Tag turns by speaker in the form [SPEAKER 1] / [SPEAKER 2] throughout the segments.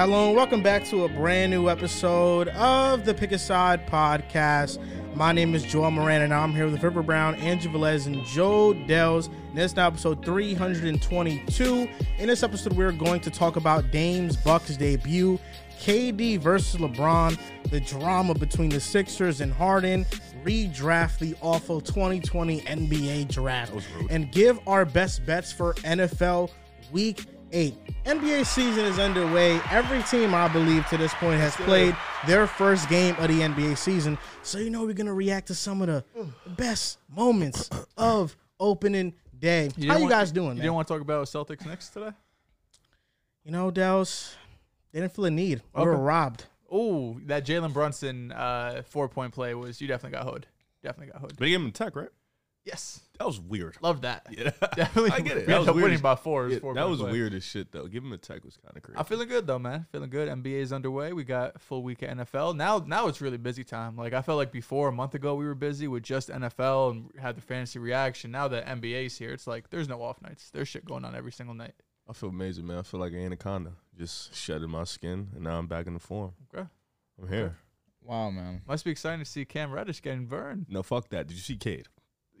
[SPEAKER 1] Hello and welcome back to a brand new episode of the Pick a Side podcast. My name is Joel Moran and I'm here with River Brown, Andrew Velez, and Joel Dehls. And this is now episode 322. In this episode, we're going to talk about Dame's Bucks debut, KD versus LeBron, the drama between the Sixers and Harden, redraft the awful 2020 NBA draft, and give our best bets for NFL Week 8. NBA season is underway. Every team, I believe, to this point has played their first game of the NBA season. So, you know, we're going to react to some of the best moments of opening day. How you
[SPEAKER 2] want-
[SPEAKER 1] guys doing,
[SPEAKER 2] You
[SPEAKER 1] man?
[SPEAKER 2] didn't want to talk about Celtics Knicks today?
[SPEAKER 1] You know, Dallas, they didn't feel a need. We were robbed.
[SPEAKER 2] Oh, that Jalen Brunson uh, four point play was you definitely got hood. Definitely got hood.
[SPEAKER 3] But he gave him tech, right?
[SPEAKER 2] Yes,
[SPEAKER 3] That was weird.
[SPEAKER 2] love that.
[SPEAKER 3] Yeah,
[SPEAKER 2] Definitely,
[SPEAKER 3] I get it.
[SPEAKER 2] We
[SPEAKER 3] That
[SPEAKER 2] ended
[SPEAKER 3] was
[SPEAKER 2] up
[SPEAKER 3] weird
[SPEAKER 2] winning
[SPEAKER 3] as-
[SPEAKER 2] by four.
[SPEAKER 3] Yeah,
[SPEAKER 2] four
[SPEAKER 3] that was
[SPEAKER 2] play.
[SPEAKER 3] weird as shit though. Give him a tech was kind of crazy.
[SPEAKER 2] I'm feeling good though, man. Feeling good. NBA is underway. We got full week of NFL. Now, now it's really busy time. Like I felt like before a month ago we were busy with just NFL and had the fantasy reaction. Now that NBA's here, it's like there's no off nights. There's shit going on every single night.
[SPEAKER 3] I feel amazing, man. I feel like an anaconda just shedding my skin, and now I'm back in the form.
[SPEAKER 2] Okay.
[SPEAKER 3] I'm here.
[SPEAKER 4] Wow, man.
[SPEAKER 2] Must be exciting to see Cam Reddish getting burned.
[SPEAKER 3] No, fuck that. Did you see Cade?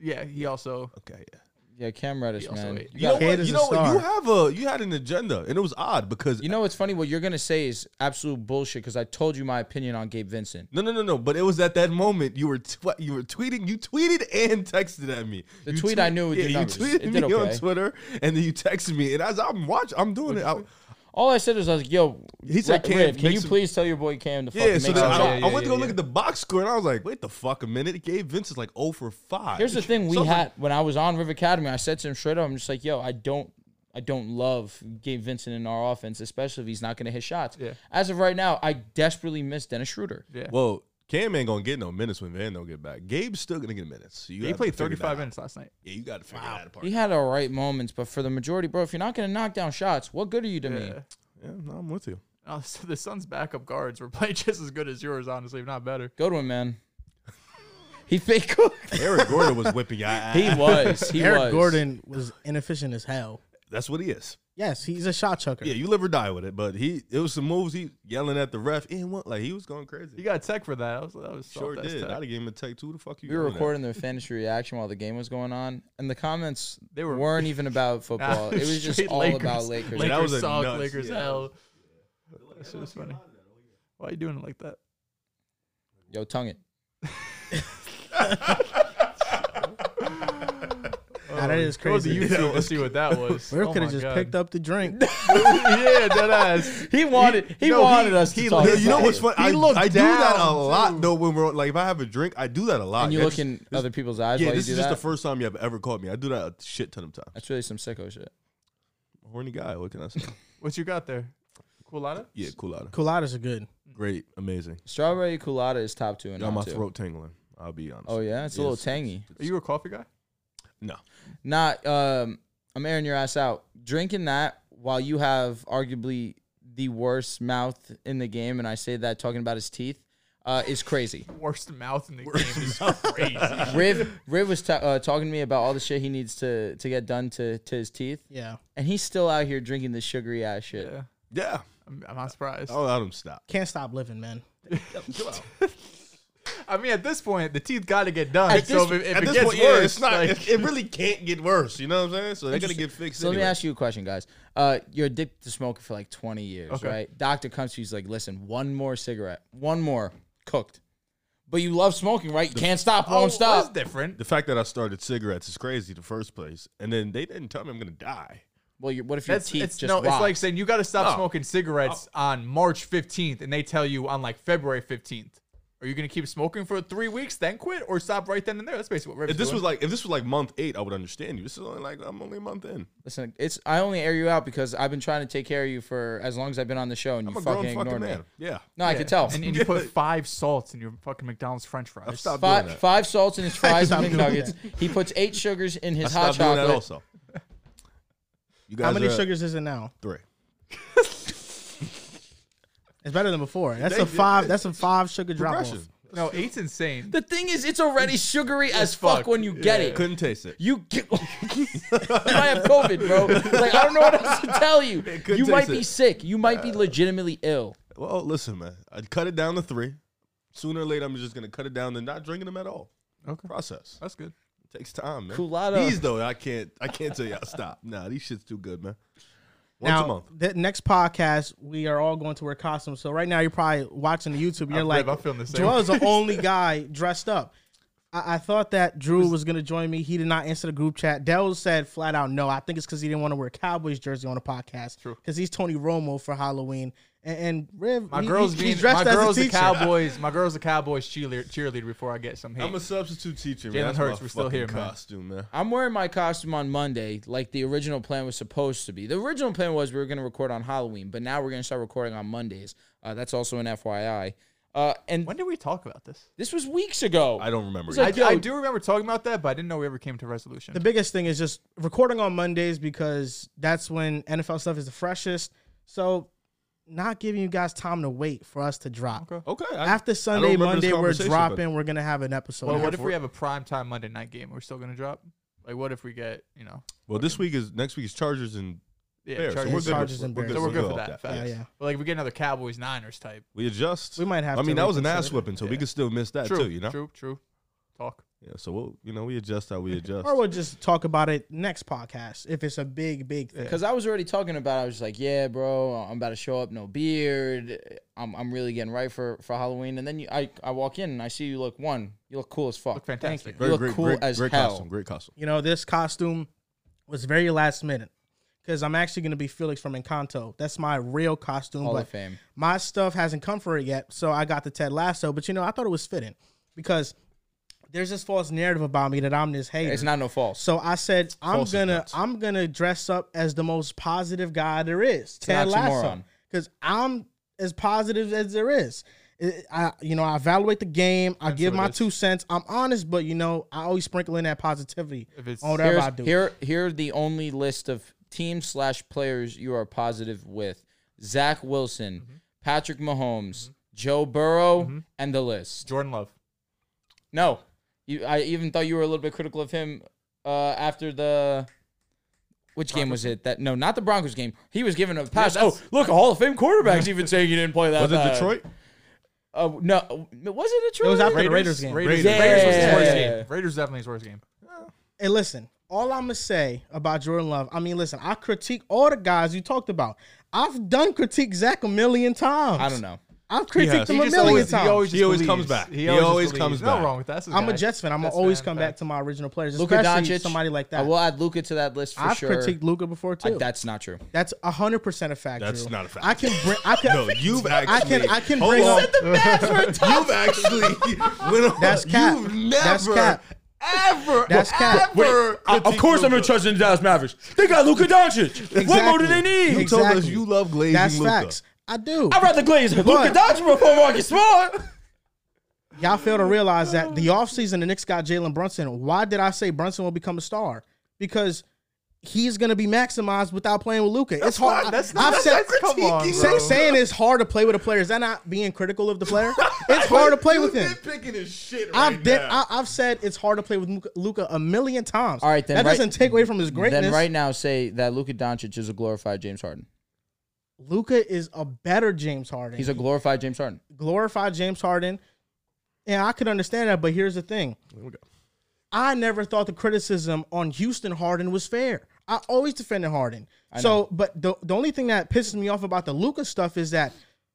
[SPEAKER 2] Yeah, he also
[SPEAKER 3] Okay, yeah.
[SPEAKER 4] Yeah, Cam Reddish,
[SPEAKER 2] He also
[SPEAKER 4] man.
[SPEAKER 2] ate.
[SPEAKER 4] You,
[SPEAKER 3] You know
[SPEAKER 4] got-
[SPEAKER 1] Cade
[SPEAKER 3] what?
[SPEAKER 1] is
[SPEAKER 3] You
[SPEAKER 1] a
[SPEAKER 3] know what? You have a you had an agenda, and it was odd because
[SPEAKER 4] you know what's funny? What you're gonna say is absolute bullshit because I told you my opinion on Gabe Vincent.
[SPEAKER 3] no, no, no, no. But it was at that moment you were tw- you were tweeting, you tweeted and texted at me.
[SPEAKER 4] The
[SPEAKER 3] You
[SPEAKER 4] tweet
[SPEAKER 3] tweet-
[SPEAKER 4] I knew
[SPEAKER 3] yeah,
[SPEAKER 4] did
[SPEAKER 3] you
[SPEAKER 4] numbers.
[SPEAKER 3] tweeted
[SPEAKER 4] It
[SPEAKER 3] me
[SPEAKER 4] did
[SPEAKER 3] on
[SPEAKER 4] okay.
[SPEAKER 3] Twitter, and then you texted me, and as I'm watching, I'm doing it. I,
[SPEAKER 4] All I said was, I was like, "Yo,
[SPEAKER 3] He said, "Cam,
[SPEAKER 4] Riv, can you
[SPEAKER 3] some-
[SPEAKER 4] please tell your boy Cam to
[SPEAKER 3] Yeah,
[SPEAKER 4] fucking
[SPEAKER 3] so
[SPEAKER 4] make
[SPEAKER 3] then
[SPEAKER 4] some
[SPEAKER 3] I,
[SPEAKER 4] shot?"
[SPEAKER 2] yeah,
[SPEAKER 3] I
[SPEAKER 2] yeah,
[SPEAKER 3] went to go
[SPEAKER 2] yeah.
[SPEAKER 3] look at the box score, and I was like, wait the fuck a minute. Gabe Vince is like 0 for 5.
[SPEAKER 4] Here's the thing: we
[SPEAKER 3] So I was
[SPEAKER 4] had when I was on River Academy, I said to him straight up, "I'm just like, yo, I don't." I don't love Gabe Vincent in our offense, especially if he's not going to hit shots.
[SPEAKER 2] Yeah.
[SPEAKER 4] As of right now, I desperately miss Dennis Schroeder.
[SPEAKER 2] yeah.
[SPEAKER 3] Well, Cam ain't gonna get no minutes when Van don't get back. Gabe's still gonna get minutes. So you
[SPEAKER 2] he played 35 minutes last night.
[SPEAKER 3] Yeah, you got to figure that apart.
[SPEAKER 4] He had all right moments, but for the majority, bro, if you're not going to knock down shots, what good are you to me?
[SPEAKER 2] Yeah.
[SPEAKER 3] Yeah, no, I'm with you.
[SPEAKER 2] Oh, so the Suns' backup guards were playing just as good as yours, honestly, if not better.
[SPEAKER 4] Go to him, man. He fake cooked.
[SPEAKER 3] Eric Gordon was whipping your ass.
[SPEAKER 4] He was. He
[SPEAKER 1] Eric
[SPEAKER 4] was.
[SPEAKER 1] Gordon was inefficient as hell.
[SPEAKER 3] That's what he is.
[SPEAKER 1] Yes, he's a shot chucker.
[SPEAKER 3] Yeah, you live or die with it. But he, it was some moves. He yelling at the ref. He didn't like he was going crazy.
[SPEAKER 2] He got tech for that. I was, that was
[SPEAKER 3] sure
[SPEAKER 2] soft
[SPEAKER 3] did.
[SPEAKER 2] tech.
[SPEAKER 3] I'd have gave him a tech too. The fuck you?
[SPEAKER 4] We were
[SPEAKER 3] yelling at?
[SPEAKER 4] recording the fantasy reaction while the game was going on, and the comments
[SPEAKER 2] They were-
[SPEAKER 4] weren't even about football. it was just all
[SPEAKER 2] Lakers.
[SPEAKER 4] about Lakers.
[SPEAKER 3] Like, that was a
[SPEAKER 2] suck,
[SPEAKER 3] nuts-
[SPEAKER 2] Lakers
[SPEAKER 3] yeah.
[SPEAKER 2] hell. That shit was funny. Why are you doing it like that?
[SPEAKER 4] Yo, tongue it.
[SPEAKER 1] Nah, that oh, is
[SPEAKER 2] Go to
[SPEAKER 1] crazy.
[SPEAKER 2] YouTube to see what that was.
[SPEAKER 1] We
[SPEAKER 2] Oh
[SPEAKER 1] could have just
[SPEAKER 2] God.
[SPEAKER 1] picked up the drink.
[SPEAKER 2] yeah, dead ass.
[SPEAKER 4] He wanted. He,
[SPEAKER 2] no,
[SPEAKER 4] wanted
[SPEAKER 2] he-
[SPEAKER 4] us to
[SPEAKER 2] he
[SPEAKER 4] talk.
[SPEAKER 3] Yeah, you know what's funny? I, I do that a lot
[SPEAKER 2] too.
[SPEAKER 3] though. When we're like, if I have a drink, I do that a lot.
[SPEAKER 4] And you
[SPEAKER 3] Yeah,
[SPEAKER 4] look
[SPEAKER 3] this-
[SPEAKER 4] in other people's eyes
[SPEAKER 3] Yeah,
[SPEAKER 4] while you
[SPEAKER 3] this
[SPEAKER 4] do
[SPEAKER 3] is just
[SPEAKER 4] that.
[SPEAKER 3] the first time you have ever caught me. I do that a shit ton of times.
[SPEAKER 4] That's really some sicko shit.
[SPEAKER 3] Horny guy. What can I say?
[SPEAKER 2] What you got there? Coolatta?
[SPEAKER 3] yeah, cool out.
[SPEAKER 1] Coladas are good.
[SPEAKER 3] Great, amazing.
[SPEAKER 4] Strawberry Coolatta is top two and
[SPEAKER 3] Got my
[SPEAKER 4] two.
[SPEAKER 3] throat tingling. I'll be honest.
[SPEAKER 4] Oh yeah, it's a little tangy.
[SPEAKER 2] Are you a coffee guy?
[SPEAKER 3] No.
[SPEAKER 4] Not. Um, I'm airing your ass out. Drinking that while you have arguably the worst mouth in the game, and I say that talking about his teeth, uh, is crazy.
[SPEAKER 2] Worst mouth in the game is crazy.
[SPEAKER 4] Riv Riv was ta- uh, talking to me about all the shit he needs to to get done to to his teeth,
[SPEAKER 1] Yeah.
[SPEAKER 4] and he's still out here drinking this sugary ass shit.
[SPEAKER 2] Yeah,
[SPEAKER 3] Yeah.
[SPEAKER 2] I'm, I'm not surprised.
[SPEAKER 3] I'll let him stop.
[SPEAKER 1] Can't stop living, man.
[SPEAKER 3] Chill out.
[SPEAKER 2] I mean, at this point, the teeth got to get done.
[SPEAKER 4] At
[SPEAKER 2] so
[SPEAKER 4] this-
[SPEAKER 2] if, if
[SPEAKER 3] At
[SPEAKER 2] it
[SPEAKER 3] this
[SPEAKER 2] gets
[SPEAKER 3] point,
[SPEAKER 2] worse,
[SPEAKER 3] yeah, it's not.
[SPEAKER 2] like-
[SPEAKER 3] it, it really can't get worse. You know what I'm saying? So they're gonna get fixed.
[SPEAKER 4] So let me ask you a question, guys. Uh, you're addicted to smoking for like 20 years,
[SPEAKER 2] Okay.
[SPEAKER 4] right? Doctor comes to you, he's like, "Listen, one more cigarette, one more, cooked." But you love smoking, right? You can't stop,
[SPEAKER 2] oh,
[SPEAKER 4] won't
[SPEAKER 2] That's
[SPEAKER 4] stop.
[SPEAKER 2] different.
[SPEAKER 3] The fact that I started cigarettes is crazy. The first place, and then they didn't tell me I'm gonna die.
[SPEAKER 4] Well, what if your
[SPEAKER 2] That's
[SPEAKER 4] teeth
[SPEAKER 2] it's
[SPEAKER 4] just
[SPEAKER 2] no. It's like saying you got to stop
[SPEAKER 3] No.
[SPEAKER 2] smoking cigarettes on March 15th, and they tell you on like February 15th. Are you gonna keep smoking for three weeks, then quit, or stop right then and there? That's basically what Riv's
[SPEAKER 3] If this
[SPEAKER 2] doing.
[SPEAKER 3] was like if this was like month eight, I would understand you. This is only like I'm only a month in.
[SPEAKER 4] Listen, it's I only air you out because I've been trying to take care of you for as long as I've been on the show, and
[SPEAKER 3] I'm
[SPEAKER 4] you
[SPEAKER 3] a grown
[SPEAKER 4] fucking
[SPEAKER 3] fucking
[SPEAKER 4] me.
[SPEAKER 3] man. Yeah.
[SPEAKER 4] No, I
[SPEAKER 2] Yeah.
[SPEAKER 4] could tell.
[SPEAKER 2] And, and you put five salts in your fucking McDonald's French fries.
[SPEAKER 3] I've doing
[SPEAKER 4] Five,
[SPEAKER 3] that.
[SPEAKER 4] five salts in his fries and
[SPEAKER 1] Stop doing
[SPEAKER 4] McNuggets. He puts eight sugars in
[SPEAKER 3] I
[SPEAKER 4] his hot
[SPEAKER 3] stopped doing that
[SPEAKER 4] chocolate.
[SPEAKER 3] also. You guys
[SPEAKER 1] How many
[SPEAKER 3] are
[SPEAKER 1] sugars is it now?
[SPEAKER 3] Three.
[SPEAKER 1] It's better than before. That's
[SPEAKER 3] They-
[SPEAKER 1] a five. That's a five sugar drop off.
[SPEAKER 3] Progression.
[SPEAKER 2] No, eight's insane.
[SPEAKER 4] The thing is, it's already sugary as fuck,
[SPEAKER 2] fuck.
[SPEAKER 4] when you get
[SPEAKER 2] Yeah.
[SPEAKER 4] it.
[SPEAKER 3] Couldn't taste it.
[SPEAKER 4] You get, you might have COVID, bro. Like I don't know what else to tell you.
[SPEAKER 3] couldn't
[SPEAKER 4] You might
[SPEAKER 3] taste
[SPEAKER 4] be
[SPEAKER 3] it.
[SPEAKER 4] sick. You might be legitimately ill.
[SPEAKER 3] Well, listen, man. I'd cut it down to three. Sooner or later, I'm just gonna cut it down to not drinking them at all.
[SPEAKER 2] Okay.
[SPEAKER 3] Process.
[SPEAKER 2] That's good.
[SPEAKER 3] It takes time, man.
[SPEAKER 4] Coolatta.
[SPEAKER 3] These though, I can't. I can't tell y'all stop. Nah, these shit's too good, man. Once
[SPEAKER 1] now,
[SPEAKER 3] a month.
[SPEAKER 1] the next podcast, we are all going to wear costumes. So right now, you're probably watching the YouTube. You're
[SPEAKER 2] I'm
[SPEAKER 1] like,
[SPEAKER 2] I'm feeling the same
[SPEAKER 1] Joel's the only guy dressed up. I, I thought that Drew was going to join me. He did not answer the group chat. Dell said flat out no. I think it's because he didn't want to wear a Cowboys jersey on the podcast.
[SPEAKER 2] True.
[SPEAKER 1] Because he's Tony Romo for Halloween. And, and Riv,
[SPEAKER 2] My
[SPEAKER 1] he-
[SPEAKER 2] girl's
[SPEAKER 1] he,
[SPEAKER 2] being
[SPEAKER 1] he's dressed
[SPEAKER 2] my
[SPEAKER 1] as
[SPEAKER 2] girl's
[SPEAKER 1] a
[SPEAKER 2] the. Cowboys. My girl's the Cowboys cheerleader, cheerleader before I get some hate.
[SPEAKER 3] I'm a substitute teacher, man.
[SPEAKER 2] Jalen
[SPEAKER 3] That's
[SPEAKER 2] Hurts, we're still here, man.
[SPEAKER 3] Costume, man.
[SPEAKER 4] I'm wearing my costume on Monday, like the original plan was supposed to be. The original plan was we were going to record on Halloween, but now we're going to start recording on Mondays. Uh, that's also an FYI. Uh, and
[SPEAKER 2] when did we talk about this?
[SPEAKER 4] this was weeks ago.
[SPEAKER 3] I don't remember.
[SPEAKER 4] It's
[SPEAKER 2] I,
[SPEAKER 4] like,
[SPEAKER 2] I do remember talking about that, but I didn't know we ever came to a resolution.
[SPEAKER 1] The biggest thing is just recording on Mondays because that's when NFL stuff is the freshest. So not giving you guys time to wait for us to drop.
[SPEAKER 2] Okay.
[SPEAKER 3] okay. I,
[SPEAKER 1] After Sunday, Monday, we're
[SPEAKER 3] conversation,
[SPEAKER 1] dropping. We're gonna have an episode.
[SPEAKER 2] Well, what if we have a prime time Monday night game? We're still gonna drop. Like, what if we get you know?
[SPEAKER 3] well, this week is next week is Chargers and
[SPEAKER 2] Yeah,
[SPEAKER 3] Bears. So
[SPEAKER 2] Chargers-
[SPEAKER 3] we're good.
[SPEAKER 1] Chargers
[SPEAKER 3] with,
[SPEAKER 1] and Bears.
[SPEAKER 2] So we're good for that,
[SPEAKER 3] that.
[SPEAKER 1] Yeah, yeah.
[SPEAKER 2] But like, if we get another Cowboys Niners type.
[SPEAKER 3] We adjust.
[SPEAKER 1] We might have.
[SPEAKER 3] I
[SPEAKER 1] to
[SPEAKER 3] mean, that was an ass whipping, so we could still miss that
[SPEAKER 2] True.
[SPEAKER 3] too. You know.
[SPEAKER 2] True. True. Talk.
[SPEAKER 3] Yeah. So we'll, you know, we adjust how we adjust.
[SPEAKER 1] Or we'll just talk about it next podcast if it's a big, big thing.
[SPEAKER 4] Because I was already talking about, it. I was just like, yeah, bro, I'm about to show up, no beard. I'm, I'm really getting right for, for Halloween. And then you, I, I walk in and I see you look one, you look cool as fuck.
[SPEAKER 2] Look fantastic.
[SPEAKER 4] you. look cool
[SPEAKER 3] great,
[SPEAKER 4] as
[SPEAKER 3] great
[SPEAKER 4] hell.
[SPEAKER 3] costume. Great costume.
[SPEAKER 1] You know, this costume was very last minute because I'm actually going to be Felix from Encanto. That's my real costume,
[SPEAKER 4] Hall
[SPEAKER 1] but
[SPEAKER 4] of Fame.
[SPEAKER 1] my stuff hasn't come for it yet. So I got the Ted Lasso. But you know, I thought it was fitting because there's this false narrative about me that I'm this hater.
[SPEAKER 4] It's not no false.
[SPEAKER 1] So I said I'm
[SPEAKER 3] False
[SPEAKER 1] gonna
[SPEAKER 3] nuts.
[SPEAKER 1] I'm gonna dress up as the most positive guy there is, Ted Lasso, because I'm as positive as there is. I you know I evaluate the game. I give my two cents. I'm honest, but you know I always sprinkle in that positivity
[SPEAKER 2] If it's-
[SPEAKER 1] on whatever I do.
[SPEAKER 4] Here, here are the only list of teams slash players you are positive with: Zach Wilson,
[SPEAKER 2] Mm-hmm.
[SPEAKER 4] Patrick Mahomes, Joe Burrow, and the list.
[SPEAKER 2] Jordan Love.
[SPEAKER 4] No, you. I even thought you were a little bit critical of him uh, after the. Which game was it? That no, not the Broncos game. He was given a pass. oh, look, a Hall of Fame quarterback's even saying he didn't play that.
[SPEAKER 3] Was it. Detroit?
[SPEAKER 4] Uh, no, was it Detroit?
[SPEAKER 1] It was after the Raiders game.
[SPEAKER 2] Raiders,
[SPEAKER 4] Yeah.
[SPEAKER 2] Raiders was his worst
[SPEAKER 4] Yeah.
[SPEAKER 2] game. Raiders definitely his worst game.
[SPEAKER 1] Hey, listen, all I'm gonna say about Jordan Love, I mean, listen, I critique all the guys you talked about. I've done critique Zach a million times.
[SPEAKER 4] I don't know.
[SPEAKER 1] I've critiqued him a million
[SPEAKER 2] always,
[SPEAKER 1] times.
[SPEAKER 2] he always,
[SPEAKER 3] He always comes back.
[SPEAKER 2] He
[SPEAKER 3] He
[SPEAKER 2] always,
[SPEAKER 3] always
[SPEAKER 2] just
[SPEAKER 3] comes
[SPEAKER 2] believes. No wrong with that.
[SPEAKER 1] I'm a. Jets fan. I'm gonna always
[SPEAKER 2] fan
[SPEAKER 1] come back to my original players,
[SPEAKER 4] Luka
[SPEAKER 1] especially
[SPEAKER 4] Doncic.
[SPEAKER 1] somebody like that.
[SPEAKER 4] I will add Luka to that list for sure.
[SPEAKER 1] I've critiqued Luka before too.
[SPEAKER 4] Uh, that's not true.
[SPEAKER 1] That's hundred percent a fact.
[SPEAKER 3] That's
[SPEAKER 1] Drew.
[SPEAKER 3] not a fact.
[SPEAKER 1] I can bring. I can.
[SPEAKER 3] No, you've actually.
[SPEAKER 1] I can. I can
[SPEAKER 3] Hold
[SPEAKER 1] bring.
[SPEAKER 3] on.
[SPEAKER 1] up-
[SPEAKER 3] You've actually went on.
[SPEAKER 1] That's cap.
[SPEAKER 3] You've never,
[SPEAKER 1] That's cap.
[SPEAKER 3] ever,
[SPEAKER 1] That's cap.
[SPEAKER 3] ever.
[SPEAKER 4] of course, I'm gonna trust in the Dallas Mavericks. They got Luka Doncic. Exactly. What more do they need?
[SPEAKER 3] You told us you love glazing
[SPEAKER 1] That's
[SPEAKER 3] Luka.
[SPEAKER 1] facts. I do.
[SPEAKER 4] I'd rather glaze Luka
[SPEAKER 1] But-
[SPEAKER 4] Doncic before Marcus Smart.
[SPEAKER 1] Y'all fail to realize that the offseason the Knicks got Jalen Brunson. Why did I say Brunson will become a star? Because he's gonna be maximized without playing with Luka. It's hard.
[SPEAKER 2] not- that's
[SPEAKER 1] I've
[SPEAKER 2] not-
[SPEAKER 1] said,
[SPEAKER 2] that's- come on,
[SPEAKER 1] say- saying it's hard to play with a player. Is that not being critical of the player? It's hard to play with him.
[SPEAKER 3] Picking his shit
[SPEAKER 1] I've been, I, I've said it's hard to play with Luka a million times.
[SPEAKER 4] All right, then
[SPEAKER 1] that
[SPEAKER 4] right-
[SPEAKER 1] doesn't take away from his greatness.
[SPEAKER 4] Then right now say that Luka Doncic is a glorified James Harden.
[SPEAKER 1] Luka is a better James Harden.
[SPEAKER 4] He's a glorified James Harden.
[SPEAKER 1] glorified James Harden, and I could understand that. But here's the thing: We go. I never thought the criticism on Houston Harden was fair. I always defended Harden. So, but the the only thing that pisses me off about the Luka stuff is that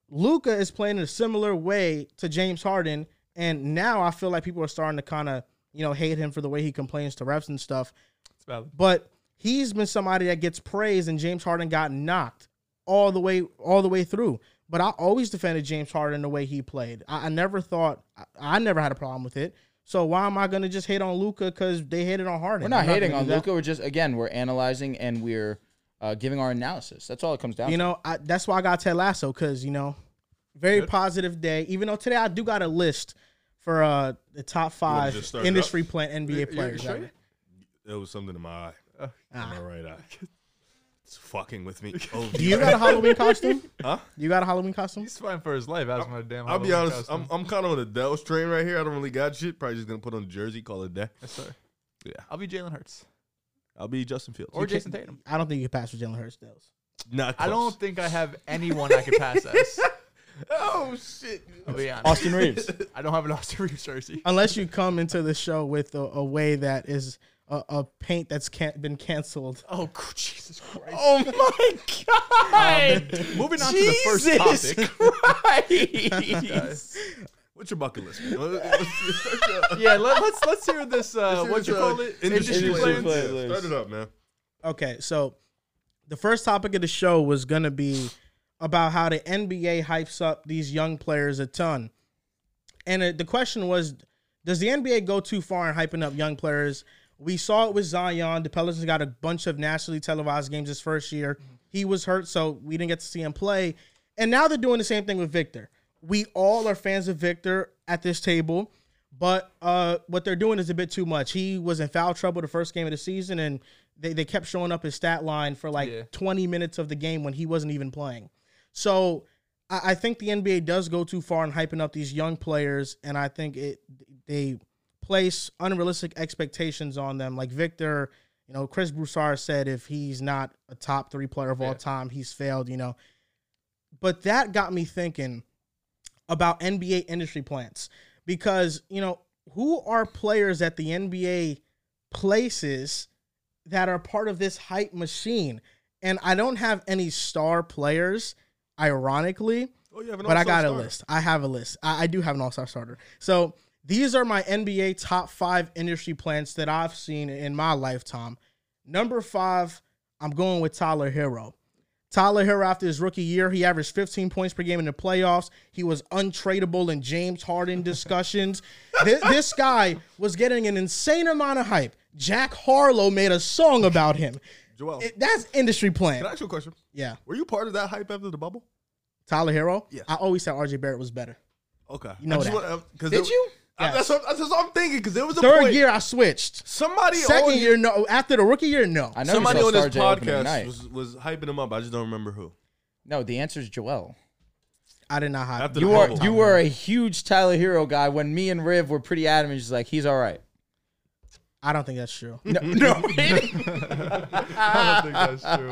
[SPEAKER 1] Luka is playing in a similar way to James Harden, and now I feel like people are starting to kind of you know hate him for the way he complains to refs and stuff.
[SPEAKER 2] It's valid.
[SPEAKER 1] But he's been somebody that gets praised, and James Harden got knocked all the way all the way through. But I always defended James Harden the way he played. I, I never thought I, I never had a problem with it. So why am I gonna just hate on Luka because they hated on Harden?
[SPEAKER 4] We're not
[SPEAKER 1] I'm
[SPEAKER 4] hating
[SPEAKER 1] gonna
[SPEAKER 4] on Luka. We're just again we're analyzing and we're uh, giving our analysis. That's all it comes down. To.
[SPEAKER 1] You
[SPEAKER 4] to.
[SPEAKER 1] know, I, that's why I got Ted Lasso because you know, very positive day. Even though today I do got a list for uh the top five
[SPEAKER 3] just start it
[SPEAKER 1] industry playing NBA
[SPEAKER 2] You- you
[SPEAKER 1] players.
[SPEAKER 2] sure?
[SPEAKER 1] ever.
[SPEAKER 3] There was something in my eye.
[SPEAKER 2] Uh,
[SPEAKER 3] In my right eye. It's fucking with me. Oh,
[SPEAKER 1] Do you got a Halloween costume?
[SPEAKER 3] Huh?
[SPEAKER 1] You got a Halloween costume?
[SPEAKER 2] He's fighting for his life. Asking my damn.
[SPEAKER 3] I'll be
[SPEAKER 2] Halloween
[SPEAKER 3] honest.
[SPEAKER 2] costume.
[SPEAKER 3] I'm I'm kind of on the Dell strain right here. I don't really got shit. Probably just gonna put on a jersey, call it a day.
[SPEAKER 2] Yes, sir.
[SPEAKER 3] Yeah.
[SPEAKER 2] I'll be Jalen Hurts
[SPEAKER 3] I'll be Justin Fields.
[SPEAKER 2] or Jayson Tatum.
[SPEAKER 1] I don't think you can pass for Jalen Hurts. Stills.
[SPEAKER 3] Not.
[SPEAKER 2] I don't think I have anyone I could pass as.
[SPEAKER 3] Oh shit.
[SPEAKER 2] I'll be honest.
[SPEAKER 4] Austin Reaves.
[SPEAKER 2] I don't have an Austin Reaves jersey.
[SPEAKER 1] Unless you come into the show with a, a way that is a, a paint that's can- been canceled.
[SPEAKER 2] Oh Jesus Christ!
[SPEAKER 4] oh my god!
[SPEAKER 2] Moving on to the first topic.
[SPEAKER 4] Christ.
[SPEAKER 3] What's your bucket list? man? What's your-
[SPEAKER 2] yeah, let, us let's hear this. Uh,
[SPEAKER 3] Let's
[SPEAKER 2] what you
[SPEAKER 3] hear
[SPEAKER 2] call it?
[SPEAKER 3] uh, Industry,
[SPEAKER 4] Industry
[SPEAKER 3] plans.
[SPEAKER 4] plans.
[SPEAKER 3] Start it up, man.
[SPEAKER 1] Okay, so the first topic of the show was going to be about how the NBA hypes up these young players a ton. And uh, the question was Does the NBA go too far in hyping up young players? We saw it with Zion. The Pelicans got a bunch of nationally televised games his first year. He was hurt, so we didn't get to see him play. And now they're doing the same thing with Victor. We all are fans of Victor at this table, but uh, what they're doing is a bit too much. He was in foul trouble the first game of the season, and they, they kept showing up his stat line for like
[SPEAKER 2] Yeah.
[SPEAKER 1] 20 minutes of the game when he wasn't even playing. So I, I think the NBA does go too far in hyping up these young players, and I think it they place unrealistic expectations on them. Like Victor, you know, Chris Broussard said if he's not a top three player of all
[SPEAKER 2] Yeah.
[SPEAKER 1] time, he's failed. You know, but that got me thinking about NBA industry plants because you know who are players at the NBA places that are part of this hype machine, and I don't have any star players, ironically
[SPEAKER 3] Oh, you have an
[SPEAKER 1] but I got a list. I have a list. I, I do have an all star starter. So these are my NBA top five industry plants that I've seen in my lifetime. Number five, I'm going with Tyler Herro. Tyler Herro, after his rookie year, he averaged 15 points per game in the playoffs. He was untradeable in James Harden discussions. this, this guy was getting an insane amount of hype. Jack Harlow made a song about him.
[SPEAKER 3] Joel,
[SPEAKER 1] It- that's industry plan.
[SPEAKER 3] can I ask you a question?
[SPEAKER 1] Yeah.
[SPEAKER 3] Were you part of that hype after the bubble?
[SPEAKER 1] Tyler Herro?
[SPEAKER 3] Yeah.
[SPEAKER 1] I always said RJ Barrett was better.
[SPEAKER 3] Okay.
[SPEAKER 1] You know that.
[SPEAKER 3] wanna- uh, 'cause
[SPEAKER 4] Did
[SPEAKER 3] there-
[SPEAKER 4] you?
[SPEAKER 3] I- that's, what, that's what I'm thinking because there was a
[SPEAKER 1] Third
[SPEAKER 3] point.
[SPEAKER 1] year, I switched.
[SPEAKER 3] Somebody
[SPEAKER 1] Second
[SPEAKER 3] on,
[SPEAKER 1] year, no. After the rookie year, no.
[SPEAKER 4] I know
[SPEAKER 3] somebody
[SPEAKER 4] you
[SPEAKER 3] on this
[SPEAKER 4] J
[SPEAKER 3] podcast
[SPEAKER 4] night.
[SPEAKER 3] was, was hyping him up. I just don't remember who.
[SPEAKER 4] No, the answer is Joel.
[SPEAKER 1] I did not have.
[SPEAKER 3] After
[SPEAKER 4] You
[SPEAKER 3] the
[SPEAKER 4] are you were a huge Tyler Herro guy when me and Riv were pretty adamant. Just like he's all right.
[SPEAKER 1] I don't think that's true.
[SPEAKER 4] No, no.
[SPEAKER 2] I don't think that's true.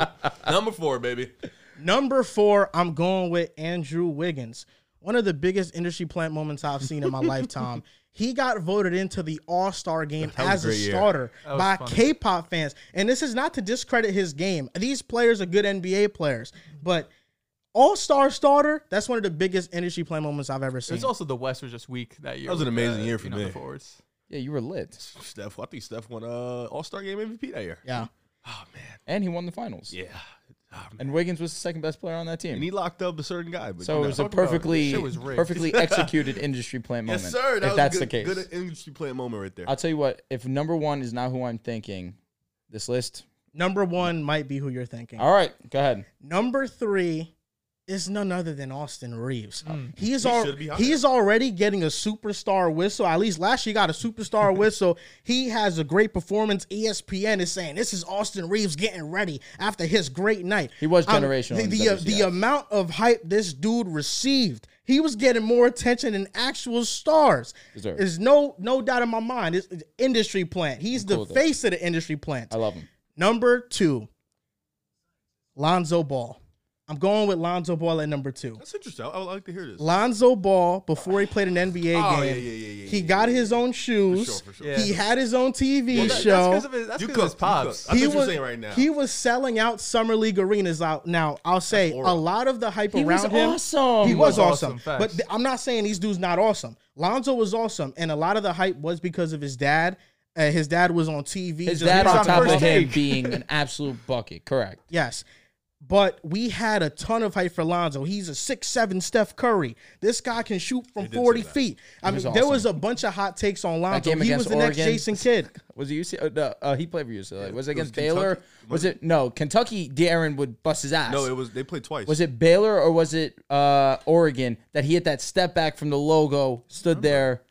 [SPEAKER 3] Number four, baby.
[SPEAKER 1] Number four, I'm going with Andrew Wiggins. One of the biggest industry plant moments I've seen in my lifetime. He got voted into the All Star game as
[SPEAKER 3] a
[SPEAKER 1] a starter by
[SPEAKER 2] funny.
[SPEAKER 1] K-pop fans, and this is not to discredit his game. These players are good NBA players, but All Star starter. That's one of the biggest industry plant moments I've ever seen.
[SPEAKER 2] It's also the West was just weak that year.
[SPEAKER 3] That was an amazing
[SPEAKER 2] uh,
[SPEAKER 3] year for
[SPEAKER 2] you know,
[SPEAKER 3] me.
[SPEAKER 2] The forwards.
[SPEAKER 4] yeah, you were lit,
[SPEAKER 3] Steph, I think Steph won uh, All Star Game MVP that year.
[SPEAKER 1] yeah.
[SPEAKER 3] Oh man,
[SPEAKER 4] and he won the finals.
[SPEAKER 3] yeah. Oh.
[SPEAKER 4] And Wiggins was the second best player on that team.
[SPEAKER 3] And he locked up a certain guy. But
[SPEAKER 4] so
[SPEAKER 3] you
[SPEAKER 4] it was a perfectly
[SPEAKER 2] was
[SPEAKER 4] perfectly executed industry plant moment.
[SPEAKER 3] yes, sir. That
[SPEAKER 4] if
[SPEAKER 3] was
[SPEAKER 4] that's
[SPEAKER 3] a
[SPEAKER 4] the
[SPEAKER 3] good,
[SPEAKER 4] case,
[SPEAKER 3] good industry play moment right there.
[SPEAKER 4] I'll tell you what. If number one is not who I'm thinking, this list.
[SPEAKER 1] Number one might be who you're thinking.
[SPEAKER 4] All right, go ahead.
[SPEAKER 1] Number three is none other than Austin Reaves. He's
[SPEAKER 3] He
[SPEAKER 1] al-
[SPEAKER 3] should be higher.
[SPEAKER 1] he's already getting a superstar whistle. At least last year he got a superstar whistle. He has a great performance. ESPN is saying this is Austin Reaves getting ready after his great night.
[SPEAKER 4] He was
[SPEAKER 1] Um,
[SPEAKER 4] generational
[SPEAKER 1] the the, uh, the amount of hype this dude received, he was getting more attention than actual stars.
[SPEAKER 4] Deserved.
[SPEAKER 1] There's no no doubt in my mind. It's, it's industry plant. He's the
[SPEAKER 4] cool with it.
[SPEAKER 1] face of the industry plant.
[SPEAKER 4] I love him.
[SPEAKER 1] Number two, Lonzo Ball. I'm going with Lonzo Ball at number two.
[SPEAKER 3] That's interesting. I, I would like to hear this.
[SPEAKER 1] Lonzo Ball, before he played an NBA
[SPEAKER 3] Oh,
[SPEAKER 1] game,
[SPEAKER 3] yeah, yeah, yeah, yeah,
[SPEAKER 1] he
[SPEAKER 3] yeah,
[SPEAKER 1] got
[SPEAKER 3] yeah,
[SPEAKER 1] his own shoes.
[SPEAKER 3] For sure, for sure.
[SPEAKER 2] Yeah.
[SPEAKER 1] He had his own TV
[SPEAKER 2] Well, that-
[SPEAKER 1] show.
[SPEAKER 2] That's because of his, that's
[SPEAKER 3] You
[SPEAKER 2] 'cause of his
[SPEAKER 3] cooked, you
[SPEAKER 2] pops.
[SPEAKER 3] cooked. I
[SPEAKER 1] he
[SPEAKER 3] thought you were
[SPEAKER 1] was
[SPEAKER 3] saying right now.
[SPEAKER 1] he was selling out summer league arenas out. Now I'll say a lot of the hype
[SPEAKER 4] He
[SPEAKER 1] around
[SPEAKER 4] was
[SPEAKER 1] him.
[SPEAKER 4] awesome.
[SPEAKER 1] He was
[SPEAKER 2] was
[SPEAKER 1] awesome,
[SPEAKER 2] awesome,
[SPEAKER 1] but th- I'm not saying these dudes not awesome. Lonzo was awesome, and a lot of the hype was because of his dad. Uh, his dad was on TV.
[SPEAKER 4] His dad on
[SPEAKER 2] on
[SPEAKER 4] top of him being an absolute bucket. Correct.
[SPEAKER 1] Yes. But we had a ton of hype for Lonzo. He's a six seven Steph Curry. This guy can shoot from forty feet. I mean,
[SPEAKER 4] was
[SPEAKER 1] there
[SPEAKER 4] awesome.
[SPEAKER 1] was a bunch of hot takes on Lonzo. He was the next Jason Kidd.
[SPEAKER 4] Was it UCLA? Uh, no, uh, he played for UCLA. was it
[SPEAKER 3] it was
[SPEAKER 4] against Baylor?
[SPEAKER 3] Kentucky.
[SPEAKER 4] Was it no Kentucky? Darren would bust his ass.
[SPEAKER 3] No, it was they played twice.
[SPEAKER 4] was it Baylor or was it uh, Oregon that he hit that step back from the logo, stood there?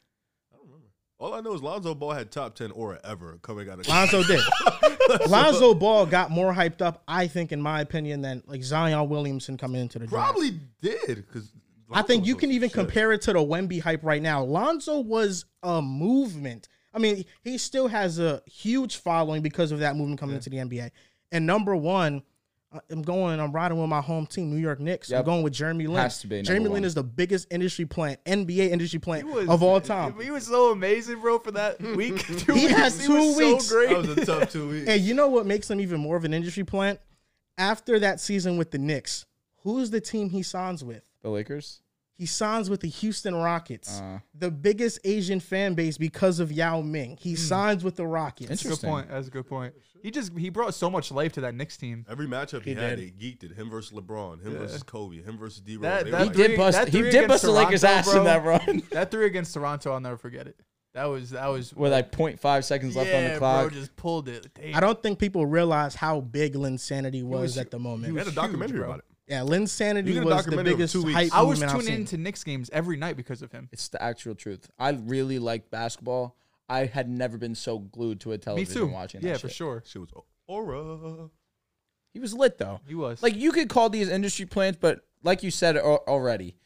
[SPEAKER 3] All I know is Lonzo Ball had top ten aura ever coming out of
[SPEAKER 1] Lonzo did. Lonzo Ball got more hyped up, I think, in my opinion, than like Zion Williamson coming into the draft.
[SPEAKER 3] Probably did because
[SPEAKER 1] I think you can even compare it to the Wemby hype right now. Lonzo was a movement. I mean, he still has a huge following because of that movement coming into the NBA. And number one, I'm going. I'm riding with my home team, New York Knicks. I'm going with Jeremy Lin.
[SPEAKER 4] Has to be
[SPEAKER 1] Jeremy Lin is the biggest industry plant, NBA industry plant
[SPEAKER 2] was-
[SPEAKER 1] of all time.
[SPEAKER 2] He was so amazing, bro, for that week. Two
[SPEAKER 1] He
[SPEAKER 2] weeks.
[SPEAKER 1] had
[SPEAKER 2] He
[SPEAKER 1] two
[SPEAKER 2] was
[SPEAKER 1] weeks.
[SPEAKER 2] So great.
[SPEAKER 3] That was a tough two weeks.
[SPEAKER 1] And you know what makes him even more of an industry plant? After that season with the Knicks, who's the team he signs with?
[SPEAKER 4] The Lakers.
[SPEAKER 1] He signs with the Houston Rockets,
[SPEAKER 4] Uh.
[SPEAKER 1] the biggest Asian fan base because of Yao Ming. He signs with the Rockets.
[SPEAKER 2] That's a good point. That's a good point. He just he brought so much life to that Knicks team.
[SPEAKER 3] Every matchup he,
[SPEAKER 1] He
[SPEAKER 3] had,
[SPEAKER 1] did.
[SPEAKER 3] it geeked it. Him versus LeBron, him
[SPEAKER 2] Yeah.
[SPEAKER 3] versus Kobe, him versus D. Rose.
[SPEAKER 2] That- that
[SPEAKER 4] He
[SPEAKER 3] like-
[SPEAKER 2] three-
[SPEAKER 4] did bust.
[SPEAKER 2] that
[SPEAKER 4] He did bust
[SPEAKER 2] against
[SPEAKER 4] the Lakers'
[SPEAKER 2] Toronto,
[SPEAKER 4] ass
[SPEAKER 2] bro.
[SPEAKER 4] in that run.
[SPEAKER 2] That three against Toronto, I'll never forget it. That was that was
[SPEAKER 4] With like 0.5 seconds left on the clock.
[SPEAKER 2] Bro, just pulled it. Damn.
[SPEAKER 1] I don't think people realize how big Linsanity was,
[SPEAKER 2] was-
[SPEAKER 1] at the moment.
[SPEAKER 3] we had a documentary
[SPEAKER 2] bro.
[SPEAKER 3] about it.
[SPEAKER 1] Yeah, Linsanity
[SPEAKER 3] You get a
[SPEAKER 1] was the
[SPEAKER 3] documentary of
[SPEAKER 1] biggest
[SPEAKER 3] two weeks.
[SPEAKER 1] hype
[SPEAKER 2] I was
[SPEAKER 1] movement I've
[SPEAKER 2] tuning
[SPEAKER 1] seen.
[SPEAKER 2] into Knicks games every night because of him.
[SPEAKER 4] It's the actual truth. I really like basketball. I had never been so glued to a
[SPEAKER 2] Me
[SPEAKER 4] television
[SPEAKER 2] too.
[SPEAKER 4] watching that
[SPEAKER 2] Yeah,
[SPEAKER 4] shit.
[SPEAKER 2] for sure.
[SPEAKER 3] Shit was aura.
[SPEAKER 4] He was lit though.
[SPEAKER 2] He was.
[SPEAKER 4] Like you could call these industry plants, but like you said al- already,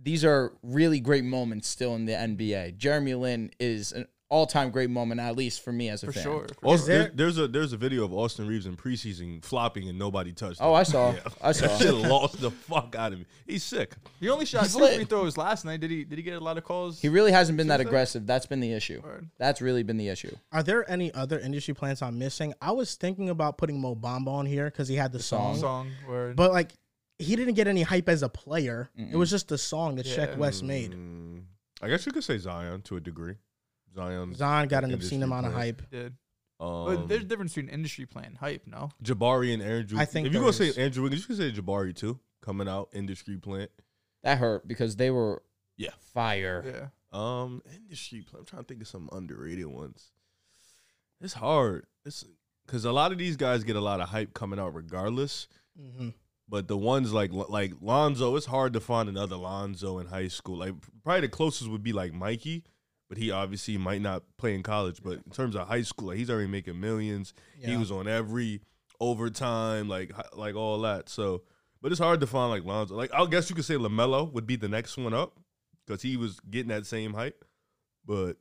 [SPEAKER 4] these are really great moments still in the NBA. Jeremy Lin is an all-time great moment, at least for me as a
[SPEAKER 2] for
[SPEAKER 4] fan.
[SPEAKER 2] sure. For
[SPEAKER 3] Also,
[SPEAKER 1] there-
[SPEAKER 3] there- there's a there's a video of Austin Reaves in preseason flopping and nobody touched.
[SPEAKER 4] Oh. I saw. I saw.
[SPEAKER 3] That shit lost the fuck out of me. He's sick.
[SPEAKER 2] He only shot
[SPEAKER 4] He's
[SPEAKER 2] two
[SPEAKER 4] lit.
[SPEAKER 2] free throws last night. Did he? Did he get a lot of calls?
[SPEAKER 4] He really hasn't been that aggressive. That's been the issue.
[SPEAKER 2] Word.
[SPEAKER 4] That's really been the issue.
[SPEAKER 1] Are there any other industry plants I'm missing? I was thinking about putting Mo Bamba on here because he had the, song,
[SPEAKER 2] song. Word.
[SPEAKER 1] but like he didn't get any hype as a player. It was just the song that
[SPEAKER 2] Yeah.
[SPEAKER 1] Sheck Wes made.
[SPEAKER 3] Mm, I guess you could say Zion to a degree. Zion.
[SPEAKER 1] Zion got an obscene amount of hype.
[SPEAKER 2] did.
[SPEAKER 3] Um,
[SPEAKER 2] but there's a difference between industry plan and hype. No.
[SPEAKER 3] Jabari and Andrew.
[SPEAKER 1] I think
[SPEAKER 3] if you're
[SPEAKER 1] there
[SPEAKER 3] gonna say
[SPEAKER 1] is.
[SPEAKER 3] Andrew Wiggins, you can say Jabari too. Coming out industry plant.
[SPEAKER 4] That hurt because they were
[SPEAKER 3] Yeah.
[SPEAKER 4] fire.
[SPEAKER 2] Yeah.
[SPEAKER 3] Um, industry plant. I'm trying to think of some underrated ones. It's hard. It's because a lot of these guys get a lot of hype coming out regardless.
[SPEAKER 1] hmm
[SPEAKER 3] But the ones like like Lonzo, it's hard to find another Lonzo in high school. Like probably the closest would be like Mikey, but he obviously might not play in college. But in terms of high school, like he's already making millions. He was on every overtime, like like all that. So, but it's hard to find like Lonzo. Like I guess you could say Lamelo would be the next one up because he was getting that same hype. But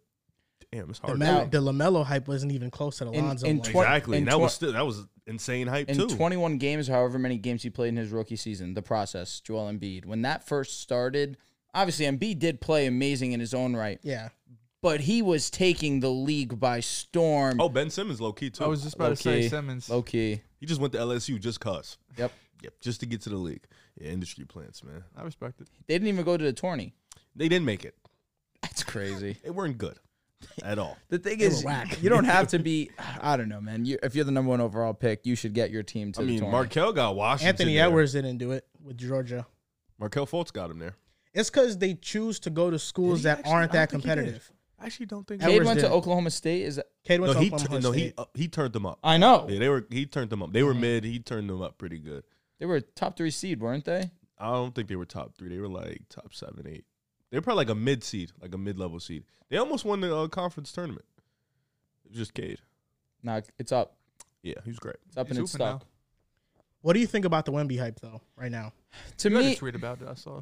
[SPEAKER 3] damn, it's
[SPEAKER 1] The,
[SPEAKER 3] hard.
[SPEAKER 1] Mel-
[SPEAKER 3] to
[SPEAKER 1] the Lamelo hype wasn't even close to the
[SPEAKER 4] In-
[SPEAKER 1] Lonzo
[SPEAKER 4] in
[SPEAKER 1] one.
[SPEAKER 4] twen-
[SPEAKER 3] exactly.
[SPEAKER 4] in
[SPEAKER 3] And that
[SPEAKER 4] twen-
[SPEAKER 3] was still that was insane hype
[SPEAKER 4] In
[SPEAKER 3] too.
[SPEAKER 4] 21 games, however many games he played in his rookie season, the process, Joel Embiid. When that first started, obviously Embiid did play amazing in his own right,
[SPEAKER 1] yeah.
[SPEAKER 4] But he was taking the league by storm.
[SPEAKER 3] oh, Ben Simmons, low key too.
[SPEAKER 2] I was just about to say Simmons.
[SPEAKER 4] Low key.
[SPEAKER 3] he just went to LSU just cause.
[SPEAKER 4] Yep.
[SPEAKER 3] Yep, just to get to the league. Yeah, industry plants, man.
[SPEAKER 2] I respect it.
[SPEAKER 4] They didn't even go to the tourney.
[SPEAKER 3] They didn't make it.
[SPEAKER 4] That's crazy.
[SPEAKER 3] They weren't good at all.
[SPEAKER 4] The thing
[SPEAKER 1] They
[SPEAKER 4] is,
[SPEAKER 1] whack.
[SPEAKER 4] you don't have to be. I don't know, man. You, if you're the number one overall pick, you should get your team to
[SPEAKER 3] I
[SPEAKER 4] the
[SPEAKER 3] mean,
[SPEAKER 4] tourney.
[SPEAKER 3] Markelle got Washington.
[SPEAKER 1] Anthony
[SPEAKER 3] there.
[SPEAKER 1] Edwards didn't do it with Georgia.
[SPEAKER 3] Markelle Fultz got him there.
[SPEAKER 1] It's because they choose to go to schools that aren't that
[SPEAKER 3] don't think he did.
[SPEAKER 1] competitive.
[SPEAKER 3] I actually don't think.
[SPEAKER 1] Edwards
[SPEAKER 4] Cade went to
[SPEAKER 1] didn't.
[SPEAKER 4] Oklahoma State. Is that,
[SPEAKER 1] Cade went
[SPEAKER 3] No,
[SPEAKER 1] to
[SPEAKER 3] he
[SPEAKER 1] Oklahoma
[SPEAKER 3] tur- no he
[SPEAKER 1] State.
[SPEAKER 3] uh, he turned them up.
[SPEAKER 4] I know
[SPEAKER 3] Yeah, they were he turned them up. They were mid. He turned them up pretty good.
[SPEAKER 4] they were a top three seed, weren't they?
[SPEAKER 3] I don't think they were top three. They were like top seven, eight. They were probably like a mid seed, like a mid level seed. They almost won the uh, conference tournament. It was just Cade.
[SPEAKER 4] Nah, it's up.
[SPEAKER 3] Yeah, he was great.
[SPEAKER 4] It's up
[SPEAKER 2] He's
[SPEAKER 4] and it's
[SPEAKER 2] hooping now.
[SPEAKER 4] stuck.
[SPEAKER 1] What do you think about the Wemby hype though? Right now,
[SPEAKER 4] To
[SPEAKER 2] You had
[SPEAKER 4] me,
[SPEAKER 2] a tweet about it. I saw.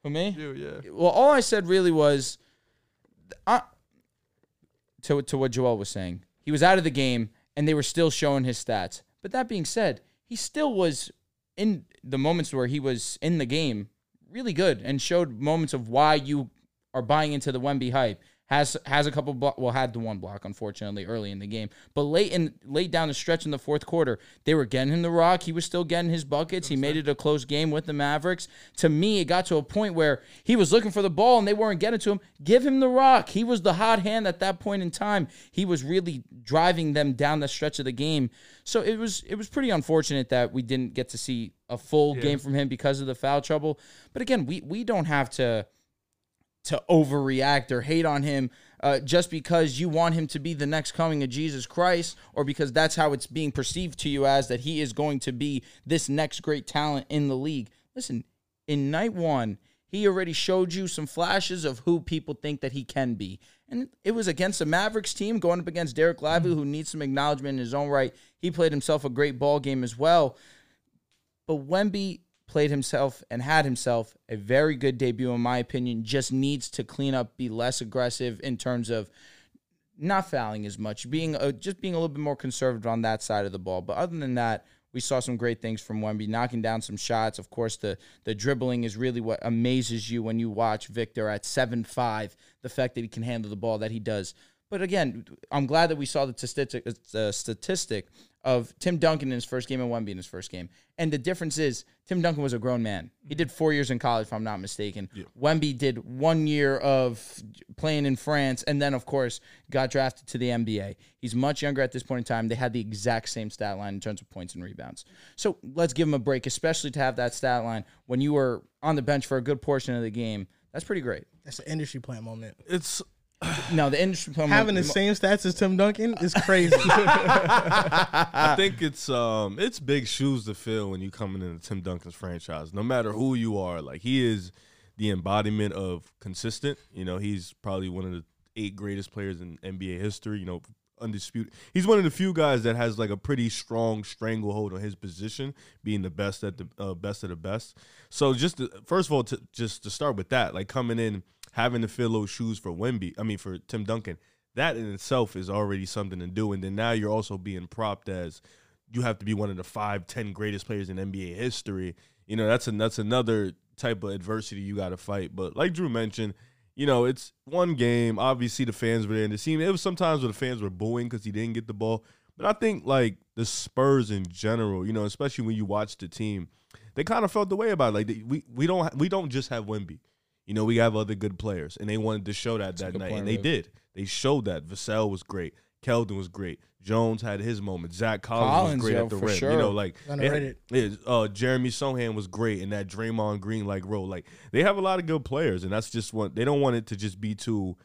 [SPEAKER 4] for me,
[SPEAKER 2] You, yeah.
[SPEAKER 4] well, all I said really was, I, to to what Joel was saying. He was out of the game, and they were still showing his stats. But that being said, he still was in the moments where he was in the game, really good, and showed moments of why you are buying into the Wemby hype. Has has a couple blo- well had the one block unfortunately early in the game, but late in late down the stretch in the fourth quarter, they were getting him the rock. He was still getting his buckets. He made it a close game with the Mavericks. To me, it got to a point where he was looking for the ball and they weren't getting to him. Give him the rock. He was the hot hand at that point in time. He was really driving them down the stretch of the game. So it was it was pretty unfortunate that we didn't get to see a full game from him because of the foul trouble. But again, we we don't have to to overreact or hate on him uh, just because you want him to be the next coming of Jesus Christ or because that's how it's being perceived to you as that he is going to be this next great talent in the league. Listen, in night one, He already showed you some flashes of who people think that he can be. And it was against the Mavericks team going up against Dereck Lively, who needs some acknowledgement in his own right. He played himself a great ball game as well. But Wemby played himself and had himself a very good debut, in my opinion. Just needs to clean up, be less aggressive in terms of not fouling as much, being a, just being a little bit more conservative on that side of the ball. But other than that, we saw some great things from Wemby, knocking down some shots. Of course, the the dribbling is really what amazes you when you watch Victor at seven five. The fact that he can handle the ball that he does. But again, I'm glad that we saw the statistic, uh, statistic of Tim Duncan in his first game and Wemby in his first game. And the difference is Tim Duncan was a grown man. He did four years in college, if I'm not mistaken. Yeah. Wemby did one year of playing in France, and then of course got drafted to the NBA. He's much younger at this point in time. They had the exact same stat line in terms of points and rebounds. So let's give him a break, especially to have that stat line when you were on the bench for a good portion of the game. That's pretty great.
[SPEAKER 1] That's an industry plant moment.
[SPEAKER 3] It's
[SPEAKER 4] no, the industry
[SPEAKER 1] having the same stats as Tim Duncan is crazy.
[SPEAKER 3] I think it's um it's big shoes to fill when you coming into Tim Duncan's franchise. No matter who you are, like he is the embodiment of consistent. You know, he's probably one of the eight greatest players in NBA history. You know, undisputed. He's one of the few guys that has like a pretty strong stranglehold on his position, being the best at the uh, best of the best. So just to, first of all, to, just to start with that, like coming in having to fill those shoes for Wemby, I mean for Tim Duncan, that in itself is already something to do. And then now you're also being propped as you have to be one of the five, ten greatest players in NBA history. You know, that's that's another type of adversity you got to fight. But like Drew mentioned, you know, it's one game. Obviously, the fans were there, and it it was sometimes where the fans were booing because he didn't get the ball. But I think like the Spurs in general, you know, especially when you watch the team, they kind of felt the way about it. like they, we we don't we don't just have Wemby. You know, we have other good players, and they wanted to show that That's that night, point, and they did. They showed that. Vassell was great. Keldon was great. Jones had his moment. Zach Collins, Collins was great yo, at the rim. Sure. You know, like it, it, uh, Jeremy Sochan was great in that Draymond Green like role. Like they have a lot of good players, and that's just what they don't want it to just be too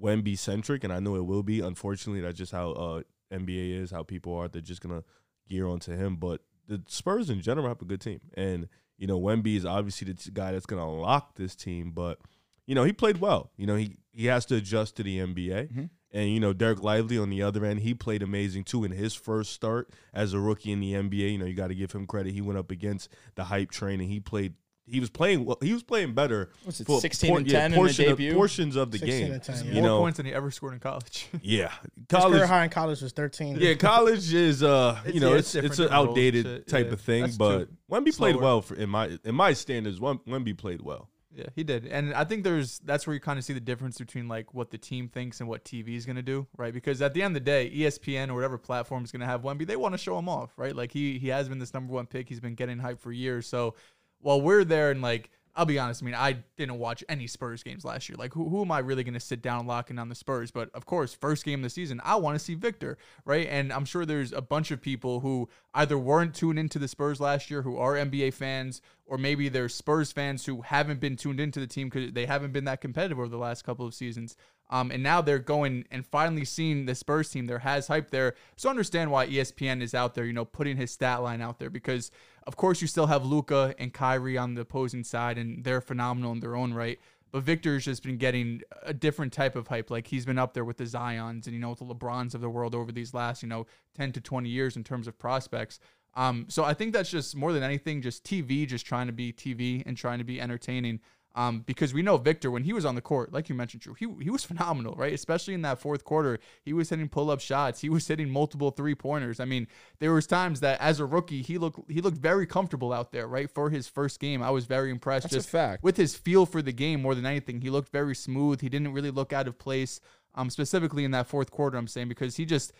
[SPEAKER 3] Wemby centric. And I know it will be. Unfortunately, that's just how uh, NBA is. How people are. They're just gonna gear onto him. But the Spurs in general have a good team, and you know, Wemby is obviously the guy that's going to lock this team, but you know, he played well. You know, he he has to adjust to the NBA. Mm-hmm. And you know, Dereck Lively on the other end, he played amazing too in his first start as a rookie in the NBA. You know, you got to give him credit. He went up against the hype train and he played he was playing well. He was playing better.
[SPEAKER 4] Was it sixteen por- and ten yeah, portion
[SPEAKER 3] in the debut? Of, portions of the game.
[SPEAKER 2] 10, yeah. You More know, points than he ever scored in college.
[SPEAKER 3] yeah,
[SPEAKER 1] college. His career high in college was thirteen.
[SPEAKER 3] Yeah, college is uh, you know, it's it's, it's an outdated type of thing. But Wemby played well for in my in my standards. Wemby played well.
[SPEAKER 2] Yeah, he did, and I think there's that's where you kind of see the difference between like what the team thinks and what TV is going to do, right? Because at the end of the day, ESPN or whatever platform is going to have Wemby, they want to show him off, right? Like he he has been this number one pick, he's been getting hype for years. So while we're there and like I'll be honest. I mean, I didn't watch any Spurs games last year. Like, who, who am I really going to sit down locking on the Spurs? But of course, first game of the season, I want to see Victor, right? And I'm sure there's a bunch of people who either weren't tuned into the Spurs last year, who are NBA fans, or maybe they're Spurs fans who haven't been tuned into the team because they haven't been that competitive over the last couple of seasons. Um, and now they're going and finally seeing the Spurs team. There has hype there. So understand why ESPN is out there, you know, putting his stat line out there because of course, you still have Luka and Kyrie on the opposing side, and they're phenomenal in their own right. But Victor's just been getting a different type of hype. Like he's been up there with the Zions and you know with the LeBrons of the world over these last you know ten to twenty years in terms of prospects. Um, so I think that's just more than anything, just TV, just trying to be TV and trying to be entertaining. Um, because we know Victor when he was on the court, like you mentioned, Drew, he he was phenomenal, right? Especially in that fourth quarter, he was hitting pull up shots, he was hitting multiple three pointers. I mean, there was times that as a rookie, he looked he looked very comfortable out there, right? For his first game, I was very impressed.
[SPEAKER 4] That's
[SPEAKER 2] just
[SPEAKER 4] a fact.
[SPEAKER 2] with his feel for the game more than anything. He looked very smooth. He didn't really look out of place. Um, specifically in that fourth quarter, I'm saying because he just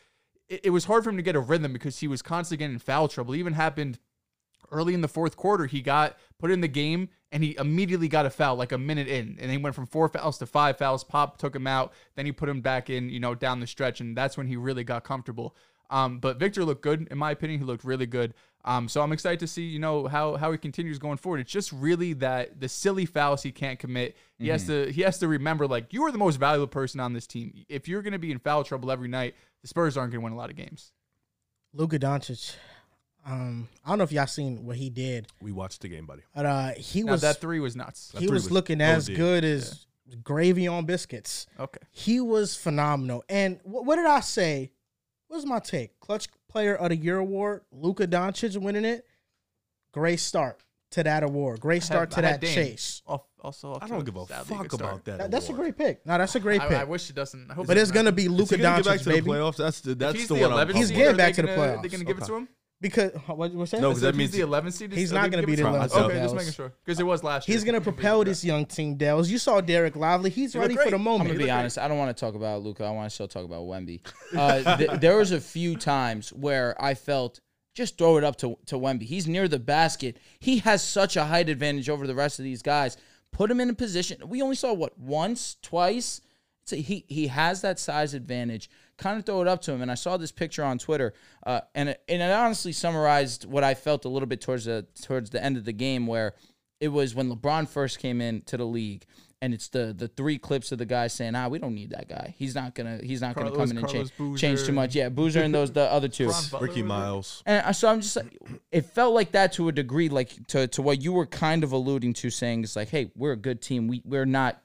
[SPEAKER 2] it, it was hard for him to get a rhythm because he was constantly getting foul trouble. It even happened early in the fourth quarter. He got put in the game and he immediately got a foul like a minute in. And he went from four fouls to five fouls. Pop took him out. Then he put him back in you know down the stretch and that's when he really got comfortable. Um, but victor looked good in my opinion. He looked really good. Um, so i'm excited to see you know how how he continues going forward. It's just really that the silly fouls he can't commit. He mm-hmm. has to he has to remember like you are the most valuable person on this team. If you're going to be in foul trouble every night the spurs aren't going to win a lot of games.
[SPEAKER 1] Luka Doncic Um, I don't know if y'all seen what he did,
[SPEAKER 3] We watched the game, buddy.
[SPEAKER 1] but uh, he
[SPEAKER 2] Now,
[SPEAKER 1] was
[SPEAKER 2] that three was nuts.
[SPEAKER 1] he was
[SPEAKER 3] was
[SPEAKER 1] looking as good as gravy on biscuits.
[SPEAKER 2] Okay.
[SPEAKER 1] He was phenomenal. And wh- what did I say? What was my take? Clutch Player of the Year award, Luka Doncic winning it. Great start to that award. Great start
[SPEAKER 2] I
[SPEAKER 1] to
[SPEAKER 2] had
[SPEAKER 1] that
[SPEAKER 2] Dame.
[SPEAKER 1] chase.
[SPEAKER 2] Off, also, off
[SPEAKER 3] I
[SPEAKER 2] to
[SPEAKER 3] don't give a fuck
[SPEAKER 2] good
[SPEAKER 3] about that.
[SPEAKER 1] That- that's a great pick. No, that's a great pick.
[SPEAKER 2] I, I wish it doesn't. I hope
[SPEAKER 1] but
[SPEAKER 2] it
[SPEAKER 1] it's gonna be
[SPEAKER 3] Is
[SPEAKER 1] Luka
[SPEAKER 3] he gonna get back
[SPEAKER 1] Doncic,
[SPEAKER 3] to the playoffs? That's the that's
[SPEAKER 2] he's
[SPEAKER 3] the
[SPEAKER 2] the
[SPEAKER 3] one. I'm
[SPEAKER 2] 11th
[SPEAKER 1] He's getting back to the
[SPEAKER 2] gonna-
[SPEAKER 1] playoffs.
[SPEAKER 2] They're gonna give it to him.
[SPEAKER 1] Because what you saying?
[SPEAKER 3] No,
[SPEAKER 2] I
[SPEAKER 3] 'cause
[SPEAKER 2] said
[SPEAKER 3] that means
[SPEAKER 2] he's the 11th seed.
[SPEAKER 1] He's not gonna be the
[SPEAKER 2] to him?
[SPEAKER 1] 11th
[SPEAKER 3] seed,
[SPEAKER 2] Okay, just making sure because it was last year.
[SPEAKER 1] He's gonna propel this young team, Dales. You saw Dereck Lively. He's
[SPEAKER 3] He
[SPEAKER 1] ready for the
[SPEAKER 3] I'm
[SPEAKER 4] I'm
[SPEAKER 1] moment.
[SPEAKER 4] gonna be honest. I don't want to talk about Luka. I want to still talk about Wemby. Uh, th- there was a few times where I felt just throw it up to to Wemby. He's near the basket. He has such a height advantage over the rest of these guys. Put him in a position. We only saw what once, twice. So he he has that size advantage. Kind of throw it up to him. And I saw this picture on Twitter, uh, and it, and it honestly summarized what I felt a little bit towards the towards the end of the game, where it was when LeBron first came into the league, and it's the the three clips of the guy saying, "Ah, we don't need that guy. He's not gonna he's not gonna come in and change
[SPEAKER 2] Carlos
[SPEAKER 4] change
[SPEAKER 2] Boozer
[SPEAKER 4] too much." Yeah, Boozer and those the other two.
[SPEAKER 3] Ricky? Miles.
[SPEAKER 4] And so I'm just like, it felt like that to a degree, like to, to what you were kind of alluding to, saying it's like, hey, we're a good team. We we're not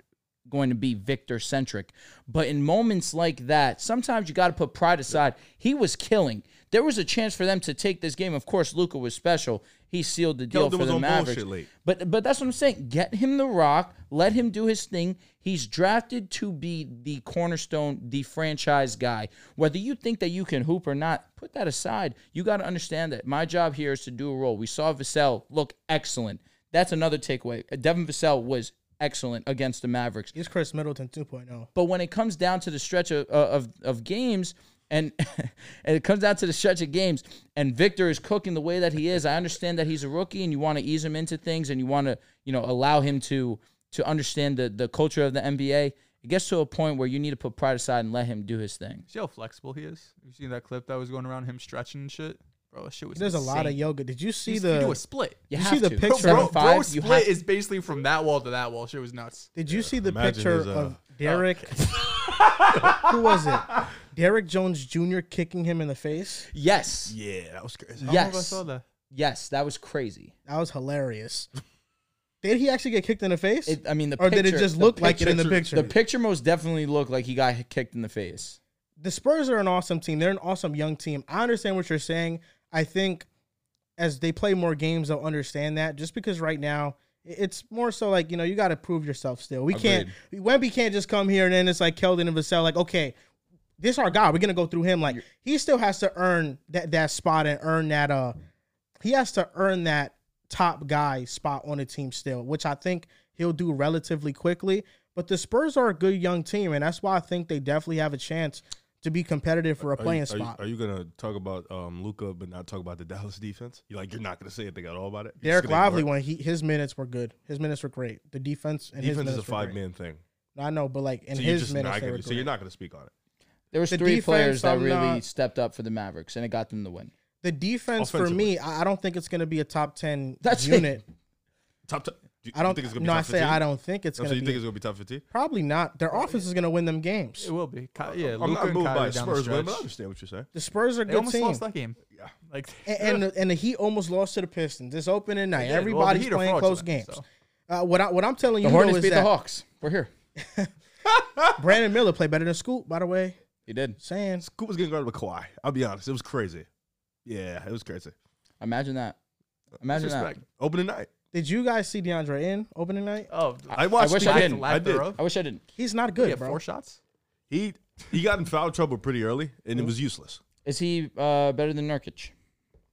[SPEAKER 4] going to be Victor centric, but in moments like that, sometimes you got to put pride aside. He was killing. There was a chance for them to take this game. Of course, Luka was special. He sealed the deal for the Mavericks. But but that's what I'm saying. Get him the rock. Let him do his thing. He's drafted to be the cornerstone, the franchise guy. Whether you think that you can hoop or not, put that aside. You got to understand that my job here is to do a role. We saw Vassell look excellent. That's another takeaway. Devin Vassell was excellent against the Mavericks.
[SPEAKER 1] He's Khris Middleton oh. 2.0.
[SPEAKER 4] But when it comes down to the stretch of uh, of, of games, and, and it comes down to the stretch of games, and Victor is cooking the way that he is, I understand that he's a rookie, and you want to ease him into things, and you want to you know allow him to to understand the the culture of the NBA. It gets to a point where you need to put pride aside and let him do his thing.
[SPEAKER 2] See how flexible he is. You seen that clip that was going around him stretching and shit, bro? Shit was.
[SPEAKER 1] He does a lot of yoga. Did you see
[SPEAKER 2] He's-
[SPEAKER 1] the?
[SPEAKER 2] you do a split.
[SPEAKER 4] You,
[SPEAKER 1] You
[SPEAKER 4] have
[SPEAKER 1] see the
[SPEAKER 4] to.
[SPEAKER 1] picture-
[SPEAKER 2] Bro,
[SPEAKER 1] Seven
[SPEAKER 2] bro,
[SPEAKER 4] five,
[SPEAKER 2] bro
[SPEAKER 4] you
[SPEAKER 2] split
[SPEAKER 4] have-
[SPEAKER 2] is basically from that wall to that wall. Shit was nuts.
[SPEAKER 1] Did you see the picture
[SPEAKER 3] his, uh,
[SPEAKER 1] of Derek? Who was it? Derrick Jones Jr. kicking him in the face.
[SPEAKER 4] Yes,
[SPEAKER 3] Yeah, that was crazy.
[SPEAKER 2] I don't know if I
[SPEAKER 4] yes,
[SPEAKER 2] saw that.
[SPEAKER 4] yes. That was crazy.
[SPEAKER 1] That was hilarious. Did he actually get kicked in the face,
[SPEAKER 4] It, I mean, the
[SPEAKER 1] or
[SPEAKER 4] picture,
[SPEAKER 1] did it just look like it in the
[SPEAKER 3] picture-
[SPEAKER 1] picture?
[SPEAKER 4] The picture most definitely looked like he got kicked in the face.
[SPEAKER 1] the Spurs are an awesome team. They're an awesome young team. I understand what you're saying. I think as they play more games, they'll understand that. Just because right now it's more so like you know you got to prove yourself. Still, we can't. Wemby can't just come here and then it's like Keldon and Vassell. Like okay, this our guy. We're gonna go through him. Like he still has to earn that that spot and earn that. Uh, he has to earn that top guy spot on the team still, which I think he'll do relatively quickly. But the Spurs are a good young team, and that's why I think they definitely have a chance to be competitive for a
[SPEAKER 3] Are you,
[SPEAKER 1] playing
[SPEAKER 3] are you-
[SPEAKER 1] spot.
[SPEAKER 3] are you gonna talk about um, Luka, but not talk about the Dallas defense? You like you're not gonna say anything at all about it. You're Dereck
[SPEAKER 1] Lively, when he his minutes were good, his minutes were great. The defense and his
[SPEAKER 3] defense is a five man thing.
[SPEAKER 1] I know, but like in
[SPEAKER 3] So
[SPEAKER 1] his
[SPEAKER 3] just
[SPEAKER 1] minutes,
[SPEAKER 3] not
[SPEAKER 1] they were
[SPEAKER 3] gonna, so
[SPEAKER 1] great.
[SPEAKER 3] you're not gonna speak on it.
[SPEAKER 4] There was
[SPEAKER 1] The
[SPEAKER 4] three
[SPEAKER 1] defense,
[SPEAKER 4] players that
[SPEAKER 1] I'm
[SPEAKER 4] really
[SPEAKER 1] not-
[SPEAKER 4] stepped up for the Mavericks, and it got them the win.
[SPEAKER 1] the defense for me, I I don't think it's going to be a top ten
[SPEAKER 4] That's it.
[SPEAKER 1] unit.
[SPEAKER 3] Top. T- do you,
[SPEAKER 1] I don't
[SPEAKER 3] you think it's gonna be
[SPEAKER 1] No, I say
[SPEAKER 3] 15?
[SPEAKER 1] I don't think it's
[SPEAKER 3] So
[SPEAKER 1] going
[SPEAKER 3] you
[SPEAKER 1] to
[SPEAKER 3] think it's gonna be top fifteen?
[SPEAKER 1] Probably not. Their offense is going to win them games.
[SPEAKER 2] It will be. Ky- yeah,
[SPEAKER 3] I'm
[SPEAKER 2] Luka
[SPEAKER 3] not
[SPEAKER 2] and
[SPEAKER 3] moved by
[SPEAKER 2] Kyrie
[SPEAKER 3] a
[SPEAKER 2] down the
[SPEAKER 3] Spurs win,
[SPEAKER 2] stretch.
[SPEAKER 3] but I understand what you're saying.
[SPEAKER 1] The Spurs are a
[SPEAKER 2] They
[SPEAKER 1] good
[SPEAKER 2] almost
[SPEAKER 1] team.
[SPEAKER 2] lost that game.
[SPEAKER 3] Yeah.
[SPEAKER 2] Like
[SPEAKER 1] and, and, the, and the Heat almost lost to the Pistons. This opening night,
[SPEAKER 2] They did. Well,
[SPEAKER 1] everybody's playing close
[SPEAKER 2] to
[SPEAKER 1] games.
[SPEAKER 2] them, so.
[SPEAKER 1] Uh, what I, what I'm telling
[SPEAKER 4] The
[SPEAKER 1] you though,
[SPEAKER 4] Hornets
[SPEAKER 1] is
[SPEAKER 4] beat the Hawks. We're here.
[SPEAKER 1] Brandon Miller played better than Scoot. By the way,
[SPEAKER 4] He did.
[SPEAKER 1] saying
[SPEAKER 3] Scoot was getting guarded with Kawhi. I'll be honest, it was crazy. Yeah, it was crazy.
[SPEAKER 4] Imagine that. Imagine that.
[SPEAKER 3] Respect. Opening night.
[SPEAKER 1] Did you guys see DeAndre in opening night?
[SPEAKER 2] Oh,
[SPEAKER 3] I watched.
[SPEAKER 4] I wish
[SPEAKER 3] the
[SPEAKER 4] I didn't.
[SPEAKER 3] I did.
[SPEAKER 4] I wish I didn't.
[SPEAKER 1] He's not
[SPEAKER 2] He
[SPEAKER 1] good,
[SPEAKER 2] had
[SPEAKER 1] bro.
[SPEAKER 2] four shots.
[SPEAKER 3] He he got in foul trouble pretty early, and it was useless.
[SPEAKER 4] Is he uh, better than Nurkic?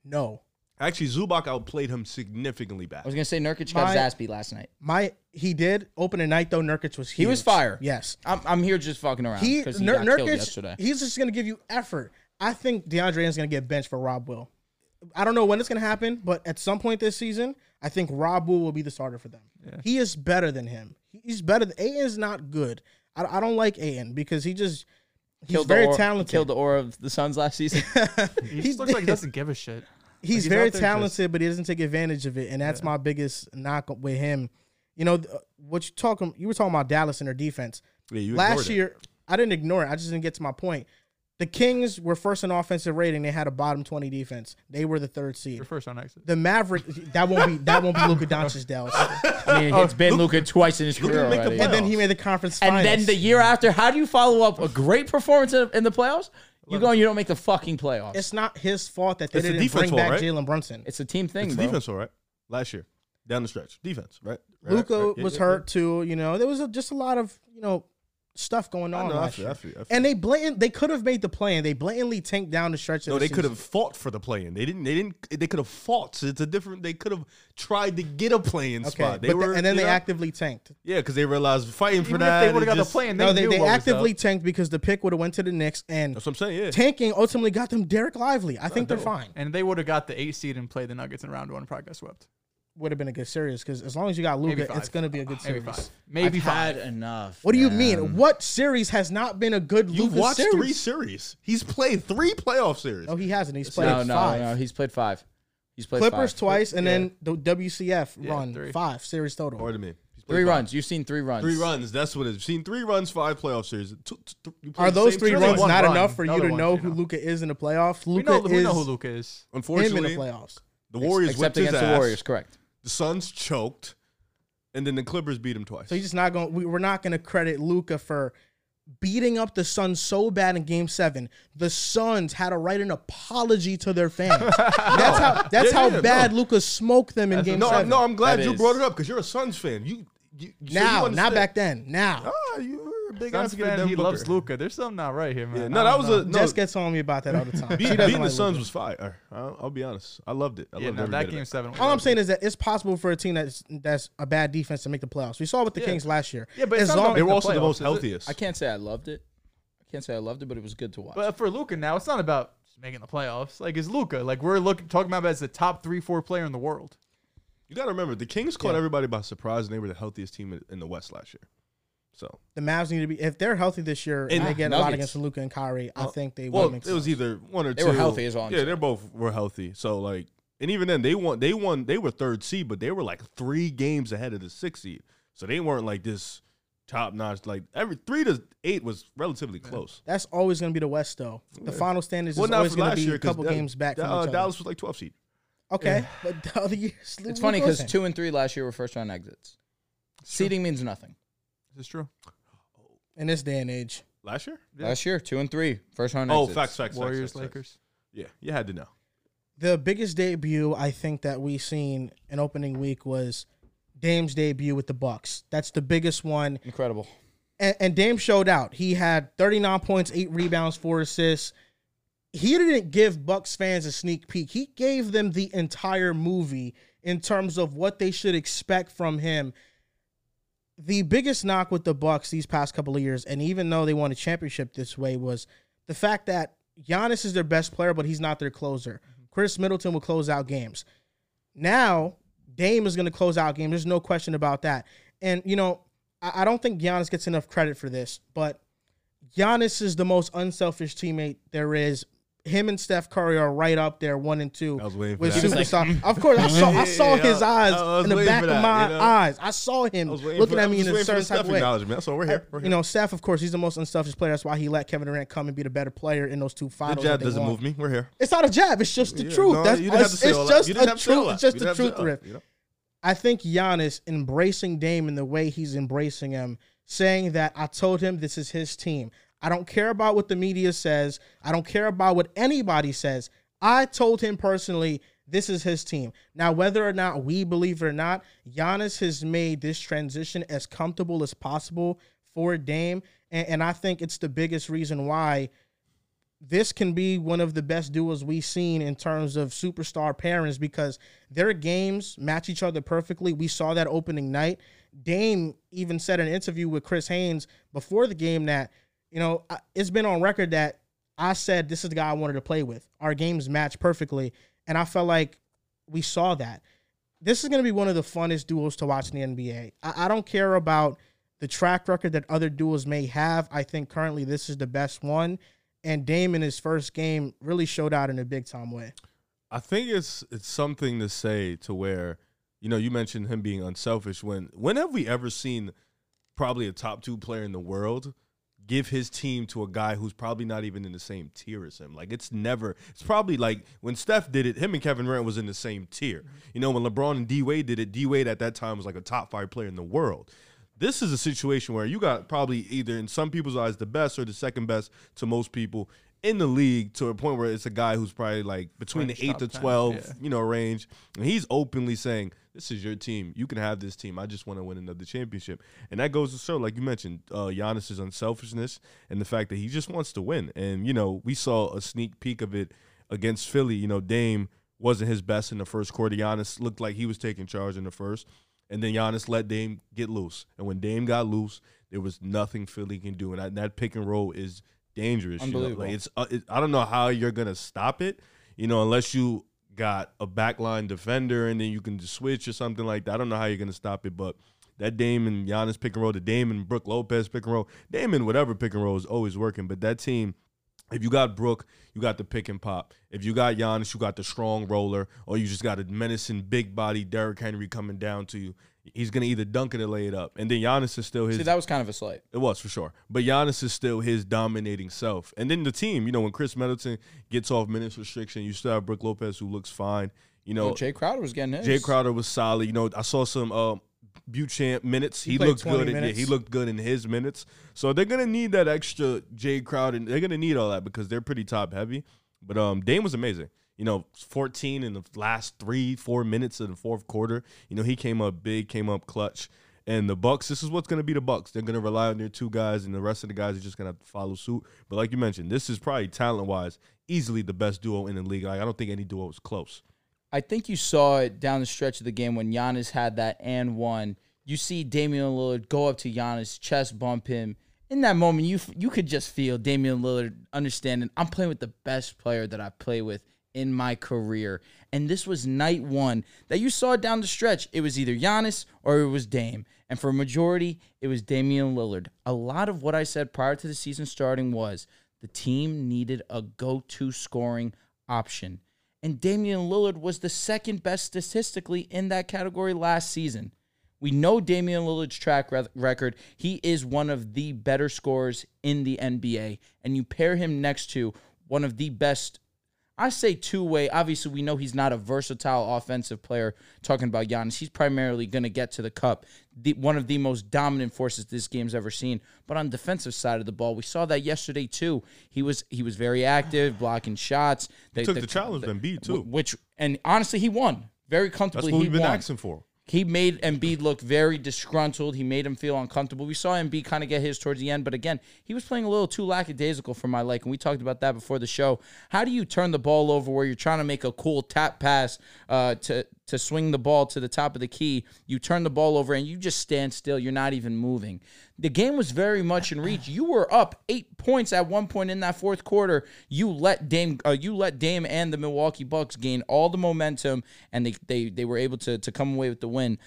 [SPEAKER 1] No,
[SPEAKER 3] Actually, Zubac outplayed him significantly bad.
[SPEAKER 4] I was gonna say Nurkic got his
[SPEAKER 1] My-
[SPEAKER 4] ass beat last night.
[SPEAKER 1] my he did opening night though. Nurkic was huge.
[SPEAKER 4] He was fire.
[SPEAKER 1] Yes,
[SPEAKER 4] I'm, I'm here just fucking around
[SPEAKER 1] he,
[SPEAKER 4] because he
[SPEAKER 1] Nur-
[SPEAKER 4] got killed
[SPEAKER 1] Nurkic.
[SPEAKER 4] yesterday.
[SPEAKER 1] He's just gonna give you effort. I think DeAndre is gonna get benched for Rob Will. I don't know when it's gonna happen, but at some point this season, I think Rob Will will be the starter for them.
[SPEAKER 2] Yeah.
[SPEAKER 1] He is better than him. He's better. Than, Ayton is not good. I, I don't like Ayton because he just he's
[SPEAKER 4] Killed
[SPEAKER 1] very
[SPEAKER 4] the aura,
[SPEAKER 1] talented.
[SPEAKER 4] Killed the aura of the Suns last season.
[SPEAKER 2] He just looks like he doesn't give a shit.
[SPEAKER 1] he's,
[SPEAKER 2] he's
[SPEAKER 1] very
[SPEAKER 2] out there
[SPEAKER 1] talented, but he doesn't take advantage of it, and that's my biggest knock with him. You know what you talking? You were talking about Dallas and their defense
[SPEAKER 3] Yeah, you ignored
[SPEAKER 1] last
[SPEAKER 3] it.
[SPEAKER 1] year. I didn't ignore it. I just didn't get to my point. The Kings were first in offensive rating. They had a bottom twenty defense. They were the third seed.
[SPEAKER 2] Your first on exit.
[SPEAKER 1] The Maverick that won't be that won't be Luka Doncic's Dallas.
[SPEAKER 4] I mean, it's been Luka twice in his
[SPEAKER 3] Luka
[SPEAKER 4] career
[SPEAKER 3] make the
[SPEAKER 4] already.
[SPEAKER 1] And then he made the conference
[SPEAKER 4] And
[SPEAKER 1] finals.
[SPEAKER 4] then the year after, how do you follow up a great performance in, in the playoffs? You go and you don't make the fucking playoffs. It's,
[SPEAKER 1] it's not his fault that they
[SPEAKER 3] It's
[SPEAKER 1] didn't
[SPEAKER 3] defense
[SPEAKER 1] bring back
[SPEAKER 3] right?
[SPEAKER 1] Jalen Brunson.
[SPEAKER 4] It's a team thing,
[SPEAKER 3] It's
[SPEAKER 4] bro.
[SPEAKER 3] defense, all right. Last year, down the stretch, defense, right? Right,
[SPEAKER 1] Luka
[SPEAKER 3] right. Yeah,
[SPEAKER 1] was
[SPEAKER 3] yeah,
[SPEAKER 1] hurt too. You know, there was a, just a lot of you know stuff going
[SPEAKER 3] yeah. I
[SPEAKER 1] on
[SPEAKER 3] know, I feel. I feel, I feel.
[SPEAKER 1] And they blatant they could have made the play, and they blatantly tanked down the stretch. Of
[SPEAKER 3] no,
[SPEAKER 1] the
[SPEAKER 3] they could have fought for the play-in. They didn't. They didn't. They could have fought. So it's a different. They could have tried to get a play-in
[SPEAKER 1] Okay,
[SPEAKER 3] spot. They
[SPEAKER 1] but the-
[SPEAKER 3] were,
[SPEAKER 1] and then they
[SPEAKER 3] know?
[SPEAKER 1] actively tanked.
[SPEAKER 3] Yeah, because they realized fighting for
[SPEAKER 2] Even
[SPEAKER 3] that.
[SPEAKER 2] if they would have got the play, and they
[SPEAKER 1] No, they, they actively tanked because the pick would have went to the Knicks, and
[SPEAKER 3] That's what I'm saying. Yeah.
[SPEAKER 1] tanking ultimately got them Dereck Lively. I think they're fine.
[SPEAKER 2] and they would have got the eight seed and played the Nuggets in round one and probably got swept.
[SPEAKER 1] Would have been a good series because as long as you got
[SPEAKER 2] Luka,
[SPEAKER 1] it's going to be a good series.
[SPEAKER 2] Maybe
[SPEAKER 1] series.
[SPEAKER 2] five. Maybe
[SPEAKER 4] I've
[SPEAKER 2] five.
[SPEAKER 4] had enough.
[SPEAKER 1] What do you
[SPEAKER 4] man.
[SPEAKER 1] mean? What series has not been a good
[SPEAKER 3] You've watched
[SPEAKER 1] series?
[SPEAKER 3] three series. He's played three playoff series.
[SPEAKER 1] No, he hasn't. He's played
[SPEAKER 4] No, no,
[SPEAKER 1] five.
[SPEAKER 4] no. He's played five. He's played
[SPEAKER 1] Clippers
[SPEAKER 4] five.
[SPEAKER 1] twice, and
[SPEAKER 2] Yeah.
[SPEAKER 1] then the WCF
[SPEAKER 2] Yeah,
[SPEAKER 1] run
[SPEAKER 2] three.
[SPEAKER 1] five series total.
[SPEAKER 3] Pardon me.
[SPEAKER 4] Three
[SPEAKER 3] five.
[SPEAKER 4] runs. You've seen three runs.
[SPEAKER 3] Three runs. That's what it is. You've seen three runs, five playoff series. Two- two- two- you
[SPEAKER 1] Are those three runs not
[SPEAKER 2] run.
[SPEAKER 1] enough for
[SPEAKER 2] The
[SPEAKER 1] you to
[SPEAKER 2] ones,
[SPEAKER 1] know
[SPEAKER 2] you
[SPEAKER 1] who
[SPEAKER 2] know.
[SPEAKER 1] Luka is in the playoffs?
[SPEAKER 2] We
[SPEAKER 1] Luka
[SPEAKER 2] know, we
[SPEAKER 1] is
[SPEAKER 2] know who Luka is.
[SPEAKER 1] Unfortunately, him in the playoffs.
[SPEAKER 3] the Warriors
[SPEAKER 4] Except
[SPEAKER 3] whipped his
[SPEAKER 4] against
[SPEAKER 3] ass.
[SPEAKER 4] the Warriors, correct.
[SPEAKER 3] The Suns choked, and then the Clippers beat him twice.
[SPEAKER 1] So you're just not going. We, we're not going to credit Luka for beating up the Suns so bad in Game Seven. The Suns had to write an apology to their fans. that's how. That's
[SPEAKER 3] Yeah,
[SPEAKER 1] how
[SPEAKER 3] yeah,
[SPEAKER 1] bad
[SPEAKER 3] no.
[SPEAKER 1] Luka smoked them in
[SPEAKER 2] That's-
[SPEAKER 1] Game
[SPEAKER 3] no,
[SPEAKER 1] Seven.
[SPEAKER 3] I'm, no, I'm glad
[SPEAKER 4] That
[SPEAKER 3] you
[SPEAKER 4] is-
[SPEAKER 3] brought it up because you're a Suns fan. You, you, you so you
[SPEAKER 1] now, not back then. Now,
[SPEAKER 3] Ah, you were a big
[SPEAKER 2] Suns
[SPEAKER 3] advocate of
[SPEAKER 2] fan,
[SPEAKER 3] Devin
[SPEAKER 2] he
[SPEAKER 3] Booker.
[SPEAKER 2] loves Luka. There's something not right here, man.
[SPEAKER 3] Yeah, no,
[SPEAKER 2] I
[SPEAKER 3] that
[SPEAKER 2] don't
[SPEAKER 3] was
[SPEAKER 2] know.
[SPEAKER 3] a no.
[SPEAKER 1] Jess gets on me about that all the time.
[SPEAKER 3] Beat,
[SPEAKER 1] she doesn't
[SPEAKER 3] beating
[SPEAKER 1] like
[SPEAKER 3] the Suns
[SPEAKER 1] Luka.
[SPEAKER 3] was fire. I'll, I'll be honest. I loved it. I
[SPEAKER 2] Yeah,
[SPEAKER 3] loved
[SPEAKER 2] no,
[SPEAKER 3] every
[SPEAKER 2] that
[SPEAKER 3] bit of
[SPEAKER 2] game
[SPEAKER 3] it.
[SPEAKER 2] seven.
[SPEAKER 1] All I'm saying is that it's possible for a team that's that's a bad defense to make the playoffs. We saw with the
[SPEAKER 2] Yeah.
[SPEAKER 1] Kings last year.
[SPEAKER 2] Yeah, but it's
[SPEAKER 1] as
[SPEAKER 2] not about
[SPEAKER 1] long
[SPEAKER 3] They were also the
[SPEAKER 2] playoffs,
[SPEAKER 3] most
[SPEAKER 2] is it?
[SPEAKER 3] healthiest.
[SPEAKER 4] I can't say I loved it. I can't say I loved it, but it was good to watch.
[SPEAKER 2] But for Luka now, it's not about just making the playoffs. Like, is Luka like we're looking talking about as the top three, four player in the world?
[SPEAKER 3] You got to remember, the Kings caught
[SPEAKER 1] Yeah.
[SPEAKER 3] everybody by surprise, and they were the healthiest team in, in the West last year. So,
[SPEAKER 1] the Mavs need to be if they're healthy this year and,
[SPEAKER 3] And
[SPEAKER 1] they get a lot against Luka and Kyrie, I
[SPEAKER 3] Uh,
[SPEAKER 1] think they
[SPEAKER 3] well,
[SPEAKER 1] will
[SPEAKER 3] it
[SPEAKER 1] make
[SPEAKER 3] was either one or
[SPEAKER 4] They
[SPEAKER 3] two.
[SPEAKER 4] were healthy, is all
[SPEAKER 3] Yeah, they're both were healthy. So like, and even then, they won. They won. They were third seed, but they were like three games ahead of the sixth seed. So they weren't like this top notch. Like every three to eight was relatively close.
[SPEAKER 1] That's always going to be the West, though. The
[SPEAKER 3] Yeah.
[SPEAKER 1] final standings
[SPEAKER 3] Well,
[SPEAKER 1] is
[SPEAKER 3] not
[SPEAKER 1] always going to
[SPEAKER 3] last
[SPEAKER 1] be
[SPEAKER 3] year
[SPEAKER 1] a
[SPEAKER 3] 'cause
[SPEAKER 1] couple
[SPEAKER 3] Da-
[SPEAKER 1] games back
[SPEAKER 3] Da-
[SPEAKER 1] from
[SPEAKER 3] uh,
[SPEAKER 1] each other.
[SPEAKER 3] Dallas was like 12 seed.
[SPEAKER 1] Okay, but the other years,
[SPEAKER 4] it's funny because two and three last year were first round exits. Seeding means nothing.
[SPEAKER 2] Is this true?
[SPEAKER 1] in this day and age,
[SPEAKER 3] Last year?
[SPEAKER 2] Yeah.
[SPEAKER 4] Last year, two and three, first round
[SPEAKER 3] Oh,
[SPEAKER 4] exits.
[SPEAKER 3] facts, facts,
[SPEAKER 2] Warriors,
[SPEAKER 3] facts, facts, facts.
[SPEAKER 2] Lakers.
[SPEAKER 3] Yeah, you had to know.
[SPEAKER 1] the biggest debut I think that we seen in opening week was Dame's debut with the Bucks. That's the biggest one.
[SPEAKER 4] Incredible.
[SPEAKER 1] and, and Dame showed out. He had 39 points, eight rebounds, four assists. He didn't give Bucks fans a sneak peek. He gave them the entire movie in terms of what they should expect from him. The biggest knock with the Bucks these past couple of years, and even though they won a championship this way, was the fact that Giannis is their best player, but he's not their closer. Mm-hmm. Khris Middleton will close out games. Now, Dame is going to close out games. There's no question about that. And, you know, I, I don't think Giannis gets enough credit for this, but Giannis is the most unselfish teammate there is. Him and Steph Curry are right up there, one and two.
[SPEAKER 3] I was waiting for
[SPEAKER 1] with
[SPEAKER 3] that.
[SPEAKER 1] Superstar. of course, I saw I saw
[SPEAKER 3] Yeah,
[SPEAKER 1] his
[SPEAKER 3] I-
[SPEAKER 1] eyes
[SPEAKER 3] I was
[SPEAKER 1] in the back
[SPEAKER 3] for
[SPEAKER 1] of my
[SPEAKER 3] you know?
[SPEAKER 1] eyes. I saw him
[SPEAKER 3] I
[SPEAKER 1] looking at me in a
[SPEAKER 3] the
[SPEAKER 1] certain type of way.
[SPEAKER 3] acknowledgement. So we're here. We're
[SPEAKER 1] You know, Steph, of course, he's the most unselfish player. That's why he let Kevin Durant come and be the better player in those two finals. the jab
[SPEAKER 3] doesn't
[SPEAKER 1] won.
[SPEAKER 3] move me. We're here.
[SPEAKER 1] It's not a jab. It's just the
[SPEAKER 3] Yeah,
[SPEAKER 1] truth.
[SPEAKER 3] no,
[SPEAKER 1] That's
[SPEAKER 3] you didn't have
[SPEAKER 1] it's, it's just
[SPEAKER 3] You didn't
[SPEAKER 1] a
[SPEAKER 3] have to say all
[SPEAKER 1] truth. It's just the truth, Riv.
[SPEAKER 3] that?
[SPEAKER 1] I think Giannis embracing Dame in the way he's embracing him, saying that I told him this is his team. I don't care about what the media says. I don't care about what anybody says. I told him personally, this is his team. Now, whether or not we believe it or not, Giannis has made this transition as comfortable as possible for Dame. And, and I think it's the biggest reason why this can be one of the best duos we've seen in terms of superstar pairings because their games match each other perfectly. We saw that opening night. Dame even said in an interview with Chris Haynes before the game that, you know, it's been on record that I said this is the guy I wanted to play with. Our games match perfectly. And I felt like we saw that. This is going to be one of the funnest duels to watch in the NBA. I, I don't care about the track record that other duels may have. I think currently this is the best one and Dame in his first game really showed out in a big time way.
[SPEAKER 3] I think it's it's something to say to where, you know, you mentioned him being unselfish. When when have we ever seen probably a top two player in the world give his team to a guy who's probably not even in the same tier as him. Like it's never. It's probably like when Steph did it, him and Kevin Durant was in the same tier. You know, when LeBron and D Wade did it, D Wade at that time was like a top five player in the world. This is a situation where you got probably either in some people's eyes the best or the second best to most people in the league to a point where it's a guy who's probably like between the eight to
[SPEAKER 2] 10,
[SPEAKER 3] twelve,
[SPEAKER 2] yeah.
[SPEAKER 3] you know, range. And he's openly saying, "This is your team. You can have this team. I just want to win another championship." And that goes to show, like you mentioned, uh, Giannis's unselfishness and the fact that he just wants to win. And you know, we saw a sneak peek of it against Philly. You know, Dame wasn't his best in the first quarter. Giannis looked like he was taking charge in the first. And then Giannis let Dame get loose. And when Dame got loose, there was nothing Philly can do. And that, that pick and roll is dangerous. You know?
[SPEAKER 4] Unbelievable.
[SPEAKER 3] Like it's, uh, it, I don't know how you're gonna stop it. You know, unless you got a backline defender and then you can just switch or something like that. I don't know how you're gonna stop it, but that Dame and Giannis pick and roll, the Dame and Brooke Lopez pick and roll, Dame and whatever pick and roll is always working. But that team, if you got Brooke, you got the pick and pop. If you got Giannis, you got the strong roller, or you just got a menacing big body Derrick Henry coming down to you. He's gonna either dunk it or lay it up. And then Giannis is still his
[SPEAKER 4] See, that was kind of a slight.
[SPEAKER 3] it was for sure. But Giannis is still his dominating self. And then the team, you know, when Khris Middleton gets off minutes restriction, you still have Brooke Lopez who looks fine. You know,
[SPEAKER 4] Well, Jae Crowder was getting his.
[SPEAKER 3] Jae Crowder was solid. You know, I saw some uh, Beauchamp minutes. He,
[SPEAKER 1] played
[SPEAKER 3] looked good. In, yeah, he looked good in his minutes. So they're gonna need that extra Jae Crowder. They're gonna need all that because they're pretty top heavy. But um, Dame was amazing. You know, 14 in the last three, four minutes of the fourth quarter. You know, he came up big, came up clutch. And the Bucks, this is what's going to be the Bucks. They're going to rely on their two guys, and the rest of the guys are just going to follow suit. But like you mentioned, this is probably talent wise easily the best duo in the league. Like, I don't think any duo is close.
[SPEAKER 4] I think you saw it down the stretch of the game when Giannis had that and one. You see Damian Lillard go up to Giannis, chest bump him. In that moment, you you could just feel Damian Lillard understanding I'm playing with the best player that I play with in my career. And this was night one that you saw down the stretch. It was either Giannis or it was Dame. And for a majority, it was Damian Lillard. A lot of what I said prior to the season starting was the team needed a go to scoring option. And Damian Lillard was the second best statistically in that category last season. We know Damian Lillard's track re- record. He is one of the better scorers in the NBA. And you pair him next to one of the best, I say two way. Obviously, we know he's not a versatile offensive player. Talking about Giannis, he's primarily going to get to the cup. The, one of the most dominant forces this game's ever seen. But on defensive side of the ball, we saw that yesterday too. He was he was very active, blocking shots. They
[SPEAKER 3] Took the challenge to Embiid, too.
[SPEAKER 4] Which and honestly, he won very
[SPEAKER 3] That's
[SPEAKER 4] comfortably.
[SPEAKER 3] what
[SPEAKER 4] he
[SPEAKER 3] we've been
[SPEAKER 4] won.
[SPEAKER 3] asking for.
[SPEAKER 4] He made Embiid look very disgruntled. He made him feel uncomfortable. We saw Embiid kind of get his towards the end, but again, he was playing a little too lackadaisical for my liking. We talked about that before the show. How do you turn the ball over where you're trying to make a cool tap pass uh, to to swing the ball to the top of the key? You turn the ball over and you just stand still. You're not even moving. The game was very much in reach. You were up eight points at one point in that fourth quarter. You let Dame, uh, you let Dame and the Milwaukee Bucks gain all the momentum, and they they they were able to to come away with the win.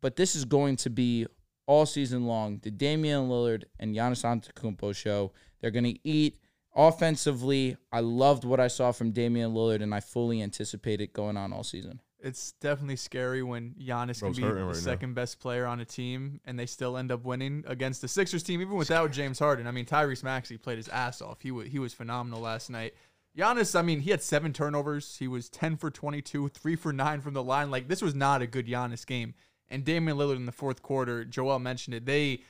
[SPEAKER 4] But this is going to be all season long. The Damian Lillard and Giannis Antetokounmpo show. They're going to eat offensively. I loved what I saw from Damian Lillard, and I fully anticipate it going on all season.
[SPEAKER 2] It's definitely scary when Giannis
[SPEAKER 3] Bro's
[SPEAKER 2] can be the
[SPEAKER 3] right now.
[SPEAKER 2] second best player on a team and they still end up winning against the Sixers team, even without James Harden. I mean, Tyrese Maxey played his ass off. He was he was phenomenal last night. Giannis, I mean, he had seven turnovers. He was ten for twenty two, three for nine from the line. Like this was not a good Giannis game. And Damian Lillard in the fourth quarter, Joel mentioned it. They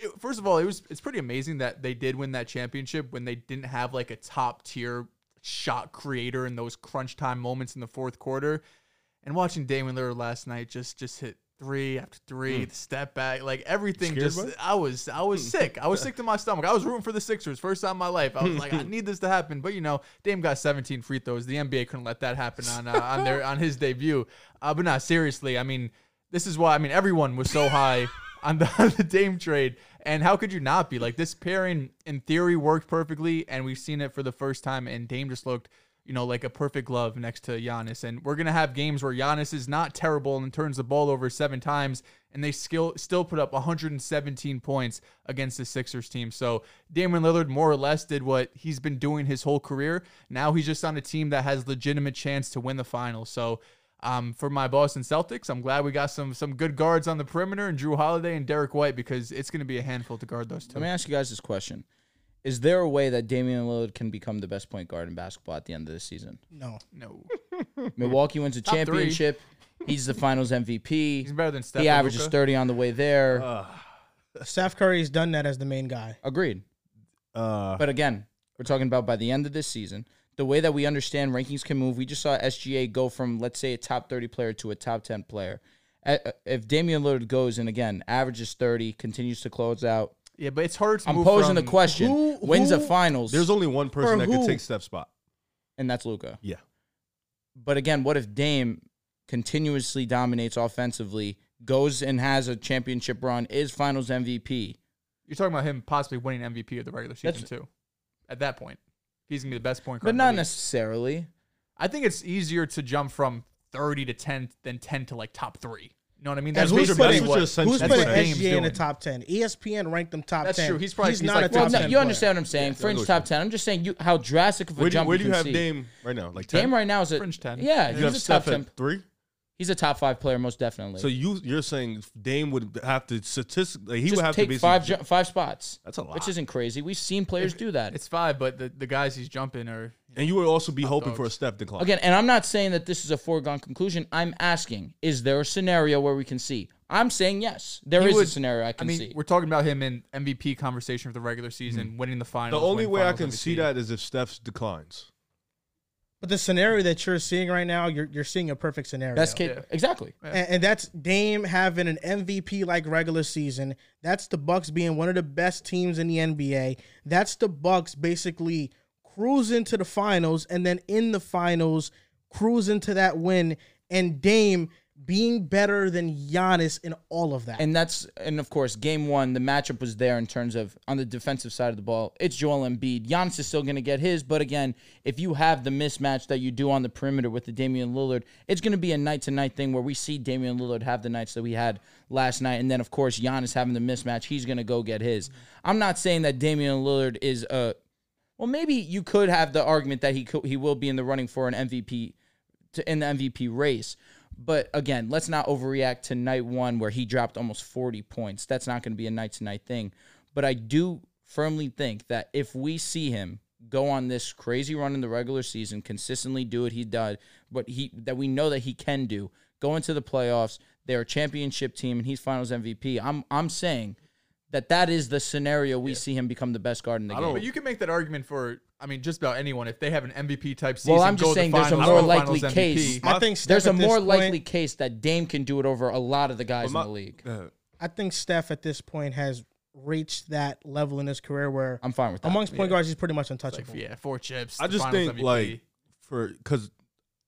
[SPEAKER 2] it- first of all, it was it's pretty amazing that they did win that championship when they didn't have like a top tier shot creator in those crunch time moments in the fourth quarter. And watching Damian Lillard last night just just hit three after three, the step back, like everything. Just
[SPEAKER 3] bud?
[SPEAKER 2] I was I was sick. I was sick to my stomach. I was rooting for the Sixers first time in my life. I was like, I need this to happen. But you know, Dame got 17 free throws. The NBA couldn't let that happen on uh, on their on his debut. Uh, but not seriously. I mean, this is why I mean everyone was so high on the, on the Dame trade. And how could you not be? Like this pairing in theory worked perfectly, and we've seen it for the first time. And Dame just looked, you know, like a perfect glove next to Giannis. And we're gonna have games where Giannis is not terrible and turns the ball over seven times, and they still still put up 117 points against the Sixers team. So Damian Lillard more or less did what he's been doing his whole career. Now he's just on a team that has legitimate chance to win the finals. So Um, for my Boston Celtics, I'm glad we got some some good guards on the perimeter and Jrue Holiday and Derrick White because it's going to be a handful to guard those two.
[SPEAKER 4] Let me ask you guys this question: Is there a way that Damian Lillard can become the best point guard in basketball at the end of this season?
[SPEAKER 1] No.
[SPEAKER 2] no,
[SPEAKER 4] Milwaukee wins a
[SPEAKER 2] Top three.
[SPEAKER 4] championship. He's the Finals MVP.
[SPEAKER 2] he's better than Steph.
[SPEAKER 4] He averages
[SPEAKER 2] Luka.
[SPEAKER 4] 30 on the way there.
[SPEAKER 3] Uh,
[SPEAKER 1] Steph Curry's done that as the main guy.
[SPEAKER 4] Agreed.
[SPEAKER 3] uh,
[SPEAKER 4] But again, we're talking about by the end of this season, the way that we understand rankings can move. We just saw SGA go from let's say a top 30 player to a top 10 player. Uh, If Damian Lillard goes and again averages 30, continues to close out,
[SPEAKER 2] Yeah, but it's hard to.
[SPEAKER 4] I'm
[SPEAKER 2] move
[SPEAKER 4] posing the question:
[SPEAKER 1] Who-
[SPEAKER 4] wins a
[SPEAKER 1] who-
[SPEAKER 4] finals,
[SPEAKER 3] there's only one person
[SPEAKER 1] For
[SPEAKER 3] that could take Steph's spot.
[SPEAKER 4] and that's Luka.
[SPEAKER 3] Yeah.
[SPEAKER 4] But again, what if Dame continuously dominates offensively, goes and has a championship run, is Finals MVP?
[SPEAKER 2] You're talking about him possibly winning MVP of the regular season
[SPEAKER 4] That's-
[SPEAKER 2] too. At that point, he's gonna be the best point guard.
[SPEAKER 4] But
[SPEAKER 2] in the
[SPEAKER 4] not
[SPEAKER 2] league.
[SPEAKER 4] necessarily.
[SPEAKER 2] I think it's easier to jump from 30 to 10 than 10 to like top three. You know what I mean? That's
[SPEAKER 1] who's
[SPEAKER 2] basically
[SPEAKER 1] putting,
[SPEAKER 3] what you're
[SPEAKER 1] who's
[SPEAKER 2] that's
[SPEAKER 1] putting
[SPEAKER 2] what
[SPEAKER 3] saying.
[SPEAKER 2] Dame's
[SPEAKER 1] SGA in the top 10? ESPN ranked them top
[SPEAKER 2] That's
[SPEAKER 1] 10.
[SPEAKER 2] true. He's probably-
[SPEAKER 1] he's
[SPEAKER 2] he's
[SPEAKER 1] not
[SPEAKER 2] like
[SPEAKER 1] a
[SPEAKER 2] top
[SPEAKER 4] Well,
[SPEAKER 1] top
[SPEAKER 4] no,
[SPEAKER 1] 10
[SPEAKER 4] you
[SPEAKER 1] player.
[SPEAKER 4] understand what I'm saying.
[SPEAKER 3] Yeah,
[SPEAKER 4] Fringe top 10. I'm just saying you, how drastic of a
[SPEAKER 3] Where do, you-
[SPEAKER 4] jump
[SPEAKER 3] where do
[SPEAKER 4] you
[SPEAKER 3] you have
[SPEAKER 4] see.
[SPEAKER 3] Dame right now? Like 10?
[SPEAKER 4] Dame right now is a
[SPEAKER 2] Fringe 10.
[SPEAKER 4] Yeah,
[SPEAKER 3] You have
[SPEAKER 4] he's a top
[SPEAKER 3] Steph
[SPEAKER 4] 10.
[SPEAKER 3] at three.
[SPEAKER 4] He's a top five player, most definitely.
[SPEAKER 3] So you you're saying Dame would have to statistically he
[SPEAKER 4] just
[SPEAKER 3] would have
[SPEAKER 4] take
[SPEAKER 3] to
[SPEAKER 4] five ju- five spots.
[SPEAKER 3] That's a lot.
[SPEAKER 4] which isn't crazy. We've seen players do that.
[SPEAKER 2] It's five, but the, the guys he's jumping are.
[SPEAKER 3] And you would also be hoping
[SPEAKER 2] dogs.
[SPEAKER 3] for a step decline.
[SPEAKER 4] Again, and I'm not saying that this is a foregone conclusion. I'm asking, is there a scenario where we can see? I'm saying yes. There
[SPEAKER 2] He
[SPEAKER 4] is
[SPEAKER 2] would-
[SPEAKER 4] a scenario I
[SPEAKER 2] I
[SPEAKER 4] can
[SPEAKER 2] mean,
[SPEAKER 4] see.
[SPEAKER 2] we're talking about him in MVP conversation for the regular season, hmm. winning the final.
[SPEAKER 3] The
[SPEAKER 2] finals.
[SPEAKER 3] only
[SPEAKER 2] win
[SPEAKER 3] way I
[SPEAKER 2] finals
[SPEAKER 3] can
[SPEAKER 2] MVP.
[SPEAKER 3] see that is if Steph declines.
[SPEAKER 1] But the scenario that you're seeing right now, you're, you're seeing a perfect scenario.
[SPEAKER 4] Best case,
[SPEAKER 2] Yeah.
[SPEAKER 4] exactly.
[SPEAKER 1] and, and that's Dame having an MVP like regular season. That's the Bucks being one of the best teams in the NBA. That's the Bucks basically cruising into the finals and then in the finals cruise into that win and Dame being better than Giannis in all of that.
[SPEAKER 4] And that's and of course, game one, the matchup was there in terms of on the defensive side of the ball. It's Joel Embiid. Giannis is still going to get his, but again, if you have the mismatch that you do on the perimeter with the Damian Lillard, it's going to be a night to night thing where we see Damian Lillard have the nights that we had last night, and then of course Giannis having the mismatch, he's going to go get his. I'm not saying that Damian Lillard is a well, maybe you could have the argument that he could, he will be in the running for an MVP to in the MVP race. But again, let's not overreact to night one where he dropped almost 40 points. That's not going to be a night to night thing. But I do firmly think that if we see him go on this crazy run in the regular season, consistently do what he does, but he that we know that he can do, go into the playoffs, they're a championship team and he's finals MVP. I'm I'm saying that that is the scenario we see him become the best guard in the
[SPEAKER 3] I
[SPEAKER 4] game.
[SPEAKER 2] But you can make that argument for, I mean, just about anyone. If they have an MVP type season,
[SPEAKER 4] Well, I'm just
[SPEAKER 2] to the
[SPEAKER 4] saying there's a more likely case.
[SPEAKER 2] MVP.
[SPEAKER 1] I think Steph
[SPEAKER 4] There's a more
[SPEAKER 1] point-
[SPEAKER 4] likely case that Dame can do it over a lot of the guys
[SPEAKER 3] But
[SPEAKER 4] in the league.
[SPEAKER 3] Uh,
[SPEAKER 1] I think Steph at this point has reached that level in his career where
[SPEAKER 4] I'm fine with that.
[SPEAKER 1] amongst point
[SPEAKER 2] yeah.
[SPEAKER 1] guards he's pretty much
[SPEAKER 2] Like,
[SPEAKER 1] untouchable.
[SPEAKER 2] yeah, four chips.
[SPEAKER 3] I just think
[SPEAKER 2] MVP.
[SPEAKER 3] like for because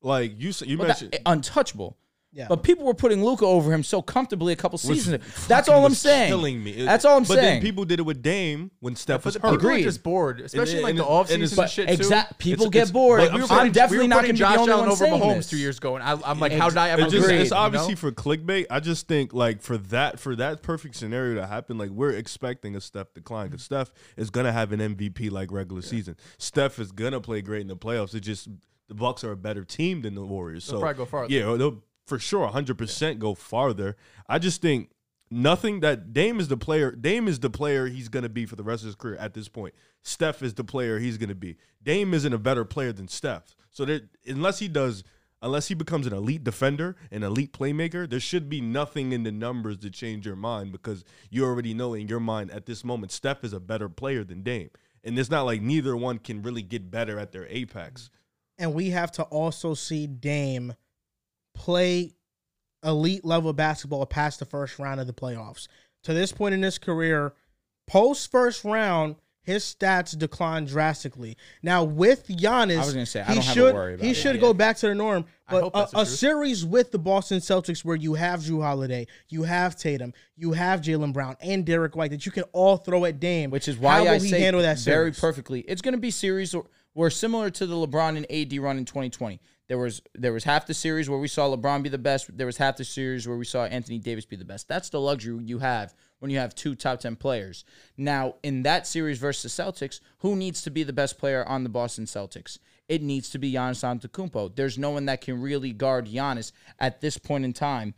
[SPEAKER 3] like you s- you
[SPEAKER 4] But
[SPEAKER 3] mentioned
[SPEAKER 4] that- untouchable.
[SPEAKER 1] Yeah.
[SPEAKER 4] But people were putting Luka over him so comfortably a couple seasons. ago. That's all I'm saying.
[SPEAKER 3] Killing me. It-
[SPEAKER 4] That's all I'm
[SPEAKER 3] but
[SPEAKER 4] saying.
[SPEAKER 3] But then people did it with Dame when Steph
[SPEAKER 2] but
[SPEAKER 3] was
[SPEAKER 2] the
[SPEAKER 3] hurt.
[SPEAKER 2] people are just bored, especially
[SPEAKER 3] And-
[SPEAKER 2] like
[SPEAKER 3] and
[SPEAKER 2] the
[SPEAKER 3] it's-
[SPEAKER 2] off
[SPEAKER 3] and
[SPEAKER 2] season and
[SPEAKER 4] But
[SPEAKER 2] shit too.
[SPEAKER 4] exact people
[SPEAKER 3] It's-
[SPEAKER 4] get
[SPEAKER 3] it's-
[SPEAKER 4] bored.
[SPEAKER 3] like,
[SPEAKER 2] we were
[SPEAKER 3] I'm
[SPEAKER 2] putting,
[SPEAKER 4] I'm definitely
[SPEAKER 2] we were
[SPEAKER 4] not
[SPEAKER 2] putting
[SPEAKER 4] going to be the
[SPEAKER 2] Josh
[SPEAKER 4] only
[SPEAKER 2] Allen
[SPEAKER 4] one
[SPEAKER 2] over
[SPEAKER 4] saying
[SPEAKER 2] Mahomes
[SPEAKER 4] this.
[SPEAKER 2] two years ago, and I, I'm like,
[SPEAKER 4] Ex-
[SPEAKER 2] how did I ever
[SPEAKER 3] It's, just,
[SPEAKER 4] Agreed.
[SPEAKER 3] it's
[SPEAKER 2] you
[SPEAKER 3] obviously
[SPEAKER 2] know?
[SPEAKER 3] for clickbait. I just think like for that for that perfect scenario to happen, like we're expecting a Steph decline because Steph is gonna have an MVP like regular season. Steph is gonna play great in the playoffs. It just the Bucks are a better team than the Warriors.
[SPEAKER 2] They'll
[SPEAKER 3] so
[SPEAKER 2] probably go farther.
[SPEAKER 3] Yeah, they'll for sure 100 percent go farther. I just think nothing that Dame is the player. Dame is the player he's gonna be for the rest of his career at this point. Steph is the player he's gonna be. Dame isn't a better player than Steph. So that unless he does unless he becomes an elite defender, an elite playmaker, there should be nothing in the numbers to change your mind because you already know in your mind at this moment Steph is a better player than Dame. And it's not like neither one can really get better at their apex.
[SPEAKER 1] and we have to also see Dame play elite level basketball past the first round of the playoffs. To this point in his career, post first round, his stats decline drastically. Now with Giannis,
[SPEAKER 4] I was gonna say, I
[SPEAKER 1] he
[SPEAKER 4] don't have a
[SPEAKER 1] should
[SPEAKER 4] worry about
[SPEAKER 1] he
[SPEAKER 4] it.
[SPEAKER 1] should
[SPEAKER 2] Yeah,
[SPEAKER 1] go back to the norm. But a, a series with the Boston Celtics where you have Jrue Holiday, you have Tatum, you have Jaylen Brown, and Derrick White that you can all throw at Dame,
[SPEAKER 4] Which is why
[SPEAKER 1] How
[SPEAKER 4] I
[SPEAKER 1] will he
[SPEAKER 4] say
[SPEAKER 1] handle that
[SPEAKER 4] very perfectly. It's going to be series where similar to the LeBron and AD run in 2020. There was there was half the series where we saw LeBron be the best. There was half the series where we saw Anthony Davis be the best. That's the luxury you have when you have two top 10 players. Now, in that series versus the Celtics, who needs to be the best player on the Boston Celtics? It needs to be Giannis Antetokounmpo. There's no one that can really guard Giannis at this point in time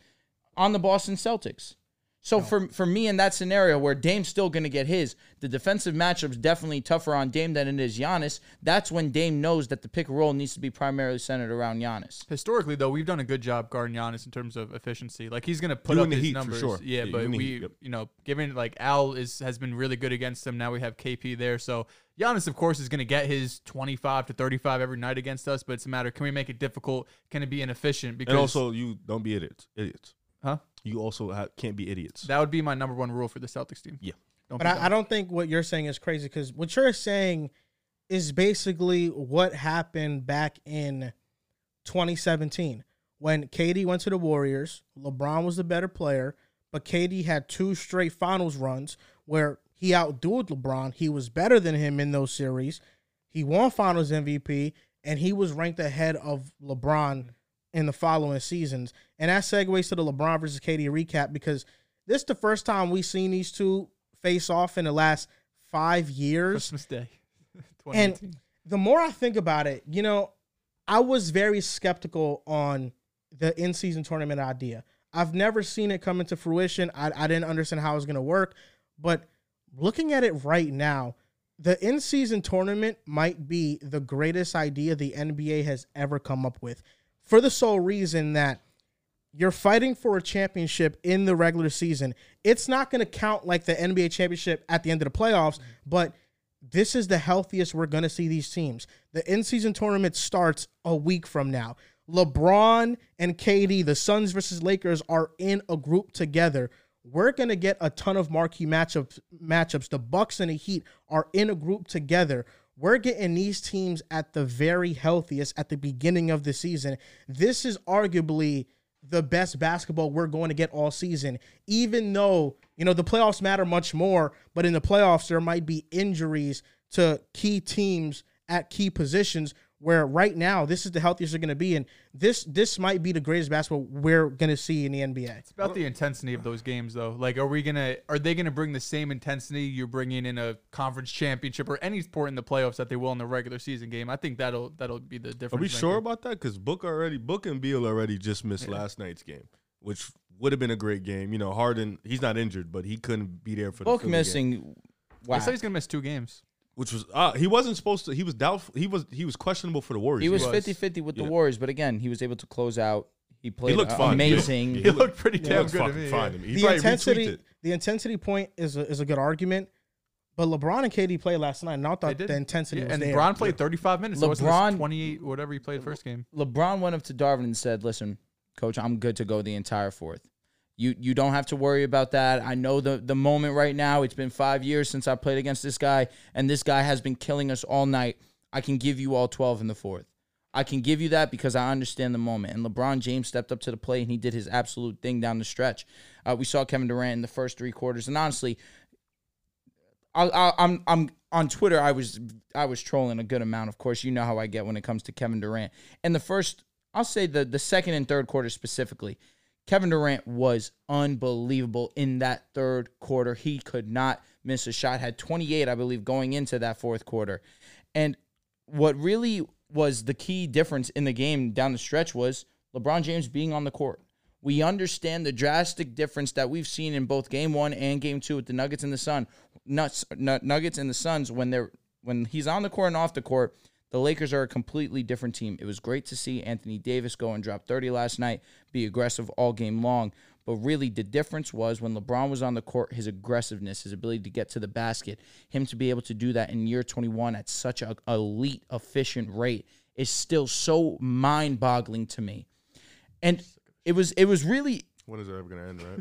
[SPEAKER 4] on the Boston Celtics. So for for me in that scenario where Dame's still going to get his, the defensive matchup's definitely tougher on Dame than it is Giannis. That's when Dame knows that the pick and roll needs to be primarily centered around Giannis.
[SPEAKER 2] Historically, though, we've done a good job guarding Giannis in terms of efficiency. Like he's gonna put
[SPEAKER 3] You
[SPEAKER 2] up
[SPEAKER 3] the
[SPEAKER 2] his
[SPEAKER 3] Heat, for
[SPEAKER 2] numbers.
[SPEAKER 3] sure.
[SPEAKER 2] Yeah,
[SPEAKER 3] Yeah,
[SPEAKER 2] but we,
[SPEAKER 3] Heat, yep.
[SPEAKER 2] you know, given like Al is has been really good against him. Now we have KP there, so Giannis, of course, is gonna get his twenty five to thirty five every night against us. But it's a matter: can we make it difficult? Can it be inefficient? Because
[SPEAKER 3] And also, you don't be idiots. Idiots.
[SPEAKER 2] huh?
[SPEAKER 3] You also ha- can't be idiots.
[SPEAKER 2] That would be my number one rule for the Celtics team.
[SPEAKER 3] Yeah.
[SPEAKER 2] Don't
[SPEAKER 1] But I,
[SPEAKER 2] dumb.
[SPEAKER 1] I don't think what you're saying is crazy because what you're saying is basically what happened back in 2017 when KD went to the Warriors. LeBron was the better player, but KD had two straight finals runs where he outdueled LeBron. He was better than him in those series. He won finals MVP, and he was ranked ahead of LeBron in the following seasons. And that segues to the LeBron versus KD recap because this is the first time we've seen these two face off in the last five years.
[SPEAKER 2] Christmas Day,
[SPEAKER 1] And the more I think about it, you know, I was very skeptical on the in season tournament idea. I've never seen it come into fruition. I, I didn't understand how it was going to work. But looking at it right now, the in season tournament might be the greatest idea the NBA has ever come up with for the sole reason that you're fighting for a championship in the regular season. It's not going to count like the NBA championship at the end of the playoffs, but this is the healthiest we're going to see these teams. The in season tournament starts a week from now. LeBron and KD, the Suns versus Lakers, are in a group together. We're going to get a ton of marquee matchups. Matchups. The Bucks and the Heat are in a group together. We're getting these teams at the very healthiest at the beginning of the season. This is arguably the best basketball we're going to get all season, even though, you know, the playoffs matter much more, but in the playoffs, there might be injuries to key teams at key positions where right now this is the healthiest they're going to be. And this this might be the greatest basketball we're going to see in the NBA.
[SPEAKER 2] It's about the intensity of those games, though. Like, are we gonna? Are they gonna bring the same intensity you're bringing in a conference championship or any sport in the playoffs that they will in the regular season game? I think that'll that'll be the difference.
[SPEAKER 3] Are we sure about that? Because Book already, Book and Beal already just missed last night's game, which would have been a great game. You know, Harden, he's not injured, but he couldn't be there for the
[SPEAKER 4] Book
[SPEAKER 3] Philly game,
[SPEAKER 4] missing.
[SPEAKER 2] They
[SPEAKER 4] Wow.
[SPEAKER 2] say he's gonna miss two games.
[SPEAKER 3] Which was uh, he wasn't supposed to. He was doubtful. He was he was questionable for the Warriors.
[SPEAKER 4] He was
[SPEAKER 2] was.
[SPEAKER 4] 50 50 with the
[SPEAKER 3] Yeah.
[SPEAKER 4] Warriors, but again, he was able to close out. He played
[SPEAKER 3] looked
[SPEAKER 4] a-
[SPEAKER 3] fine.
[SPEAKER 4] amazing.
[SPEAKER 3] He
[SPEAKER 2] He looked pretty
[SPEAKER 3] He
[SPEAKER 2] damn
[SPEAKER 3] looked
[SPEAKER 2] good to
[SPEAKER 3] fucking
[SPEAKER 2] me.
[SPEAKER 3] fine
[SPEAKER 2] yeah.
[SPEAKER 3] to me. He
[SPEAKER 1] the
[SPEAKER 3] probably
[SPEAKER 1] intensity, the intensity point is a, is a good argument, but LeBron and KD played last night, and I
[SPEAKER 2] They
[SPEAKER 1] thought
[SPEAKER 2] did.
[SPEAKER 1] the intensity
[SPEAKER 2] Yeah,
[SPEAKER 1] was
[SPEAKER 2] and
[SPEAKER 1] there.
[SPEAKER 2] LeBron played 35 minutes. So
[SPEAKER 4] LeBron-
[SPEAKER 2] LeBron 28, whatever he played first game.
[SPEAKER 4] LeBron went up to Darvin and said, "Listen, coach, I'm good to go the entire fourth. You you don't have to worry about that. I know the the moment right now. It's been 5 years since I played against this guy and this guy has been killing us all night. I can give you all 12 in the fourth. I can give you that because I understand the moment. And LeBron James stepped up to the plate and he did his absolute thing down the stretch. Uh, we saw Kevin Durant in the first three quarters, and honestly, I, I, I'm I'm on Twitter. I was I was trolling a good amount. Of course, you know how I get when it comes to Kevin Durant. And the first, I'll say the the second and third quarter specifically, Kevin Durant was unbelievable in that third quarter. He could not miss a shot. Had 28, I believe, going into that fourth quarter. And what really was the key difference in the game down the stretch was LeBron James being on the court. We understand the drastic difference that we've seen in both game one and game two with the Nuggets and the Sun. Nuts, Nut- Nuggets and the Suns when they're when he's on the court and off the court, the Lakers are a completely different team. It was great to see Anthony Davis go and drop 30 last night, be aggressive all game long. But really, the difference was when LeBron was on the court, his aggressiveness, his ability to get to the basket, him to be able to do that in year 21 at such a elite, efficient rate is still so mind boggling to me. And it was it was really
[SPEAKER 3] When is it ever gonna end, right?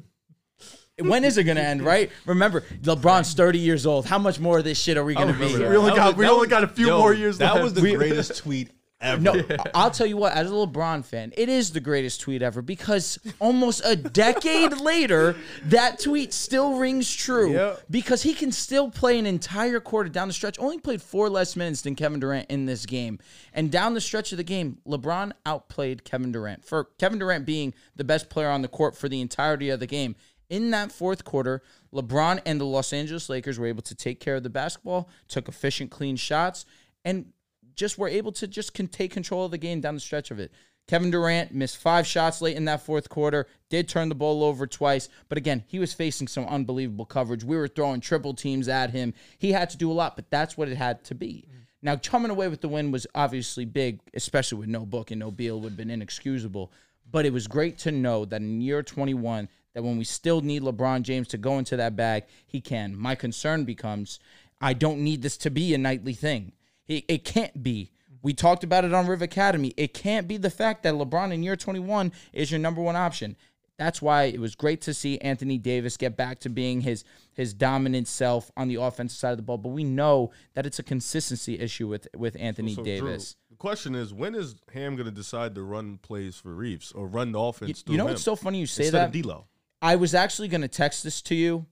[SPEAKER 4] When is it gonna end, right? Remember, LeBron's 30 years old. How much more of this shit are we gonna be? here?
[SPEAKER 2] We only got-
[SPEAKER 3] was-
[SPEAKER 2] we only
[SPEAKER 3] was-
[SPEAKER 2] got a few
[SPEAKER 3] yo,
[SPEAKER 2] more years
[SPEAKER 3] That
[SPEAKER 2] left.
[SPEAKER 3] was the
[SPEAKER 4] We-
[SPEAKER 3] greatest tweet ever.
[SPEAKER 4] No, I'll tell you what, as a LeBron fan, it is the greatest tweet ever because almost a decade later, that tweet still rings true
[SPEAKER 1] Yep.
[SPEAKER 4] because he can still play an entire quarter down the stretch. Only played four less minutes than Kevin Durant in this game. And down the stretch of the game, LeBron outplayed Kevin Durant. For Kevin Durant being the best player on the court for the entirety of the game, in that fourth quarter, LeBron and the Los Angeles Lakers were able to take care of the basketball, took efficient, clean shots, and just were able to just can take control of the game down the stretch of it. Kevin Durant missed five shots late in that fourth quarter, did turn the ball over twice, but again, he was facing some unbelievable coverage. We were throwing triple teams at him. He had to do a lot, but that's what it had to be. Mm-hmm. Now, coming away with the win was obviously big, especially with no book and no Beal would have been inexcusable. But it was great to know that in year 21, that when we still need LeBron James to go into that bag, he can. My concern becomes I don't need this to be a nightly thing. It, it can't be. We talked about it on Riv Academy. It can't be the fact that LeBron in year 21 is your number one option. That's why it was great to see Anthony Davis get back to being his his dominant self on the offensive side of the ball. But we know that it's a consistency issue with with Anthony
[SPEAKER 3] So, Drew,
[SPEAKER 4] Davis.
[SPEAKER 3] the question is, when is Ham going to decide to run plays for Reaves or run the offense
[SPEAKER 4] You, you know
[SPEAKER 3] him
[SPEAKER 4] what's so funny you say
[SPEAKER 3] instead
[SPEAKER 4] that?
[SPEAKER 3] of D'Lo?
[SPEAKER 4] I was actually going to text this to you.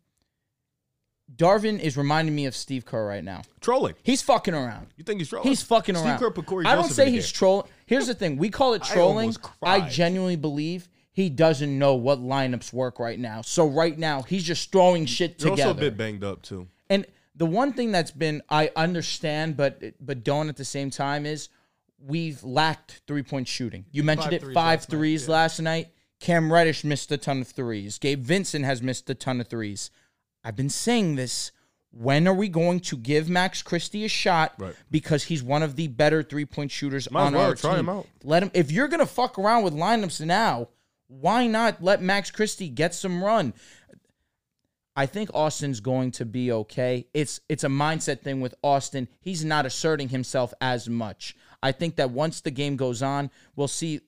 [SPEAKER 4] Darvin is reminding me of Steve Kerr right now.
[SPEAKER 3] Trolling.
[SPEAKER 4] He's fucking around.
[SPEAKER 3] You think he's trolling?
[SPEAKER 4] He's fucking
[SPEAKER 3] Steve
[SPEAKER 4] around.
[SPEAKER 3] Kerr put Corey
[SPEAKER 4] I don't
[SPEAKER 3] Joseph
[SPEAKER 4] say
[SPEAKER 3] in
[SPEAKER 4] he's trolling. Here's the thing: we call it
[SPEAKER 3] I
[SPEAKER 4] trolling.
[SPEAKER 3] almost
[SPEAKER 4] I,
[SPEAKER 3] cried.
[SPEAKER 4] genuinely believe he doesn't know what lineups work right now. So right now he's just throwing shit
[SPEAKER 3] He's
[SPEAKER 4] together.
[SPEAKER 3] also a bit banged up too.
[SPEAKER 4] And the one thing that's been I understand, but but don't at the same time is we've lacked three point shooting. You mentioned
[SPEAKER 2] Five
[SPEAKER 4] it,
[SPEAKER 2] threes
[SPEAKER 4] five
[SPEAKER 2] last night,
[SPEAKER 4] threes
[SPEAKER 2] yeah.
[SPEAKER 4] last night. Cam Reddish missed a ton of threes. Gabe Vincent has missed a ton of threes. I've been saying this. When are we going to give Max Christie a shot?
[SPEAKER 3] Right.
[SPEAKER 4] Because he's one of the better three point shooters
[SPEAKER 3] Might
[SPEAKER 4] on
[SPEAKER 3] well
[SPEAKER 4] our
[SPEAKER 3] try
[SPEAKER 4] team.
[SPEAKER 3] him out.
[SPEAKER 4] Let him. If you're gonna fuck around with lineups now, why not let Max Christie get some run? I think Austin's going to be okay. It's it's a mindset thing with Austin. He's not asserting himself as much. I think that once the game goes on, we'll see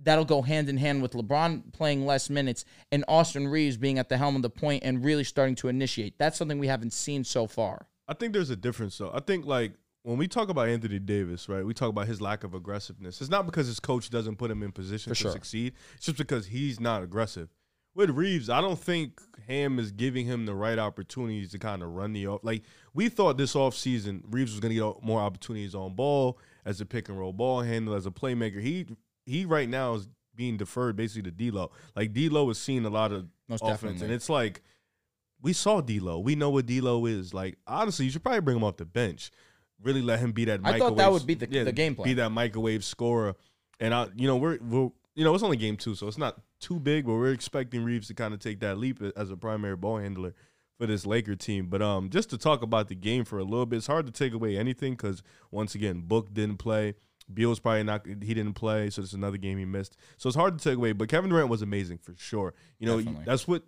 [SPEAKER 4] that'll go hand in hand with LeBron playing less minutes and Austin Reaves being at the helm of the point and really starting to initiate. That's something we haven't seen so far.
[SPEAKER 3] I think there's a difference though. I think like when we talk about Anthony Davis, right? We talk about his lack of aggressiveness. It's not because his coach doesn't put him in position
[SPEAKER 4] For
[SPEAKER 3] to
[SPEAKER 4] sure.
[SPEAKER 3] succeed. It's just because he's not aggressive. With Reaves, I don't think Ham is giving him the right opportunities to kind of run the off. Like we thought this offseason, Reaves was going to get more opportunities on ball as a pick and roll ball handler, as a playmaker. He he right now is being deferred basically to D'Lo. Like D'Lo is seeing a lot of
[SPEAKER 4] Most
[SPEAKER 3] offense,
[SPEAKER 4] definitely.
[SPEAKER 3] and it's like we saw D'Lo. We know what D'Lo is. Like honestly, you should probably bring him off the bench. Really let him be that.
[SPEAKER 4] I thought that would be the- the game plan.
[SPEAKER 3] Be that microwave scorer, and I, you know, we're, we're, you know, it's only game two, so it's not too big, but we're expecting Reaves to kind of take that leap as a primary ball handler for this Laker team. But um, just to talk about the game for a little bit, it's hard to take away anything because once again, Book didn't play. Beal's probably not. He didn't play, so it's another game he missed. So it's hard to take away. But Kevin Durant was amazing for sure. You know,
[SPEAKER 4] Definitely.
[SPEAKER 3] that's what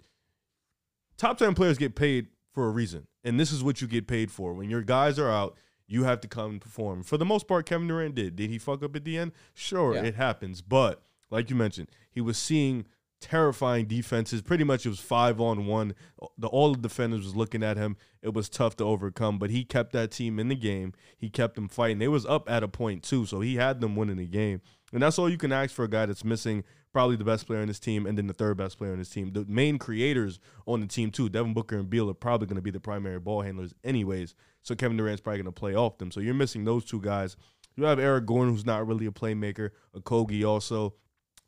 [SPEAKER 3] top 10 players get paid for a reason. And this is what you get paid for. When your guys are out, you have to come and perform. For the most part, Kevin Durant did. Did he fuck up at the end? Sure,
[SPEAKER 4] Yeah.
[SPEAKER 3] it happens. But like you mentioned, he was seeing terrifying defenses. Pretty much it was five on one. The all the defenders was looking at him. It was tough to overcome, but he kept that team in the game. He kept them fighting. They was up at a point too, so he had them winning the game. And that's all you can ask for a guy that's missing probably the best player in his team and then the third best player in his team. The main creators on the team too, Devin Booker and Beal are probably going to be the primary ball handlers anyways. So Kevin Durant's probably going to play off them. So you're missing those two guys. You have Eric Gordon, who's not really a playmaker. Okogie also.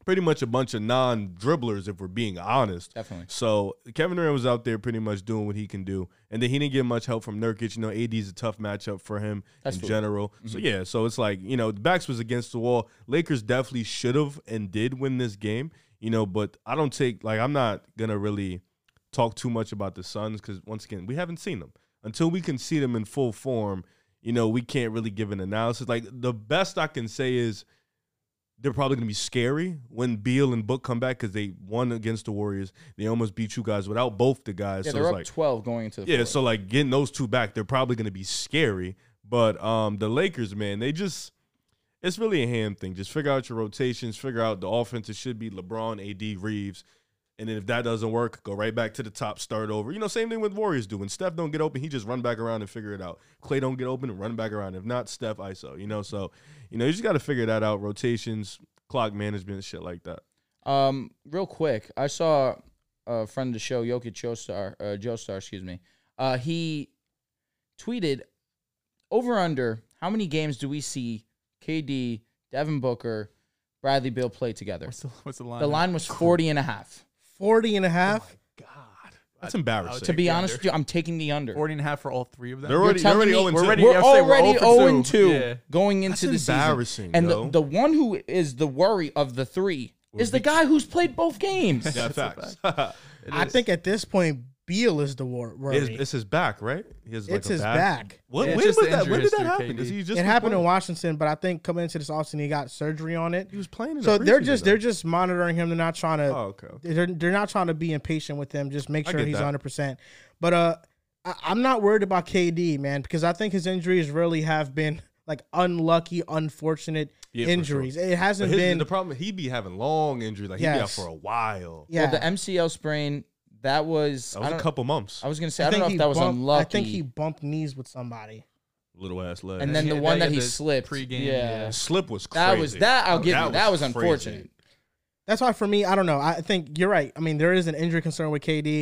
[SPEAKER 3] Pretty much a bunch of non-dribblers, if we're being honest.
[SPEAKER 4] Definitely.
[SPEAKER 3] So Kevin Durant was out there pretty much doing what he can do, and then he didn't get much help from Nurkic. You know, AD is a tough matchup for him
[SPEAKER 4] That's
[SPEAKER 3] in
[SPEAKER 4] true.
[SPEAKER 3] general. So mm-hmm. yeah, so it's like you know the backs was against the wall. Lakers definitely should have and did win this game. You know, but I don't take like I'm not gonna really talk too much about the Suns because once again we haven't seen them until we can see them in full form. You know, we can't really give an analysis. Like the best I can say is they're probably going to be scary when Beal and Book come back because they won against the Warriors. They almost beat you guys without both the guys.
[SPEAKER 4] Yeah,
[SPEAKER 3] so
[SPEAKER 4] they're
[SPEAKER 3] it's
[SPEAKER 4] up
[SPEAKER 3] like,
[SPEAKER 4] 12 going into the
[SPEAKER 3] yeah,
[SPEAKER 4] fourth.
[SPEAKER 3] so like getting those two back, they're probably going to be scary. But um, the Lakers, man, they just it's really a hand thing. Just figure out your rotations, figure out the offense. It should be LeBron, AD, Reaves. And then if that doesn't work, go right back to the top, start over. You know, same thing with Warriors do. When Steph don't get open, he just run back around and figure it out. Klay don't get open and run back around. If not, Steph ISO. You know, so you know you just got to figure that out. Rotations, clock management, shit like that.
[SPEAKER 4] Um, real quick, I saw a friend of the show, Jokic Joestar, uh, Joestar, excuse me. Uh, he tweeted over under how many games do we see KD, Devin Booker, Bradley Beal play together?
[SPEAKER 2] What's the, what's the line?
[SPEAKER 4] The line was 40 and a half.
[SPEAKER 1] 40 and a oh half. God.
[SPEAKER 3] That's embarrassing.
[SPEAKER 4] Oh, to be
[SPEAKER 2] the
[SPEAKER 4] honest
[SPEAKER 2] under.
[SPEAKER 4] with you, I'm taking the under.
[SPEAKER 2] 40 and a half for all three of them.
[SPEAKER 3] They're already, they're already 0
[SPEAKER 2] we're
[SPEAKER 3] 2.
[SPEAKER 4] We're
[SPEAKER 2] Yeah, we're
[SPEAKER 4] already
[SPEAKER 2] 0
[SPEAKER 4] 0
[SPEAKER 2] for
[SPEAKER 4] 2.
[SPEAKER 2] Yeah.
[SPEAKER 4] going into
[SPEAKER 3] That's
[SPEAKER 4] the
[SPEAKER 3] embarrassing,
[SPEAKER 4] season. And the,
[SPEAKER 3] yo.
[SPEAKER 4] the one who is the worry of the three is the guy who's played both games.
[SPEAKER 3] Yeah, facts.
[SPEAKER 1] I think at this point, Beal is the wor- worry.
[SPEAKER 3] it's, it's his back, right? He has like
[SPEAKER 1] It's
[SPEAKER 3] a
[SPEAKER 1] his
[SPEAKER 3] back.
[SPEAKER 1] back.
[SPEAKER 3] What?
[SPEAKER 2] Yeah, it's
[SPEAKER 3] when
[SPEAKER 2] just
[SPEAKER 3] was
[SPEAKER 2] the
[SPEAKER 3] that?
[SPEAKER 2] injury
[SPEAKER 3] When did that
[SPEAKER 2] history,
[SPEAKER 3] happen?
[SPEAKER 2] KD.
[SPEAKER 3] He just
[SPEAKER 1] it happened in? Washington, but I think coming into this offseason, he got surgery on it.
[SPEAKER 3] He was playing. In
[SPEAKER 1] So
[SPEAKER 3] the
[SPEAKER 1] they're
[SPEAKER 3] preseason,
[SPEAKER 1] just
[SPEAKER 3] though.
[SPEAKER 1] they're just monitoring him. They're not trying to.
[SPEAKER 3] Oh, okay. okay.
[SPEAKER 1] They're, they're not trying to be impatient with him. Just make
[SPEAKER 3] I
[SPEAKER 1] sure
[SPEAKER 3] get
[SPEAKER 1] he's
[SPEAKER 3] that.
[SPEAKER 1] 100. percent But uh, I, I'm not worried about KD, man, because I think his injuries really have been like unlucky, unfortunate
[SPEAKER 3] Yeah, for
[SPEAKER 1] injuries. It
[SPEAKER 3] But
[SPEAKER 1] hasn't
[SPEAKER 3] his,
[SPEAKER 1] been.
[SPEAKER 3] the problem, He'd be having long injuries. Like he'd be out
[SPEAKER 1] Yes.
[SPEAKER 3] for a while.
[SPEAKER 1] yeah,
[SPEAKER 4] Well, the MCL sprain, that was.
[SPEAKER 3] That
[SPEAKER 4] I,
[SPEAKER 3] was a
[SPEAKER 4] don't-
[SPEAKER 3] couple months.
[SPEAKER 4] I was going to say,
[SPEAKER 1] I
[SPEAKER 4] I, don't know if
[SPEAKER 1] he
[SPEAKER 4] that was
[SPEAKER 1] bumped,
[SPEAKER 4] unlucky.
[SPEAKER 1] I think he bumped knees with somebody.
[SPEAKER 3] Little ass leg.
[SPEAKER 4] and then the one
[SPEAKER 2] they
[SPEAKER 4] that
[SPEAKER 2] had
[SPEAKER 4] he
[SPEAKER 2] the
[SPEAKER 4] slipped.
[SPEAKER 2] pregame,
[SPEAKER 4] yeah.
[SPEAKER 2] yeah.
[SPEAKER 3] slip was crazy.
[SPEAKER 4] That was that. I'll give you. That was
[SPEAKER 3] crazy.
[SPEAKER 4] unfortunate.
[SPEAKER 1] That's why for me, I don't know. I think you're right. I mean, there is an injury concern with KD.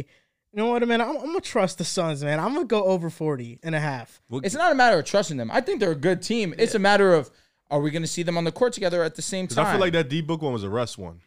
[SPEAKER 1] You know what, man? I'm, I'm gonna trust the Suns, man. I'm gonna go over 40 and a half.
[SPEAKER 3] Well,
[SPEAKER 4] It's not a matter of trusting them. I think they're a good team. It's a matter of are we going to see them on the court together at the same
[SPEAKER 3] 'cause
[SPEAKER 4] time?
[SPEAKER 3] I feel like that D book one was a rest one.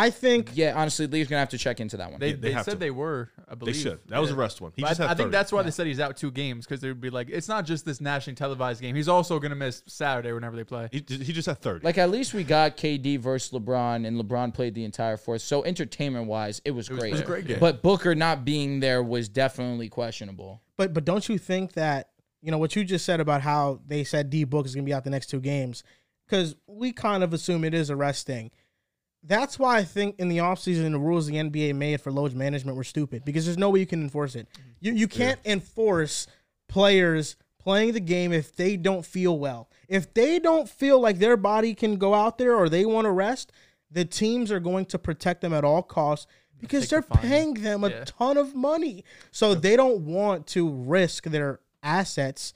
[SPEAKER 1] I think
[SPEAKER 4] Yeah, honestly, Lee's going to have to check into that one.
[SPEAKER 2] They,
[SPEAKER 3] Yeah, they
[SPEAKER 2] they
[SPEAKER 3] have
[SPEAKER 2] said
[SPEAKER 3] to.
[SPEAKER 2] they were, I
[SPEAKER 3] They
[SPEAKER 2] believe.
[SPEAKER 3] should. That was a
[SPEAKER 2] Yeah.
[SPEAKER 3] rest one. He
[SPEAKER 2] But
[SPEAKER 3] just
[SPEAKER 2] I,
[SPEAKER 3] had
[SPEAKER 2] I think
[SPEAKER 3] 30.
[SPEAKER 2] that's why they said he's out two games because they would be like, it's not just this nationally televised game. He's also going to miss Saturday whenever they play.
[SPEAKER 3] He, he just had 30.
[SPEAKER 4] like at least we got KD versus LeBron, and LeBron played the entire fourth. So entertainment wise, it was
[SPEAKER 2] was-
[SPEAKER 4] great.
[SPEAKER 2] it was a great game.
[SPEAKER 4] But Booker not being there was definitely questionable.
[SPEAKER 1] But but don't you think that you know what you just said about how they said D Book is going to be out the next two games? Because we kind of assume it is a rest thing. That's why I think in the offseason the rules the NBA made for load management were stupid because there's no way you can enforce it. You you can't enforce players playing the game if they don't feel well. If they don't feel like their body can go out there or they want to rest, the teams are going to protect them at all costs because they're
[SPEAKER 2] the
[SPEAKER 1] paying them a
[SPEAKER 2] Yeah.
[SPEAKER 1] ton of money. So they don't want to risk their assets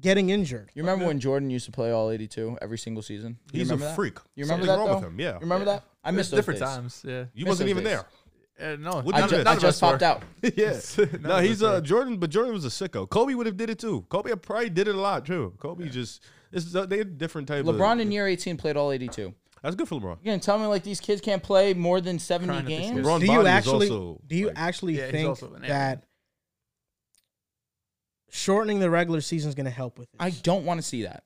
[SPEAKER 1] getting injured.
[SPEAKER 4] You remember when Jordan used to play all 82 every single season? You
[SPEAKER 3] He's a
[SPEAKER 4] that?
[SPEAKER 3] freak.
[SPEAKER 4] You remember
[SPEAKER 3] Something
[SPEAKER 4] that
[SPEAKER 3] wrong
[SPEAKER 4] though?
[SPEAKER 3] with him. Yeah.
[SPEAKER 4] You remember that? I missed those
[SPEAKER 2] different
[SPEAKER 4] days.
[SPEAKER 2] times. Yeah.
[SPEAKER 3] You
[SPEAKER 4] Missed
[SPEAKER 3] wasn't
[SPEAKER 4] those
[SPEAKER 3] even
[SPEAKER 4] days.
[SPEAKER 3] there.
[SPEAKER 2] Uh, no,
[SPEAKER 3] What
[SPEAKER 4] I,
[SPEAKER 3] none
[SPEAKER 4] ju-
[SPEAKER 3] of
[SPEAKER 4] I
[SPEAKER 3] us
[SPEAKER 4] just
[SPEAKER 2] were.
[SPEAKER 4] popped out.
[SPEAKER 3] yeah.
[SPEAKER 2] None
[SPEAKER 3] no, he's
[SPEAKER 2] us
[SPEAKER 3] uh. Jordan, but Jordan was a sicko. Kobe would have did it too. Kobe probably did it a lot too. Kobe just it's uh, they had different type of
[SPEAKER 4] LeBron in year 18 played all 82.
[SPEAKER 3] That's good for LeBron.
[SPEAKER 4] You're gonna tell me like these kids can't play more than 70
[SPEAKER 2] Crying at these
[SPEAKER 4] games?
[SPEAKER 2] kids.
[SPEAKER 3] LeBron's
[SPEAKER 1] do you
[SPEAKER 3] is
[SPEAKER 1] actually
[SPEAKER 3] also,
[SPEAKER 1] do you
[SPEAKER 3] like-
[SPEAKER 1] actually
[SPEAKER 2] Yeah, he's
[SPEAKER 1] think
[SPEAKER 2] also an
[SPEAKER 1] that shortening the regular season is going to help with this?
[SPEAKER 4] I don't want to see that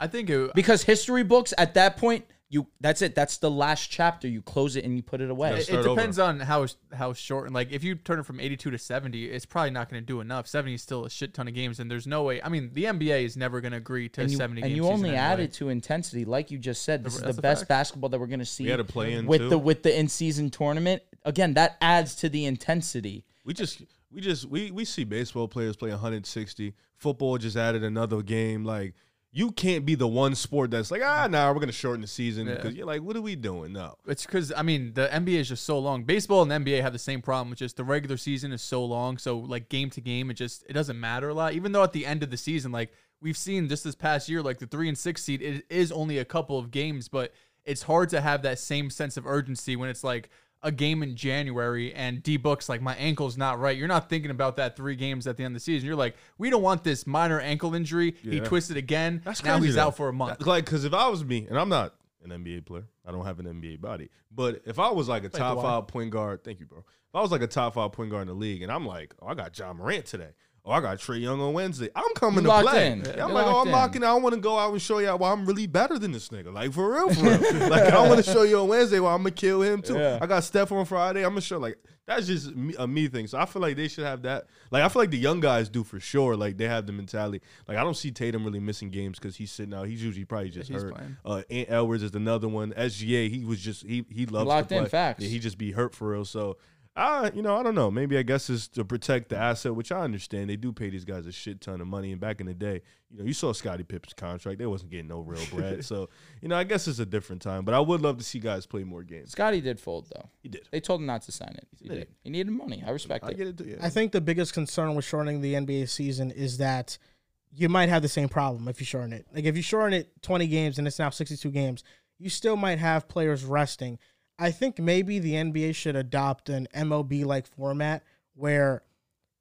[SPEAKER 2] I think it,
[SPEAKER 4] because history books at that point, you that's it. That's the last chapter. You close it and you put it away.
[SPEAKER 3] Yeah,
[SPEAKER 2] it,
[SPEAKER 3] start
[SPEAKER 2] it depends on how how short and like if you turn it from 82 to 70 it's probably not going to do enough 70 is still a shit ton of games and there's no way i mean the nba is never going to agree to
[SPEAKER 4] and you,
[SPEAKER 2] 70
[SPEAKER 4] and
[SPEAKER 2] game
[SPEAKER 4] you
[SPEAKER 2] season
[SPEAKER 4] only
[SPEAKER 2] anyway.
[SPEAKER 4] added to intensity, like you just said. This is the
[SPEAKER 2] a
[SPEAKER 4] best
[SPEAKER 2] fact.
[SPEAKER 4] basketball that we're gonna see.
[SPEAKER 3] We had a play in
[SPEAKER 4] with
[SPEAKER 3] too.
[SPEAKER 4] the with the in season tournament. Again, that adds to the intensity.
[SPEAKER 3] We just we just we we see baseball players play 160. Football just added another game. Like you can't be the one sport that's like ah nah we're gonna shorten the season
[SPEAKER 2] Yeah.
[SPEAKER 3] because you're like what are we doing no.
[SPEAKER 2] It's because I mean the NBA is just so long. Baseball and NBA have the same problem, which is the regular season is so long. So like game to game, it just it doesn't matter a lot. Even though at the end of the season, like we've seen just this past year, like the three and six seed, it is only a couple of games, but it's hard to have that same sense of urgency when it's like a game in January and D Book's like my ankle's not right. You're not thinking about that three games at the end of the season. You're like, we don't want this minor ankle injury. He
[SPEAKER 3] Yeah.
[SPEAKER 2] twisted again.
[SPEAKER 3] That's
[SPEAKER 2] now he's
[SPEAKER 3] though.
[SPEAKER 2] out for a month.
[SPEAKER 3] Like because if I was me and I'm not an NBA player, I don't have an NBA body. But if I was like a top five point guard, thank you, bro. If I was like a top five point guard in the league, and I'm like, oh, I got Ja Morant today. Oh, I got Trae Young on Wednesday. I'm coming to
[SPEAKER 4] locked
[SPEAKER 3] play.
[SPEAKER 4] in.
[SPEAKER 3] Yeah,
[SPEAKER 4] You're
[SPEAKER 3] I'm like, oh,
[SPEAKER 4] locked
[SPEAKER 3] I'm
[SPEAKER 4] in.
[SPEAKER 3] locking. in. I want to go out and show y'all why I'm really better than this nigga. Like for real, for real. like I want to show you on Wednesday why I'm gonna kill him too.
[SPEAKER 4] Yeah.
[SPEAKER 3] I got Steph on Friday. I'm gonna show like that's just me, a me thing. So I feel like they should have that. Like I feel like the young guys do for sure. Like they have the mentality. Like I don't see Tatum really missing games because he's sitting out. He's usually probably just
[SPEAKER 2] he's
[SPEAKER 3] hurt.
[SPEAKER 2] playing.
[SPEAKER 3] Uh, Ant Edwards is another one. SGA, he was just he he loves
[SPEAKER 4] Locked
[SPEAKER 3] to
[SPEAKER 4] in,
[SPEAKER 3] play.
[SPEAKER 4] facts.
[SPEAKER 3] Yeah, he just be hurt for real. So. I, you know, I don't know. Maybe I guess it's to protect the asset, which I understand. They do pay these guys a shit ton of money. And back in the day, you know, you saw Scottie Pippen's contract; they wasn't getting no real bread. so, you know, I guess it's a different time. But I would love to see guys play more games.
[SPEAKER 4] Scotty did fold though.
[SPEAKER 3] He did.
[SPEAKER 4] They told him not to sign it. He
[SPEAKER 3] did.
[SPEAKER 4] did. He needed money. I respect
[SPEAKER 3] I
[SPEAKER 4] it.
[SPEAKER 3] get it. Yeah.
[SPEAKER 1] I think the biggest concern with shortening the NBA season is that you might have the same problem if you shorten it. Like if you shorten it 20 games and it's now 62 games, you still might have players resting. I think maybe the NBA should adopt an MLB like format where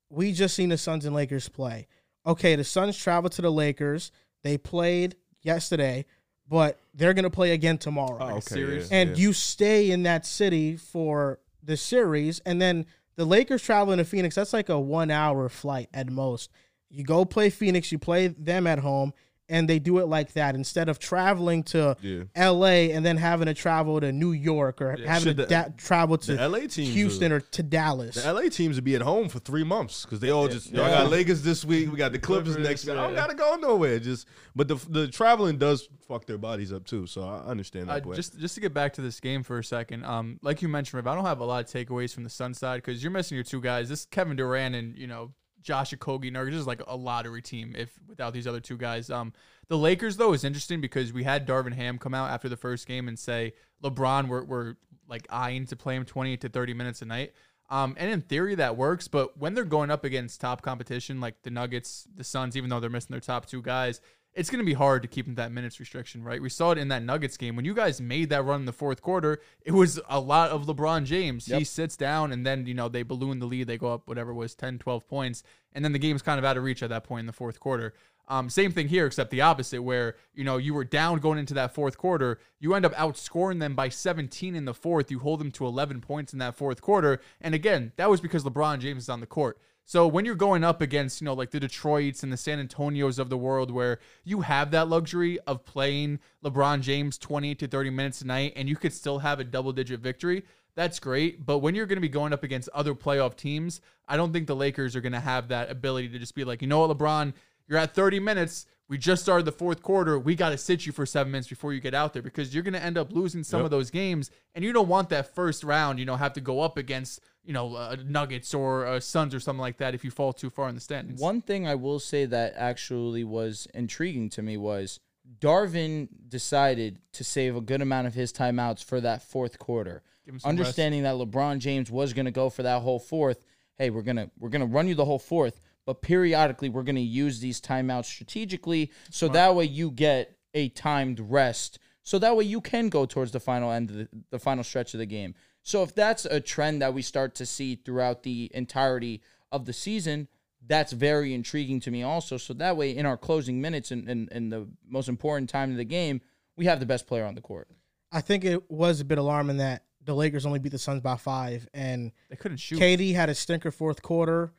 [SPEAKER 1] we just seen the Suns and Lakers play. Okay, the Suns traveled to the Lakers. They played yesterday, but they're going to play again tomorrow
[SPEAKER 3] Oh, okay,
[SPEAKER 2] series.
[SPEAKER 3] yeah,
[SPEAKER 1] and
[SPEAKER 3] yeah.
[SPEAKER 1] you stay in that city for the series and then The Lakers traveling to Phoenix, that's like a one hour flight at most. You go play Phoenix, you play them at home, and they do it like that instead of traveling to
[SPEAKER 3] Yeah.
[SPEAKER 1] LA and then having to travel to New York or having to
[SPEAKER 3] the-
[SPEAKER 1] da- travel to
[SPEAKER 3] LA teams
[SPEAKER 1] Houston
[SPEAKER 3] are-
[SPEAKER 1] or to Dallas.
[SPEAKER 3] The LA teams would be at home for three months because they all just y'all got Lakers this week. We got the Clippers
[SPEAKER 2] Clippers,
[SPEAKER 3] next week. I don't
[SPEAKER 2] yeah.
[SPEAKER 3] gotta go nowhere. Just but the the traveling does fuck their bodies up too. So I understand
[SPEAKER 2] Uh,
[SPEAKER 3] that. point.
[SPEAKER 2] just just to get back to this game for a second, um, like you mentioned, Riv, I don't have a lot of takeaways from the Sun side because you're missing your two guys. This Kevin Durant and you know Josh Okogie Nurkic is like a lottery team if without these other two guys. Um, the Lakers though is interesting because we had Darvin Ham come out after the first game and say LeBron we're, we're like eyeing to play him 20 to 30 minutes a night. Um, and in theory that works, but when they're going up against top competition like the Nuggets, the Suns, even though they're missing their top two guys, it's going to be hard to keep them that minutes restriction, right? We saw it in that Nuggets game when you guys made that run in the fourth quarter. It was a lot of LeBron James. He sits down and then you know they balloon the lead. They go up whatever it was 10, 12 points, and then the game's kind of out of reach at that point in the fourth quarter. Um, same thing here, except the opposite, where you know you were down going into that fourth quarter. You end up outscoring them by 17 in the fourth. You hold them to 11 points in that fourth quarter, and again, that was because LeBron James is on the court. So when you're going up against, you know, like the Detroits and the San Antonios of the world where you have that luxury of playing LeBron James 20 to 30 minutes a night and you could still have a double digit victory, that's great. But when you're going to be going up against other playoff teams, I don't think the Lakers are going to have that ability to just be like, you know what, LeBron, you're at 30 minutes. We just started the fourth quarter. We got to sit you for seven minutes before you get out there because you're going to end up losing some
[SPEAKER 3] Yep.
[SPEAKER 2] of those games. And you don't want that first round, you know, have to go up against, you know, uh, Nuggets or uh, Suns or something like that if you fall too far in the standings.
[SPEAKER 4] One thing I will say that actually was intriguing to me was Darvin decided to save a good amount of his timeouts for that fourth quarter.
[SPEAKER 2] Give him some
[SPEAKER 4] Understanding that LeBron James was going to go for that whole fourth. Hey, we're going to we're to run you the whole fourth, but periodically we're going to use these timeouts strategically so that way you get a timed rest. So that way you can go towards the final end of the, the final stretch of the game. So if that's a trend that we start to see throughout the entirety of the season, that's very intriguing to me also. So that way in our closing minutes and, and, and the most important time of the game, we have the best player on the court.
[SPEAKER 1] I think it was a bit alarming that the Lakers only beat the Suns by five, and
[SPEAKER 2] They couldn't shoot.
[SPEAKER 1] KD had a stinker fourth quarter,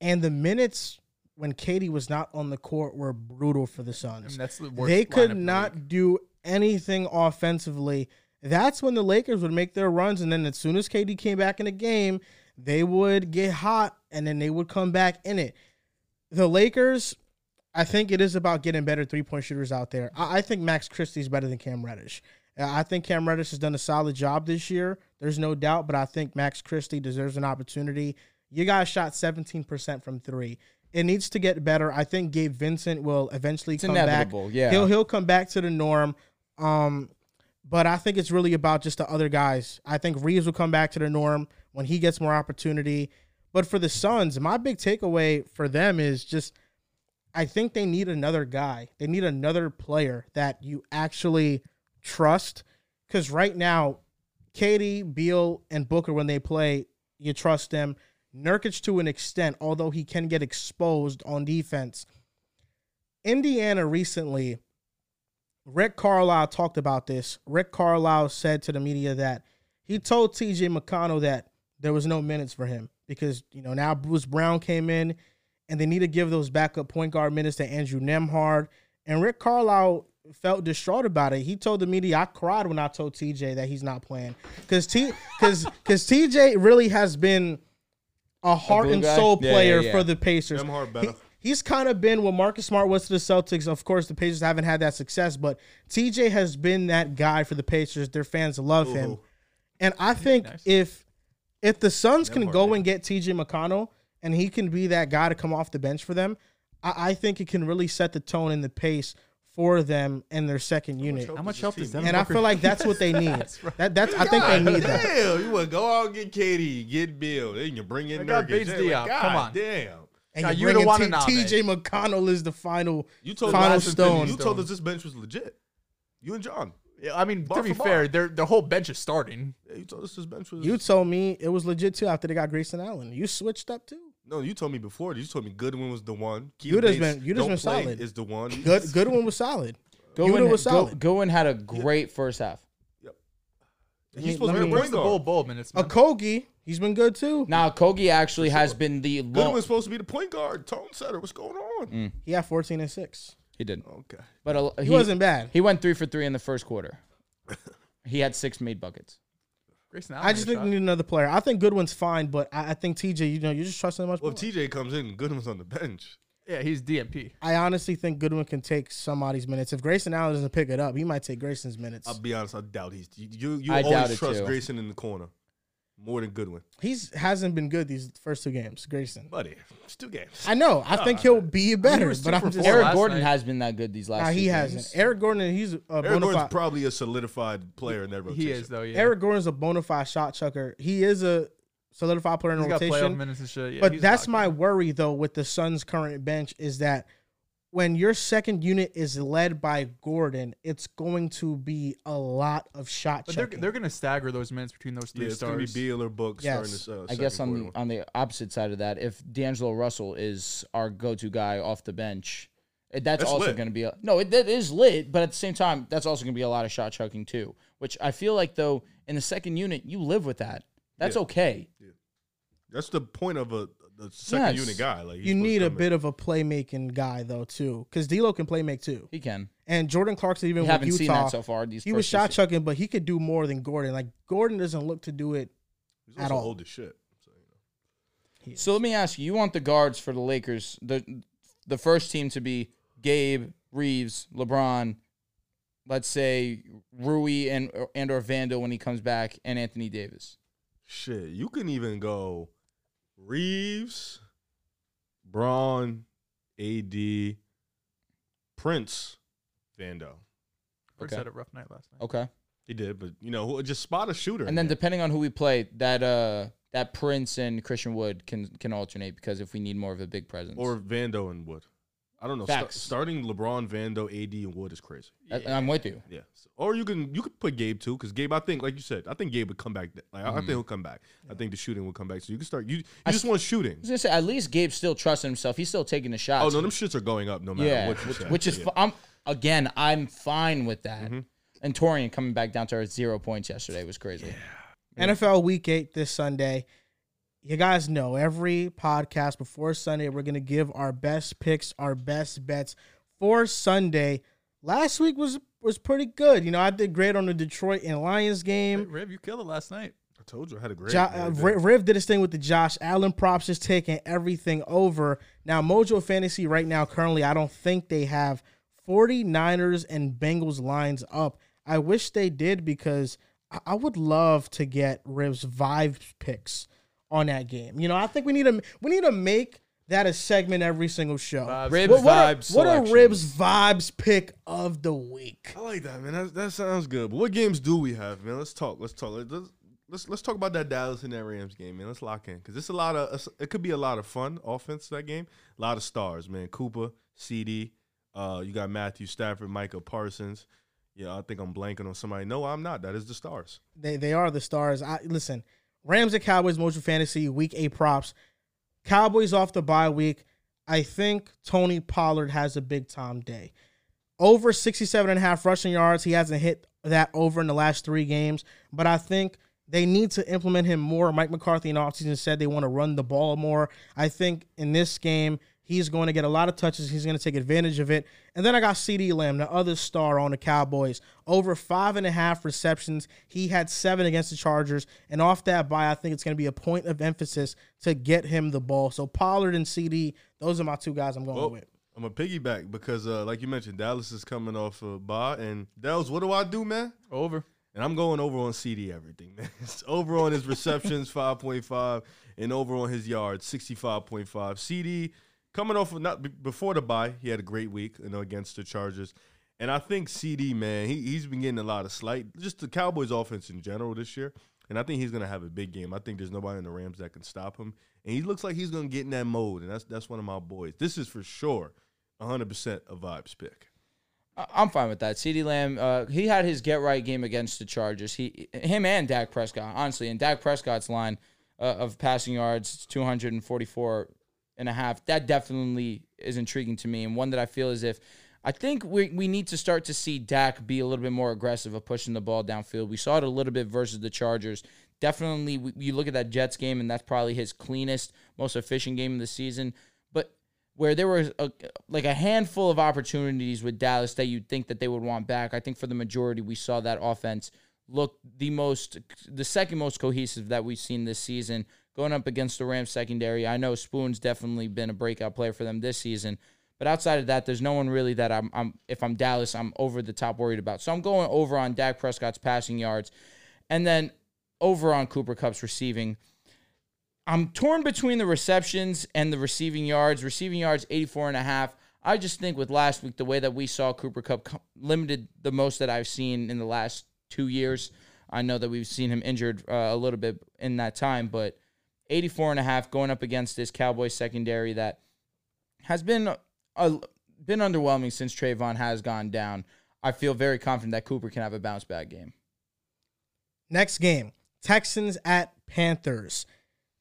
[SPEAKER 1] and the minutes when KD was not on the court were brutal for the
[SPEAKER 2] I
[SPEAKER 1] Suns.
[SPEAKER 2] mean, that's the worst
[SPEAKER 1] they could not
[SPEAKER 2] league.
[SPEAKER 1] do anything offensively. That's when the Lakers would make their runs, and then as soon as KD came back in the game, they would get hot, and then they would come back in it. The Lakers, I think it is about getting better three point shooters out there. I, I think Max Christie is better than Cam Reddish. Uh, I think Cam Reddish has done a solid job this year. There's no doubt, but I think Max Christie deserves an opportunity. You guys shot 17% from three. It needs to get better. I think Gabe Vincent will eventually
[SPEAKER 4] It's
[SPEAKER 1] come back.
[SPEAKER 4] yeah.
[SPEAKER 1] He'll he'll come back to the norm. Um, but I think it's really about just the other guys. I think Reaves will come back to the norm when he gets more opportunity. But for the Suns, my big takeaway for them is just I think they need another guy. They need another player that you actually trust. Because right now, KD, Beal, and Booker, when they play, you trust them. Nurkic to an extent, although he can get exposed on defense. Indiana recently, Rick Carlisle talked about this. Rick Carlisle said to the media that he told TJ McConnell that there was no minutes for him because, you know, now Bruce Brown came in and they need to give those backup point guard minutes to Andrew Nembhard. And Rick Carlisle felt distraught about it. He told the media, I cried when I told TJ that he's not playing. Because T because because TJ really has been a heart
[SPEAKER 4] glue
[SPEAKER 1] and
[SPEAKER 4] guy?
[SPEAKER 1] soul
[SPEAKER 4] Yeah,
[SPEAKER 1] player
[SPEAKER 4] yeah, yeah.
[SPEAKER 1] for the Pacers.
[SPEAKER 3] Nembhard better.
[SPEAKER 1] He- he's kind of been what Marcus Smart was to the Celtics. Of course, the Pacers haven't had that success, but TJ has been that guy for the Pacers. Their fans love him. And I think
[SPEAKER 2] Nice.
[SPEAKER 1] if if the Suns can go
[SPEAKER 3] baby.
[SPEAKER 1] and get TJ McConnell and he can be that guy to come off the bench for them, I, I think it can really set the tone and the pace for them and their second unit.
[SPEAKER 2] How much help
[SPEAKER 3] team
[SPEAKER 2] does
[SPEAKER 3] need?
[SPEAKER 2] Devin
[SPEAKER 1] And I feel like that's what they need.
[SPEAKER 2] That's right.
[SPEAKER 1] That that's I think they need that.
[SPEAKER 3] Damn, you would go out and get KD, get Beal, then you bring in
[SPEAKER 2] I got
[SPEAKER 3] Nurkic. Hey, like,
[SPEAKER 2] Come on.
[SPEAKER 3] damn.
[SPEAKER 1] And
[SPEAKER 2] Now,
[SPEAKER 1] you're
[SPEAKER 2] you don't
[SPEAKER 1] bringing T- TJ McConnell is the final.
[SPEAKER 3] You told
[SPEAKER 1] Final
[SPEAKER 3] us,
[SPEAKER 1] stone.
[SPEAKER 3] You told us this bench was legit. You and John.
[SPEAKER 2] Yeah, I mean,
[SPEAKER 3] Bar
[SPEAKER 2] to be fair, their their whole bench is starting.
[SPEAKER 3] Yeah, you told us this bench was.
[SPEAKER 1] You told me it was legit too after they got Grayson Allen. You switched up too.
[SPEAKER 3] no, you told me before. You told me Goodwin was the one. Keith
[SPEAKER 1] You'd have
[SPEAKER 3] Bates
[SPEAKER 1] been- you'd have
[SPEAKER 3] don't
[SPEAKER 1] been
[SPEAKER 3] play
[SPEAKER 1] solid.
[SPEAKER 3] Is the one.
[SPEAKER 1] Good Goodwin was solid.
[SPEAKER 4] Goin,
[SPEAKER 1] Yuta was
[SPEAKER 4] Go-
[SPEAKER 1] solid.
[SPEAKER 4] Goin had a great first half. Yep.
[SPEAKER 3] He's supposed
[SPEAKER 1] let
[SPEAKER 3] to
[SPEAKER 1] me-
[SPEAKER 3] be a
[SPEAKER 2] Where's
[SPEAKER 3] point
[SPEAKER 2] the bull
[SPEAKER 3] guard.
[SPEAKER 2] bull minutes? man?
[SPEAKER 1] Okogie, He's been good too.
[SPEAKER 4] Now Kogi actually has been the long.
[SPEAKER 3] Goodwin's supposed to be the point guard, tone setter. What's going on?
[SPEAKER 4] Mm.
[SPEAKER 1] He had 14 and six.
[SPEAKER 4] He didn't.
[SPEAKER 3] Okay.
[SPEAKER 4] but a,
[SPEAKER 1] He, wasn't bad.
[SPEAKER 4] He went three for three in the first quarter. he had six made buckets.
[SPEAKER 2] Grayson Allen
[SPEAKER 1] I just think we need another player. I think Goodwin's fine, but I, I think TJ, you know, you're just trusting him much
[SPEAKER 3] Well,
[SPEAKER 1] more.
[SPEAKER 3] if TJ comes in, Goodwin's on the bench.
[SPEAKER 2] Yeah, he's DNP.
[SPEAKER 1] I honestly think Goodwin can take somebody's minutes. If Grayson Allen doesn't pick it up, he might take Grayson's minutes.
[SPEAKER 3] I'll be honest, I doubt he's. You you
[SPEAKER 4] I
[SPEAKER 3] always
[SPEAKER 4] it,
[SPEAKER 3] trust
[SPEAKER 4] too.
[SPEAKER 3] Grayson in the corner more than Goodwin.
[SPEAKER 1] He's hasn't been good these first two games. Grayson.
[SPEAKER 3] Buddy, it's two games.
[SPEAKER 1] I know. I think he'll be better,
[SPEAKER 2] was
[SPEAKER 1] but I'm just
[SPEAKER 4] Eric Gordon
[SPEAKER 2] night.
[SPEAKER 4] has been that good these last.
[SPEAKER 1] Nah,
[SPEAKER 4] two
[SPEAKER 1] he
[SPEAKER 4] games.
[SPEAKER 1] hasn't. Eric Gordon, he's a
[SPEAKER 3] Eric
[SPEAKER 1] bona
[SPEAKER 3] Gordon's probably a solidified player in that rotation.
[SPEAKER 2] He is though. Yeah,
[SPEAKER 1] Eric Gordon's a bona fide shot chucker. He is a solidified player in
[SPEAKER 2] he's got playoff
[SPEAKER 1] rotation.
[SPEAKER 2] minutes and shit. Yeah,
[SPEAKER 1] but that's my
[SPEAKER 2] in.
[SPEAKER 1] worry though with the Suns' current bench is that when your second unit is led by Gordon, it's going to be a lot of shot
[SPEAKER 2] But they're,
[SPEAKER 1] checking.
[SPEAKER 2] they're going to stagger those minutes between those three
[SPEAKER 3] Yeah, it's gonna be
[SPEAKER 2] stars.
[SPEAKER 3] Beal or Book starting
[SPEAKER 1] Yes.
[SPEAKER 3] this. Uh,
[SPEAKER 4] I guess on the on the opposite side of that, if D'Angelo Russell is our go-to guy off the bench, eh, that's,
[SPEAKER 3] That's
[SPEAKER 4] also going to be a, no, it, that is lit. But at the same time, that's also going to be a lot of shot chucking too. Which I feel like though in the second unit, you live with that. That's
[SPEAKER 3] Yeah.
[SPEAKER 4] okay.
[SPEAKER 3] That's the point of a the second
[SPEAKER 4] Yes.
[SPEAKER 3] unit guy. Like
[SPEAKER 1] you need a
[SPEAKER 3] in.
[SPEAKER 1] bit of a playmaking guy though too, because D'Lo can play make too,
[SPEAKER 4] He can.
[SPEAKER 1] and Jordan Clarkson even
[SPEAKER 4] We
[SPEAKER 1] with
[SPEAKER 4] haven't
[SPEAKER 1] Utah,
[SPEAKER 4] seen that so far. These
[SPEAKER 1] he was shot
[SPEAKER 4] se-
[SPEAKER 1] chucking, but he could do more than Gordon. Like Gordon doesn't look to do it.
[SPEAKER 3] He's
[SPEAKER 1] at
[SPEAKER 3] also
[SPEAKER 1] all.
[SPEAKER 3] old as shit. So, you know.
[SPEAKER 4] So let me ask you: You want the guards for the Lakers, the the first team to be Gabe, Reaves, LeBron, let's say Rui and and or Vando when he comes back, and Anthony Davis.
[SPEAKER 3] Shit, you can even go Reaves, Bron, AD, Prince, Vando.
[SPEAKER 2] Prince
[SPEAKER 4] Okay.
[SPEAKER 2] had a rough night last night.
[SPEAKER 4] Okay.
[SPEAKER 3] He did, but you know, who- just spot a shooter.
[SPEAKER 4] And then
[SPEAKER 3] in there.
[SPEAKER 4] depending on who we play, that uh that Prince and Christian Wood can can alternate because if we need more of a big presence.
[SPEAKER 3] or Vando and Wood. I don't know. Sta-
[SPEAKER 4] Facts.
[SPEAKER 3] starting LeBron, Vando, AD, and Wood is crazy.
[SPEAKER 4] I, I'm with you.
[SPEAKER 3] Yeah. Or you can you could put Gabe too, because Gabe, I think, like you said, I think Gabe would come back. Like I- I think he'll come back. I think the shooting will come back. So you can start. You you
[SPEAKER 4] I
[SPEAKER 3] just
[SPEAKER 4] s-
[SPEAKER 3] want shooting.
[SPEAKER 4] I was gonna say at least Gabe still trusts himself. He's still taking the shots.
[SPEAKER 3] Oh no, them shits are going up no matter
[SPEAKER 4] yeah,
[SPEAKER 3] what you
[SPEAKER 4] which,
[SPEAKER 3] say.
[SPEAKER 4] which is
[SPEAKER 3] Yeah.
[SPEAKER 4] fi- I'm again I'm fine with that.
[SPEAKER 3] Mm-hmm.
[SPEAKER 4] And Taurean coming back down to earth zero points yesterday was crazy.
[SPEAKER 1] NFL Week Eight this Sunday. You guys know every podcast before Sunday we're gonna give our best picks, our best bets for Sunday. Last week was was pretty good. You know, I did great on the Detroit and Lions
[SPEAKER 2] Hey,
[SPEAKER 1] game.
[SPEAKER 2] Riv, you killed it last night.
[SPEAKER 3] I told you I had a great.
[SPEAKER 1] Jo- uh. Riv Riv did his thing with the Josh Allen props, just taking everything over. Now, Mojo Fantasy right now, currently, I don't think they have 49ers and Bengals lines up. I wish they did because I, I would love to get Riv's vibe picks on that game. You know, I think we need to we need to make that a segment every single show.
[SPEAKER 2] Vibes.
[SPEAKER 4] Ribs
[SPEAKER 1] What, what are,
[SPEAKER 4] vibes.
[SPEAKER 1] what are. Riv's vibes pick of the week?
[SPEAKER 3] I like that, man. That, that sounds good. But what games do we have, man? Let's talk. Let's talk. Let's let's, let's talk about that Dallas and that Rams game, man. Let's lock in because it's a lot of it could be a lot of fun offense that game. A lot of stars, man. Cooper, CeeDee. Uh, you got Matthew Stafford, Micah Parsons. Yeah, I think I'm blanking on somebody. No, I'm not. That is the stars.
[SPEAKER 1] They they are the stars. I listen. Rams and Cowboys Mojo Fantasy Week Eight props. Cowboys off the bye week. I think Tony Pollard has a big time day. Over 67 and a half rushing yards. He hasn't hit that over in the last three games, but I think they need to implement him more. Mike McCarthy in offseason said they want to run the ball more. I think in this game, he's going to get a lot of touches. He's going to take advantage of it. And then I got CeeDee Lamb, the other star on the Cowboys, over five and a half receptions. He had seven against the Chargers. And off that bye, I think it's going to be a point of emphasis to get him the ball. So Pollard and CeeDee, those are my two guys I'm going
[SPEAKER 3] Well,
[SPEAKER 1] with.
[SPEAKER 3] I'm a piggyback because, uh, like you mentioned, Dallas is coming off a bye, and Dallas, what do I do, man?
[SPEAKER 2] Over.
[SPEAKER 3] And I'm going over on CeeDee everything, man. It's over on his receptions, 5.5, and over on his yards, 65.5. CD coming off of not before the bye, he had a great week, you know, against the Chargers. And I think CeeDee, man, he he's been getting a lot of slight, just the Cowboys offense in general this year. And I think he's gonna have a big game. I think there's nobody in the Rams that can stop him. And he looks like he's gonna get in that mode. And that's that's one of my boys. This is for sure 100 percent a vibes pick.
[SPEAKER 4] I'm fine with that. CeeDee Lamb, uh, he had his get right game against the Chargers. He, him, and Dak Prescott, honestly, and Dak Prescott's line uh, of passing yards, 244 and a half. That definitely is intriguing to me, and one that I feel as if I think we we need to start to see Dak be a little bit more aggressive of pushing the ball downfield. We saw it a little bit versus the Chargers. definitely, we- you look at that Jets game, and that's probably his cleanest, most efficient game of the season. But where there was a, like a handful of opportunities with Dallas that you'd think that they would want back, I think for the majority, we saw that offense look the most, the second most cohesive that we've seen this season. Going up against the Rams secondary, I know Spoon's definitely been a breakout player for them this season. But outside of that, there's no one really that I'm, I'm if I'm Dallas, I'm over the top worried about. So I'm going over on Dak Prescott's passing yards, and then over on Cooper Kupp's receiving. I'm torn between the receptions and the receiving yards. Receiving yards 84 and a half. I just think with last week the way that we saw Cooper Cup limited the most that I've seen in the last 2 years. I know that we've seen him injured uh, a little bit in that time, but 84 and a half going up against this Cowboys secondary that has been a, been underwhelming since Trevon has gone down. I feel very confident that Cooper can have a bounce back game.
[SPEAKER 1] Next game Texans at Panthers.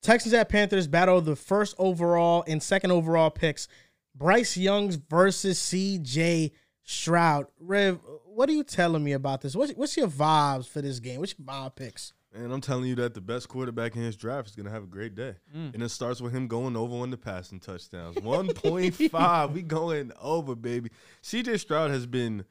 [SPEAKER 1] Texans at Panthers battle the first overall and second overall picks. Bryce Young's versus CJ Stroud. Riv, what are you telling me about this? What's, what's your vibes for this game? What's your vibe picks?
[SPEAKER 3] And I'm telling you that the best quarterback in his draft is going to have a great day. Mm. And it starts with him going over on the passing touchdowns. 1.5. we going over, baby. CJ Stroud has been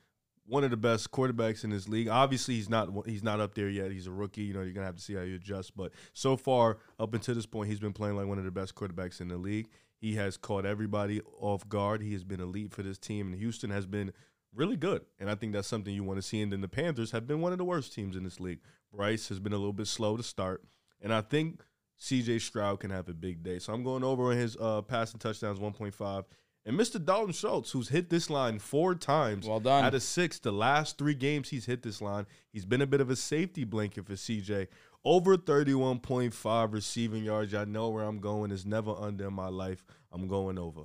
[SPEAKER 3] one of the best quarterbacks in this league. Obviously, he's not he's not up there yet. He's a rookie. You know, you're going to have to see how you adjust. But so far, up until this point, he's been playing like one of the best quarterbacks in the league. He has caught everybody off guard. He has been elite for this team. And Houston has been really good. And I think that's something you want to see. And then the Panthers have been one of the worst teams in this league. Bryce has been a little bit slow to start. And I think CJ Stroud can have a big day. So I'm going over on his uh, passing touchdowns 1.5. And Mr. Dalton Schultz, who's hit this line four times
[SPEAKER 4] Well done.
[SPEAKER 3] out of six, the last three games he's hit this line. He's been a bit of a safety blanket for CJ. Over 31.5 receiving yards. I know where I'm going. It's never under in my life. I'm going over.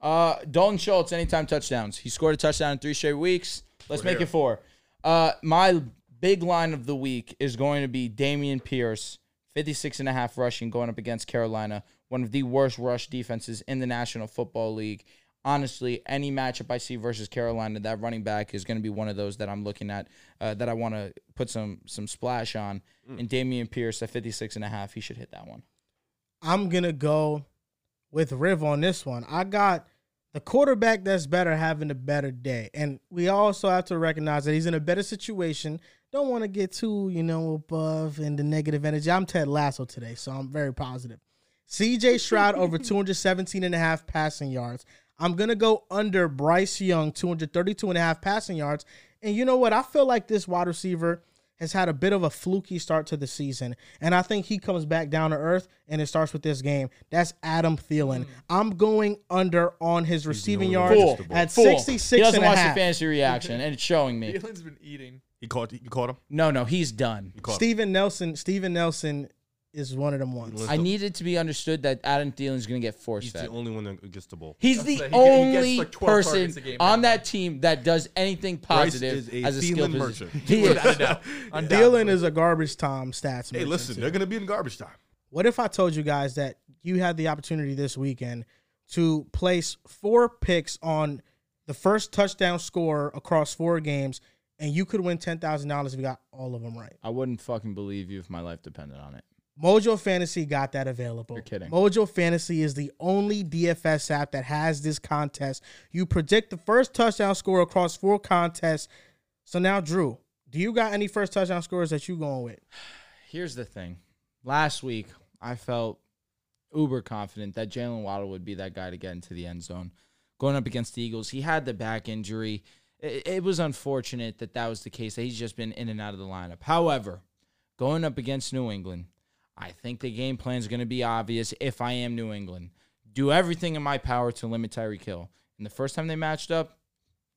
[SPEAKER 4] Uh, Dalton Schultz, anytime touchdowns. He scored a touchdown in three straight weeks. Let's make
[SPEAKER 3] here.
[SPEAKER 4] it four. Uh, my big line of the week is going to be Dameon Pierce, 56 and a half rushing going up against Carolina, one of the worst rush defenses in the National Football League. Honestly, any matchup I see versus Carolina, that running back is going to be one of those that I'm looking at uh, that I want to put some some splash on. And Dameon Pierce at 56 and a half, he should hit that one.
[SPEAKER 1] I'm going to go with Riv on this one. I got the quarterback that's better having a better day. And we also have to recognize that he's in a better situation. Don't want to get too, you know, above in the negative energy. I'm Ted Lasso today, so I'm very positive. CJ Stroud over 217 and a half passing yards. I'm going to go under Bryce Young, 232 and a half passing yards. And you know what? I feel like this wide receiver has had a bit of a fluky start to the season. And I think he comes back down to earth and it starts with this game. That's Adam Thielen. Mm. I'm going under on his receiving
[SPEAKER 3] only
[SPEAKER 1] yards
[SPEAKER 3] one.
[SPEAKER 1] at
[SPEAKER 4] Fool.
[SPEAKER 1] 66
[SPEAKER 4] He doesn't
[SPEAKER 1] and a
[SPEAKER 4] watch
[SPEAKER 1] half.
[SPEAKER 4] the fantasy reaction, and it's showing me.
[SPEAKER 2] Thielen's been eating.
[SPEAKER 3] He caught. You caught him.
[SPEAKER 4] No, no, he's done.
[SPEAKER 3] You caught him.
[SPEAKER 1] Steven Nelson, Steven Nelson is one of them ones.
[SPEAKER 4] I need it to be understood that Adam Thielen's going to get force
[SPEAKER 3] He's
[SPEAKER 4] fed.
[SPEAKER 3] the only one that gets the ball.
[SPEAKER 4] He's the
[SPEAKER 2] the- he get- he gets
[SPEAKER 4] only
[SPEAKER 2] like 12
[SPEAKER 4] person
[SPEAKER 2] targets a game
[SPEAKER 4] on
[SPEAKER 2] right
[SPEAKER 4] that team that does anything positive
[SPEAKER 3] is a
[SPEAKER 4] as a skill
[SPEAKER 3] Thielen
[SPEAKER 4] position.
[SPEAKER 3] merchant.
[SPEAKER 4] He is.
[SPEAKER 2] Without a doubt.
[SPEAKER 1] Thielen is a garbage time stats.
[SPEAKER 3] Hey,
[SPEAKER 1] merchant,
[SPEAKER 3] listen,
[SPEAKER 1] too.
[SPEAKER 3] they're gonna be in garbage time.
[SPEAKER 1] What if I told you guys that you had the opportunity this weekend to place four picks on the first touchdown score across four games, and you could win ten thousand dollars if you got all of them right?
[SPEAKER 4] I wouldn't fucking believe you if my life depended on it.
[SPEAKER 1] Mojo Fantasy got that available.
[SPEAKER 4] You're kidding.
[SPEAKER 1] Mojo Fantasy is the only DFS app that has this contest. You predict the first touchdown score across four contests. So now, Drew, do you got any first touchdown scores that you going with?
[SPEAKER 4] Here's the thing. Last week, I felt uber confident that Jaylen Waddle would be that guy to get into the end zone. Going up against the Eagles, he had the back injury. It, it was unfortunate that that was the case, that he's just been in and out of the lineup. However, going up against New England, I think the game plan is going to be obvious if I am New England. Do everything in my power to limit Tyreek Hill. And the first time they matched up,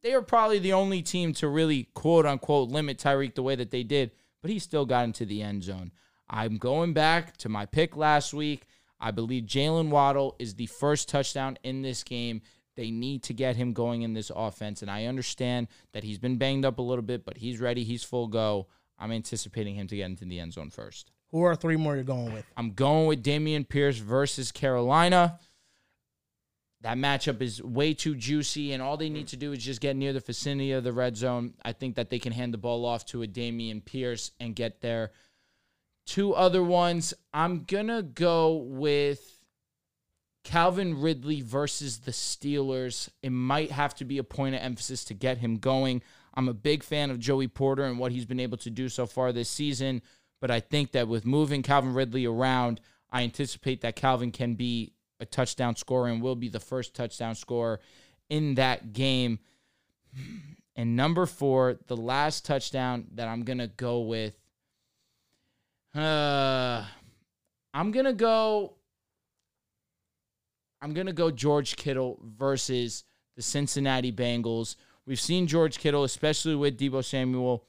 [SPEAKER 4] they were probably the only team to really quote unquote limit Tyreek the way that they did, but he still got into the end zone. I'm going back to my pick last week. I believe Jaylen Waddle is the first touchdown in this game. They need to get him going in this offense. And I understand that he's been banged up a little bit, but he's ready. He's full go. I'm anticipating him to get into the end zone first.
[SPEAKER 1] Who are three more you're going with?
[SPEAKER 4] I'm going with Dameon Pierce versus Carolina. That matchup is way too juicy, and all they need to do is just get near the vicinity of the red zone. I think that they can hand the ball off to a Dameon Pierce and get there. two other ones. I'm gonna go with Calvin Ridley versus the Steelers. It might have to be a point of emphasis to get him going. I'm a big fan of Joey Porter and what he's been able to do so far this season, but I think that with moving Calvin Ridley around, I anticipate that Calvin can be a touchdown scorer and will be the first touchdown scorer in that game. And number four, the last touchdown that I'm gonna go with. Uh, I'm gonna go. I'm gonna go George Kittle versus the Cincinnati Bengals. We've seen George Kittle, especially with Deebo Samuel,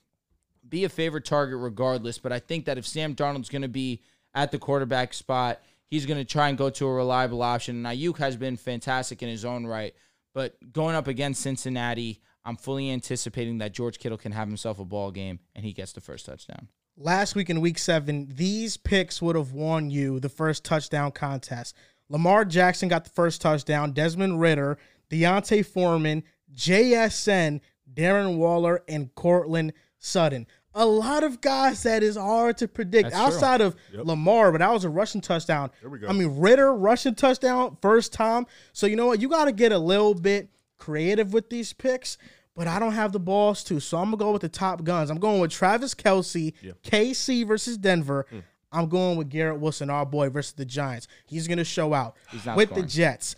[SPEAKER 4] be a favorite target regardless. But I think that if Sam Darnold's gonna be at the quarterback spot, he's gonna try and go to a reliable option. And Aiyuk has been fantastic in his own right, but going up against Cincinnati, I'm fully anticipating that George Kittle can have himself a ball game and he gets the first touchdown.
[SPEAKER 1] last week in week seven, these picks would have won you the first touchdown contest. Lamar Jackson got the first touchdown, Desmond Ridder, D'Onta Foreman, JSN, Darren Waller, and Courtland Sutton. A lot of guys that is hard to predict
[SPEAKER 4] That's true.
[SPEAKER 1] outside of Lamar, but that was a rushing touchdown.
[SPEAKER 3] we go.
[SPEAKER 1] I mean, Ridder rushing touchdown first time. So you know what? You got to get a little bit creative with these picks. But I don't have the balls to, so I'm gonna go with the top guns. I'm going with Travis Kelce, KC versus Denver.
[SPEAKER 3] Hmm.
[SPEAKER 1] I'm going with Garrett Wilson, our boy, versus the Giants. He's gonna show out with
[SPEAKER 4] scoring.
[SPEAKER 1] the Jets.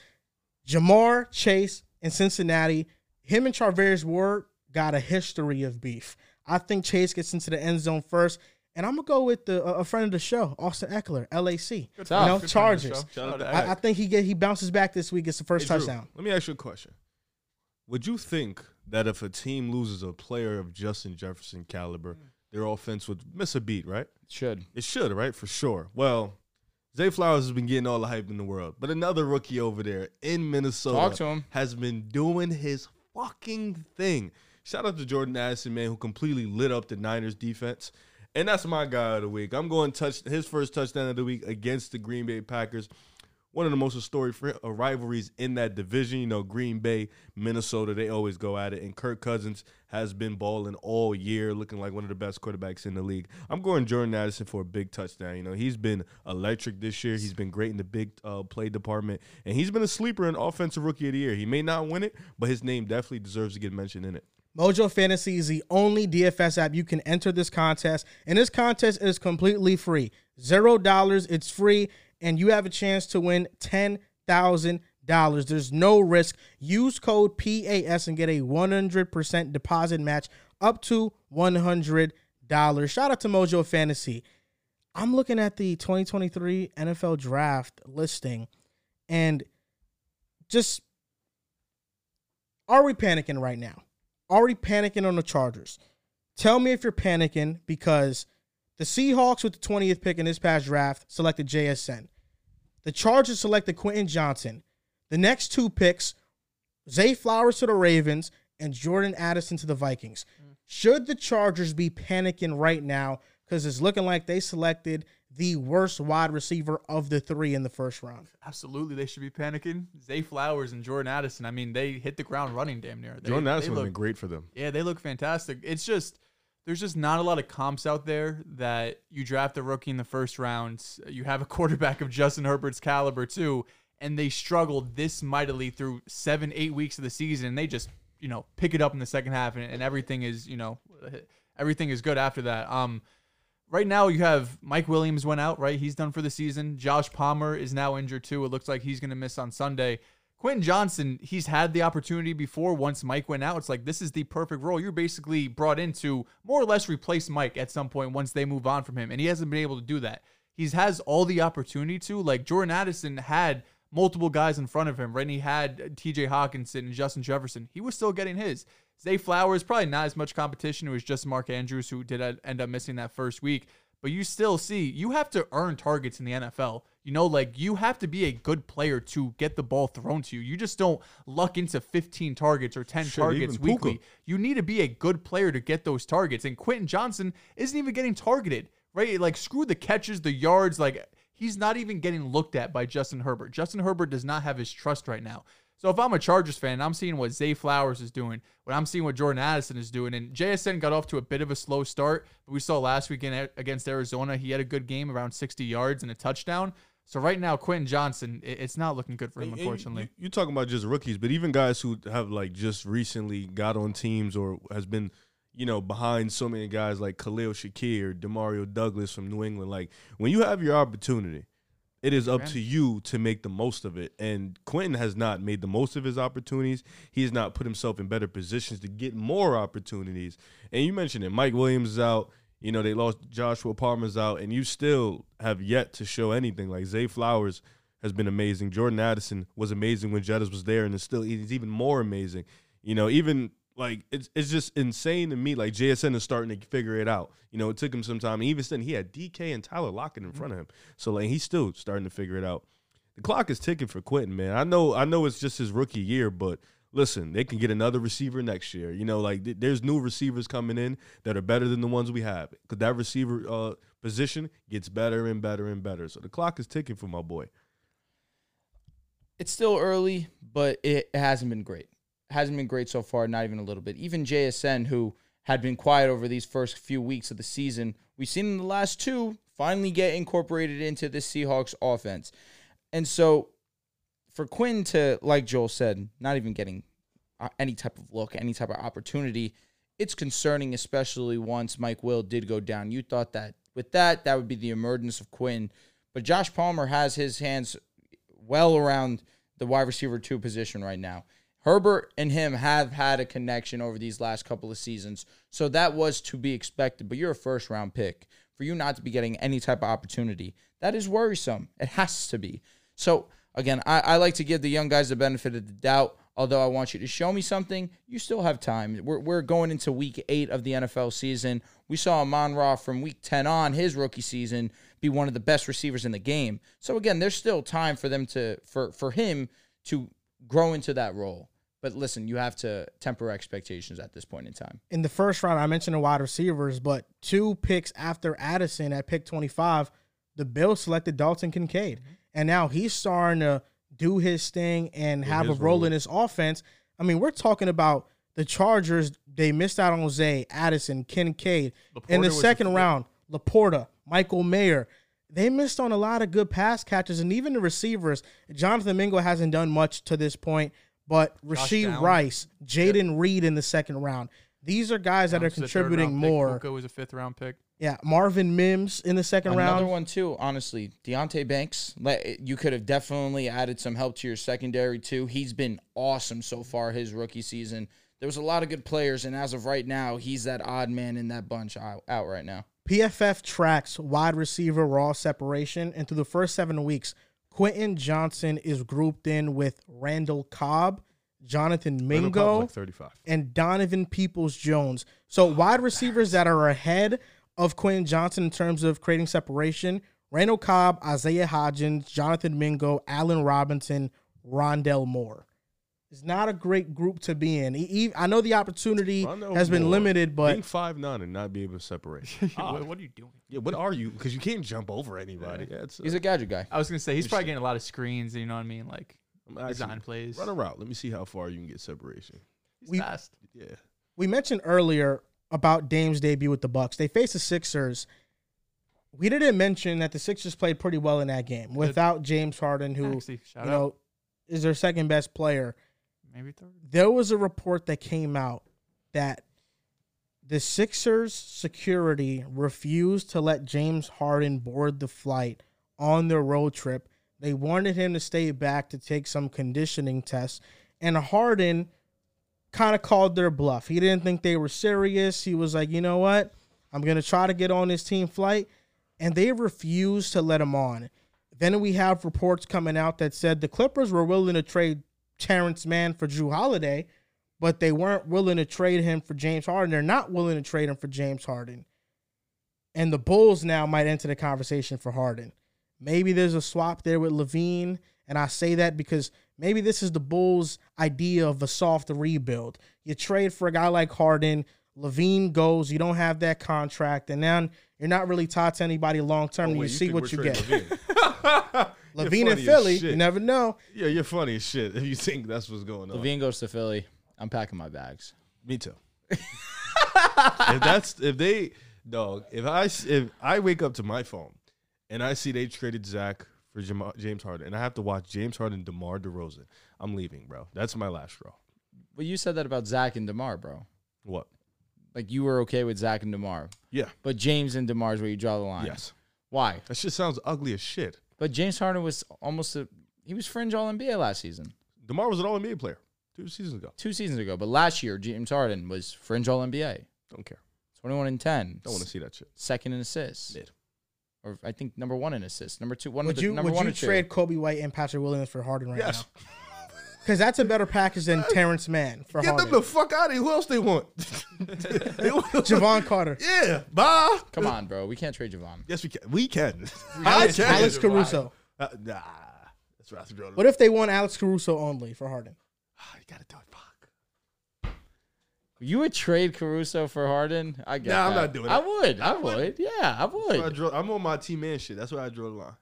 [SPEAKER 1] Ja'Marr Chase in Cincinnati. Him and Charvarius Ward got a history of beef. I think Chase gets into the end zone first, and I'm gonna go with the a friend of the show, Austin Ekeler, LAC.
[SPEAKER 4] Tough.
[SPEAKER 1] You know,
[SPEAKER 2] Good friend of the
[SPEAKER 1] Chargers.
[SPEAKER 2] Shout out to
[SPEAKER 1] I, I think he get he bounces back this week. It's the first
[SPEAKER 3] Hey, Drew,
[SPEAKER 1] touchdown.
[SPEAKER 3] Let me ask you a question. Would you think that if a team loses a player of Justin Jefferson caliber, mm. their offense would miss a beat, right?
[SPEAKER 4] It Should.
[SPEAKER 3] It should, right? For sure. Well, Zay Flowers has been getting all the hype in the world, but another rookie over there in Minnesota
[SPEAKER 4] Talk to him.
[SPEAKER 3] has been doing his fucking thing. Shout out to Jordan Addison, man, who completely lit up the Niners defense. And that's my guy of the week. I'm going touch his first touchdown of the week against the Green Bay Packers. One of the most historic uh, rivalries in that division. You know, Green Bay, Minnesota, they always go at it. And Kirk Cousins has been balling all year, looking like one of the best quarterbacks in the league. I'm going Jordan Addison for a big touchdown. You know, he's been electric this year. He's been great in the big uh, play department. And he's been a sleeper in Offensive Rookie of the Year. He may not win it, but his name definitely deserves to get mentioned in it.
[SPEAKER 1] Mojo Fantasy is the only DFS app you can enter this contest, and this contest is completely free. Zero dollars, it's free, and you have a chance to win ten thousand dollars. There's no risk. Use code PAS and get a one hundred percent deposit match up to one hundred dollars. Shout out to Mojo Fantasy. I'm looking at the 2023 NFL Draft listing, and just are we panicking right now? We panicking on the Chargers? Tell me if you're panicking because the Seahawks with the 20th pick in this past draft selected JSN. The Chargers selected Quentin Johnson. The next two picks, Zay Flowers to the Ravens and Jordan Addison to the Vikings. Mm. Should the Chargers be panicking right now because it's looking like they selected the worst wide receiver of the three in the first round?
[SPEAKER 2] Absolutely, they should be panicking. Zay Flowers and Jordan Addison. I mean, they hit the ground running damn near. They,
[SPEAKER 3] Jordan
[SPEAKER 2] they
[SPEAKER 3] Addison would have been great for them.
[SPEAKER 2] Yeah, they look fantastic. It's just there's just not a lot of comps out there that you draft a rookie in the first round. You have a quarterback of Justin Herbert's caliber too, and they struggled this mightily through seven, eight weeks of the season. And they just you know pick it up in the second half, and, and everything is you know everything is good after that. Um, right now you have Mike Williams went out, right? He's done for the season. Josh Palmer is now injured too. It looks like he's going to miss on Sunday. Quinn Johnson, he's had the opportunity before once Mike went out. It's like this is the perfect role. You're basically brought in to more or less replace Mike at some point once they move on from him. And he hasn't been able to do that. He has all the opportunity to. Like Jordan Addison had multiple guys in front of him, right? And he had TJ Hockenson and Justin Jefferson. He was still getting his. Zay Flowers, probably not as much competition. It was just Mark Andrews who did end up missing that first week. But you still see, you have to earn targets in the NFL. You know, like you have to be a good player to get the ball thrown to you. You just don't luck into 15 targets or 10
[SPEAKER 3] Shit,
[SPEAKER 2] targets
[SPEAKER 3] even Puka.
[SPEAKER 2] weekly. You need to be a good player to get those targets. And Quentin Johnson isn't even getting targeted, right? Like, screw the catches, the yards. Like, he's not even getting looked at by Justin Herbert. Justin Herbert does not have his trust right now. So if I'm a Chargers fan, I'm seeing what Zay Flowers is doing, what I'm seeing what Jordan Addison is doing, and JSN got off to a bit of a slow start, but we saw last weekend against Arizona, he had a good game, around 60 yards and a touchdown. So right now, Quentin Johnson, it's not looking good for him, unfortunately.
[SPEAKER 3] You, are talking about just rookies, but even guys who have like just recently got on teams or has been, you know, behind so many guys like Khalil Shakir, Demario Douglas from New England. Like when you have your opportunity, it is up to you to make the most of it. And Quentin has not made the most of his opportunities. He has not put himself in better positions to get more opportunities. And you mentioned it, Mike Williams is out. You know, they lost Joshua Palmer's out, and you still have yet to show anything. Like Zay Flowers has been amazing. Jordan Addison was amazing when Jettis was there, and is still he's even more amazing. You know, even like it's it's just insane to me. Like JSN is starting to figure it out. You know, it took him some time. And even then, he had DK and Tyler Lockett in front of him. So like he's still starting to figure it out. The clock is ticking for Quentin, man. I know I know it's just his rookie year, but listen, they can get another receiver next year. You know, like th- there's new receivers coming in that are better than the ones we have. Because that receiver uh, position gets better and better and better. So the clock is ticking for my boy.
[SPEAKER 4] It's still early, but it hasn't been great. Hasn't been great so far, not even a little bit. Even JSN, who had been quiet over these first few weeks of the season, we've seen in the last two finally get incorporated into the Seahawks offense. And so for Quinn to, like Joel said, not even getting uh, any type of look, any type of opportunity, it's concerning, especially once Mike Will did go down. You thought that with that, that would be the emergence of Quinn. But Josh Palmer has his hands well around the wide receiver two position right now. Herbert and him have had a connection over these last couple of seasons. So that was to be expected. But you're a first round pick. For you not to be getting any type of opportunity, that is worrisome. It has to be. So Again, I, I like to give the young guys the benefit of the doubt. Although I want you to show me something, you still have time. We're, we're going into week eight of the NFL season. We saw Amon Ra from week 10 on his rookie season be one of the best receivers in the game. So again, there's still time for them to for for him to grow into that role. But listen, you have to temper expectations at this point in time.
[SPEAKER 1] In the first round, I mentioned the wide receivers, but two picks after Addison at pick 25, the Bills selected Dalton Kincaid. Mm-hmm and now he's starting to do his thing and have a role, role in his offense. I mean, we're talking about the Chargers. They missed out on Zay, Addison, Kincaid LaPorta in the second round. LaPorta, Michael Mayer. They missed on a lot of good pass catches, and even the receivers. Jonathan Mingo hasn't done much to this point, but Rashee Rice, Jayden yep. Reed in the second round. These are guys that are contributing more.
[SPEAKER 2] Puka was a fifth round pick.
[SPEAKER 1] Yeah, Marvin Mims in the second
[SPEAKER 4] Another
[SPEAKER 1] round.
[SPEAKER 4] Another one too, honestly. Deonte Banks, you could have definitely added some help to your secondary too. He's been awesome so far his rookie season. There was a lot of good players, and as of right now, he's that odd man in that bunch out, out right now.
[SPEAKER 1] PFF tracks wide receiver raw separation, and through the first seven weeks, Quentin Johnson is grouped in with Randall Cobb, Jonathan Mingo,
[SPEAKER 3] like 35.
[SPEAKER 1] and Donovan Peoples Jones. So wide receivers that are ahead of Quentin Johnson in terms of creating separation. Randall Cobb, Isaiah Hodgins, Jonathan Mingo, Allen Robinson, Rondale Moore. It's not a great group to be in. He, I know the opportunity Rondale has been Moore, limited, but
[SPEAKER 3] being five nine and not be able to separate.
[SPEAKER 2] ah, what, what, are you doing?
[SPEAKER 3] Yeah, what are you? Because you can't jump over anybody.
[SPEAKER 4] Yeah. Yeah, he's a gadget guy.
[SPEAKER 2] I was gonna say he's probably getting a lot of screens. You know what I mean? Like design plays.
[SPEAKER 3] Run a route. Let me see how far you can get separation.
[SPEAKER 2] He's we, fast.
[SPEAKER 3] Yeah.
[SPEAKER 1] We mentioned earlier about Dame's debut with the Bucks. They faced the Sixers. We didn't mention that the Sixers played pretty well in that game without James Harden, who Actually, you know out. is their second best player.
[SPEAKER 2] Maybe third.
[SPEAKER 1] There was a report that came out that the Sixers security refused to let James Harden board the flight on their road trip. They wanted him to stay back to take some conditioning tests. And Harden kind of called their bluff. He didn't think they were serious. He was like, you know what? I'm going to try to get on this team flight. And they refused to let him on. Then we have reports coming out that said the Clippers were willing to trade Terance Mann for Jrue Holiday, but they weren't willing to trade him for James Harden. They're not willing to trade him for James Harden. And the Bulls now might enter the conversation for Harden. Maybe there's a swap there with LaVine. And I say that because Maybe this is the Bulls' idea of a soft rebuild. You trade for a guy like Harden, LaVine goes, you don't have that contract, and then you're not really tied to anybody long term. Oh, you, you see what you get. LaVine in
[SPEAKER 3] funny as
[SPEAKER 1] Philly, you never know.
[SPEAKER 3] Yeah, you're funny as shit if you think that's what's going on.
[SPEAKER 4] LaVine goes to Philly. I'm packing my bags.
[SPEAKER 3] Me too. if that's if they dog, if I if I wake up to my phone and I see they traded Zach for Jam- James Harden and I have to watch James Harden, DeMar DeRozan, I'm leaving, bro. That's my last straw.
[SPEAKER 4] Well, you said that about Zach and Demar, bro.
[SPEAKER 3] What?
[SPEAKER 4] Like you were okay with Zach and Demar,
[SPEAKER 3] Yeah.
[SPEAKER 4] but James and Demar is where you draw the line.
[SPEAKER 3] Yes.
[SPEAKER 4] Why?
[SPEAKER 3] That shit sounds ugly as shit.
[SPEAKER 4] But James Harden was almost a he was fringe All NBA last season,
[SPEAKER 3] DeMar was an All NBA player two seasons ago.
[SPEAKER 4] two seasons ago. But last year, James Harden was fringe All NBA,
[SPEAKER 3] Don't care.
[SPEAKER 4] 21 and 10.
[SPEAKER 3] Don't want to see that shit.
[SPEAKER 4] Second in assists,
[SPEAKER 3] Mid.
[SPEAKER 4] or I think number one in assists. Number two, one
[SPEAKER 1] Would
[SPEAKER 4] of the
[SPEAKER 1] you
[SPEAKER 4] number
[SPEAKER 1] would
[SPEAKER 4] one
[SPEAKER 1] you
[SPEAKER 4] or two.
[SPEAKER 1] trade Coby White and Patrick Williams for Harden right
[SPEAKER 3] Yes.
[SPEAKER 1] now? Because that's a better package than Terance Mann for
[SPEAKER 3] Get them the fuck out of here. Who else they want? They want-
[SPEAKER 1] Jevon Carter,
[SPEAKER 3] Yeah. Bye.
[SPEAKER 4] Come on, bro. We can't trade Jevon.
[SPEAKER 3] Yes, we can. We can.
[SPEAKER 1] Alex,
[SPEAKER 3] I can.
[SPEAKER 1] Alex Caruso.
[SPEAKER 3] Uh, nah. That's Ross Jordan.
[SPEAKER 1] What if they want Alex Caruso only for Harden?
[SPEAKER 3] you gotta do it. Fuck.
[SPEAKER 4] You would trade Caruso for Harden? I get
[SPEAKER 3] Nah, I'm
[SPEAKER 4] that.
[SPEAKER 3] not doing it.
[SPEAKER 4] I would. I would. Yeah, I
[SPEAKER 3] I
[SPEAKER 4] would.
[SPEAKER 3] draw, I'm on my team man shit. That's why I draw the line.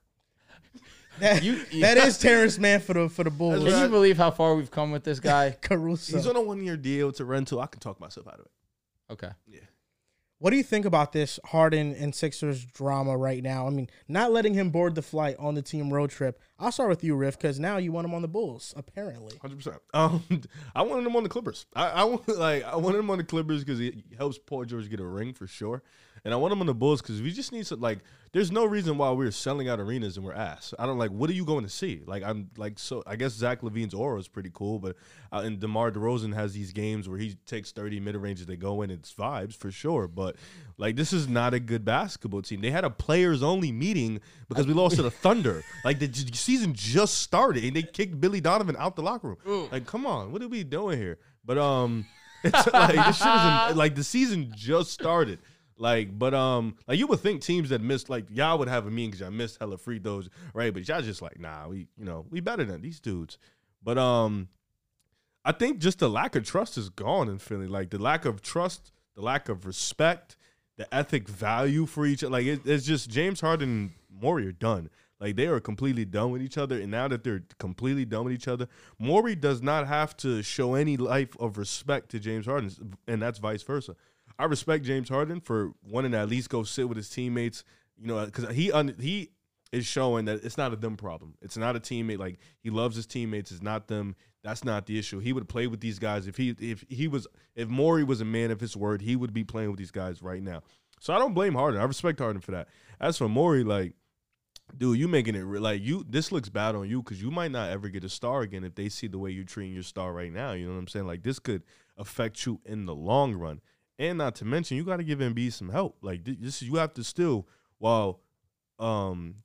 [SPEAKER 1] That,
[SPEAKER 4] You-
[SPEAKER 1] that is Terance Mann for the for the Bulls.
[SPEAKER 3] That's
[SPEAKER 4] Can
[SPEAKER 3] right.
[SPEAKER 4] you believe how far we've come with this guy?
[SPEAKER 1] Caruso.
[SPEAKER 3] He's on a one year deal to rental. I can talk myself out of it.
[SPEAKER 4] Okay. Yeah.
[SPEAKER 1] What do you think about this Harden and Sixers drama right now? I mean, not letting him board the flight on the team road trip. I'll start with you, Riv, because now you want him on the Bulls, apparently.
[SPEAKER 3] Hundred percent. Um, I wanted him on the Clippers. I, I want like I wanted him on the Clippers because he helps Paul George get a ring for sure, and I want him on the Bulls because we just need some like. There's no reason why we're selling out arenas and we're ass. I don't like. What are you going to see? Like I'm like so. I guess Zach LaVine's aura is pretty cool, but uh, and Demar Derozan has these games where he takes 30 mid ranges. They go in. It's vibes for sure, but like this is not a good basketball team. They had a players only meeting because we lost to the Thunder. Like the j- season just started and they kicked Billy Donovan out the locker room. Like, come on, what are we doing here? But um, it's like this shit isn't like the season just started. Like, but um, like you would think teams that missed like y'all would have a mean because y'all missed hella free throws, right? But y'all just like, nah, we you know we better than these dudes. But um, I think just the lack of trust is gone in Philly. Like the lack of trust, the lack of respect, the ethic value for each. Like it, it's just James Harden and Morey are done. Like they are completely done with each other, and now that they're completely done with each other, Morey does not have to show any life of respect to James Harden, and that's vice versa. I respect James Harden for wanting to at least go sit with his teammates. You know, because he un- he is showing that it's not a them problem. It's not a teammate. Like he loves his teammates. It's not them. That's not the issue. He would play with these guys if he if he was if Morey was a man of his word, he would be playing with these guys right now. So I don't blame Harden. I respect Harden for that. As for Morey, like, dude, you making it re- like you. This looks bad on you because you might not ever get a star again if they see the way you're treating your star right now. You know what I'm saying? Like this could affect you in the long run. And not to mention, you got to give Embiid some help. Like thi- this, you have to still while, um,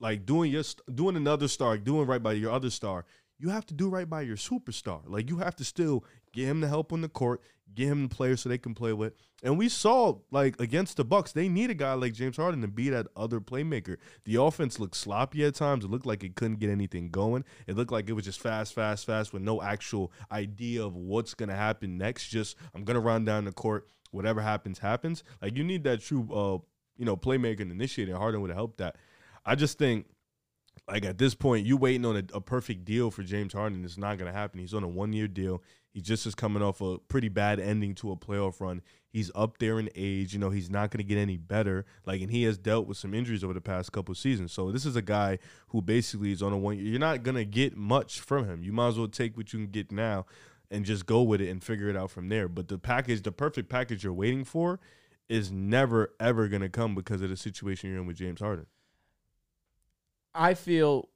[SPEAKER 3] like doing your doing another star, doing right by your other star. You have to do right by your superstar. Like you have to still get him the help on the court, get him the players so they can play with. And we saw like against the Bucks, they need a guy like James Harden to be that other playmaker. The offense looked sloppy at times. It looked like it couldn't get anything going. It looked like it was just fast, fast, fast with no actual idea of what's gonna happen next. Just I'm gonna run down the court. Whatever happens, happens. Like you need that true, uh, you know, playmaker and initiator. Harden would have helped that. I just think like at this point, you waiting on a, a perfect deal for James Harden. It's not going to happen. He's on a one year deal. He just is coming off a pretty bad ending to a playoff run. He's up there in age. You know, he's not going to get any better. Like, and he has dealt with some injuries over the past couple seasons. So this is a guy who basically is on a one. Year, you're not going to get much from him. You might as well take what you can get now and just go with it and figure it out from there. But the package, the perfect package you're waiting for, is never ever going to come because of the situation you're in with James Harden.
[SPEAKER 4] I feel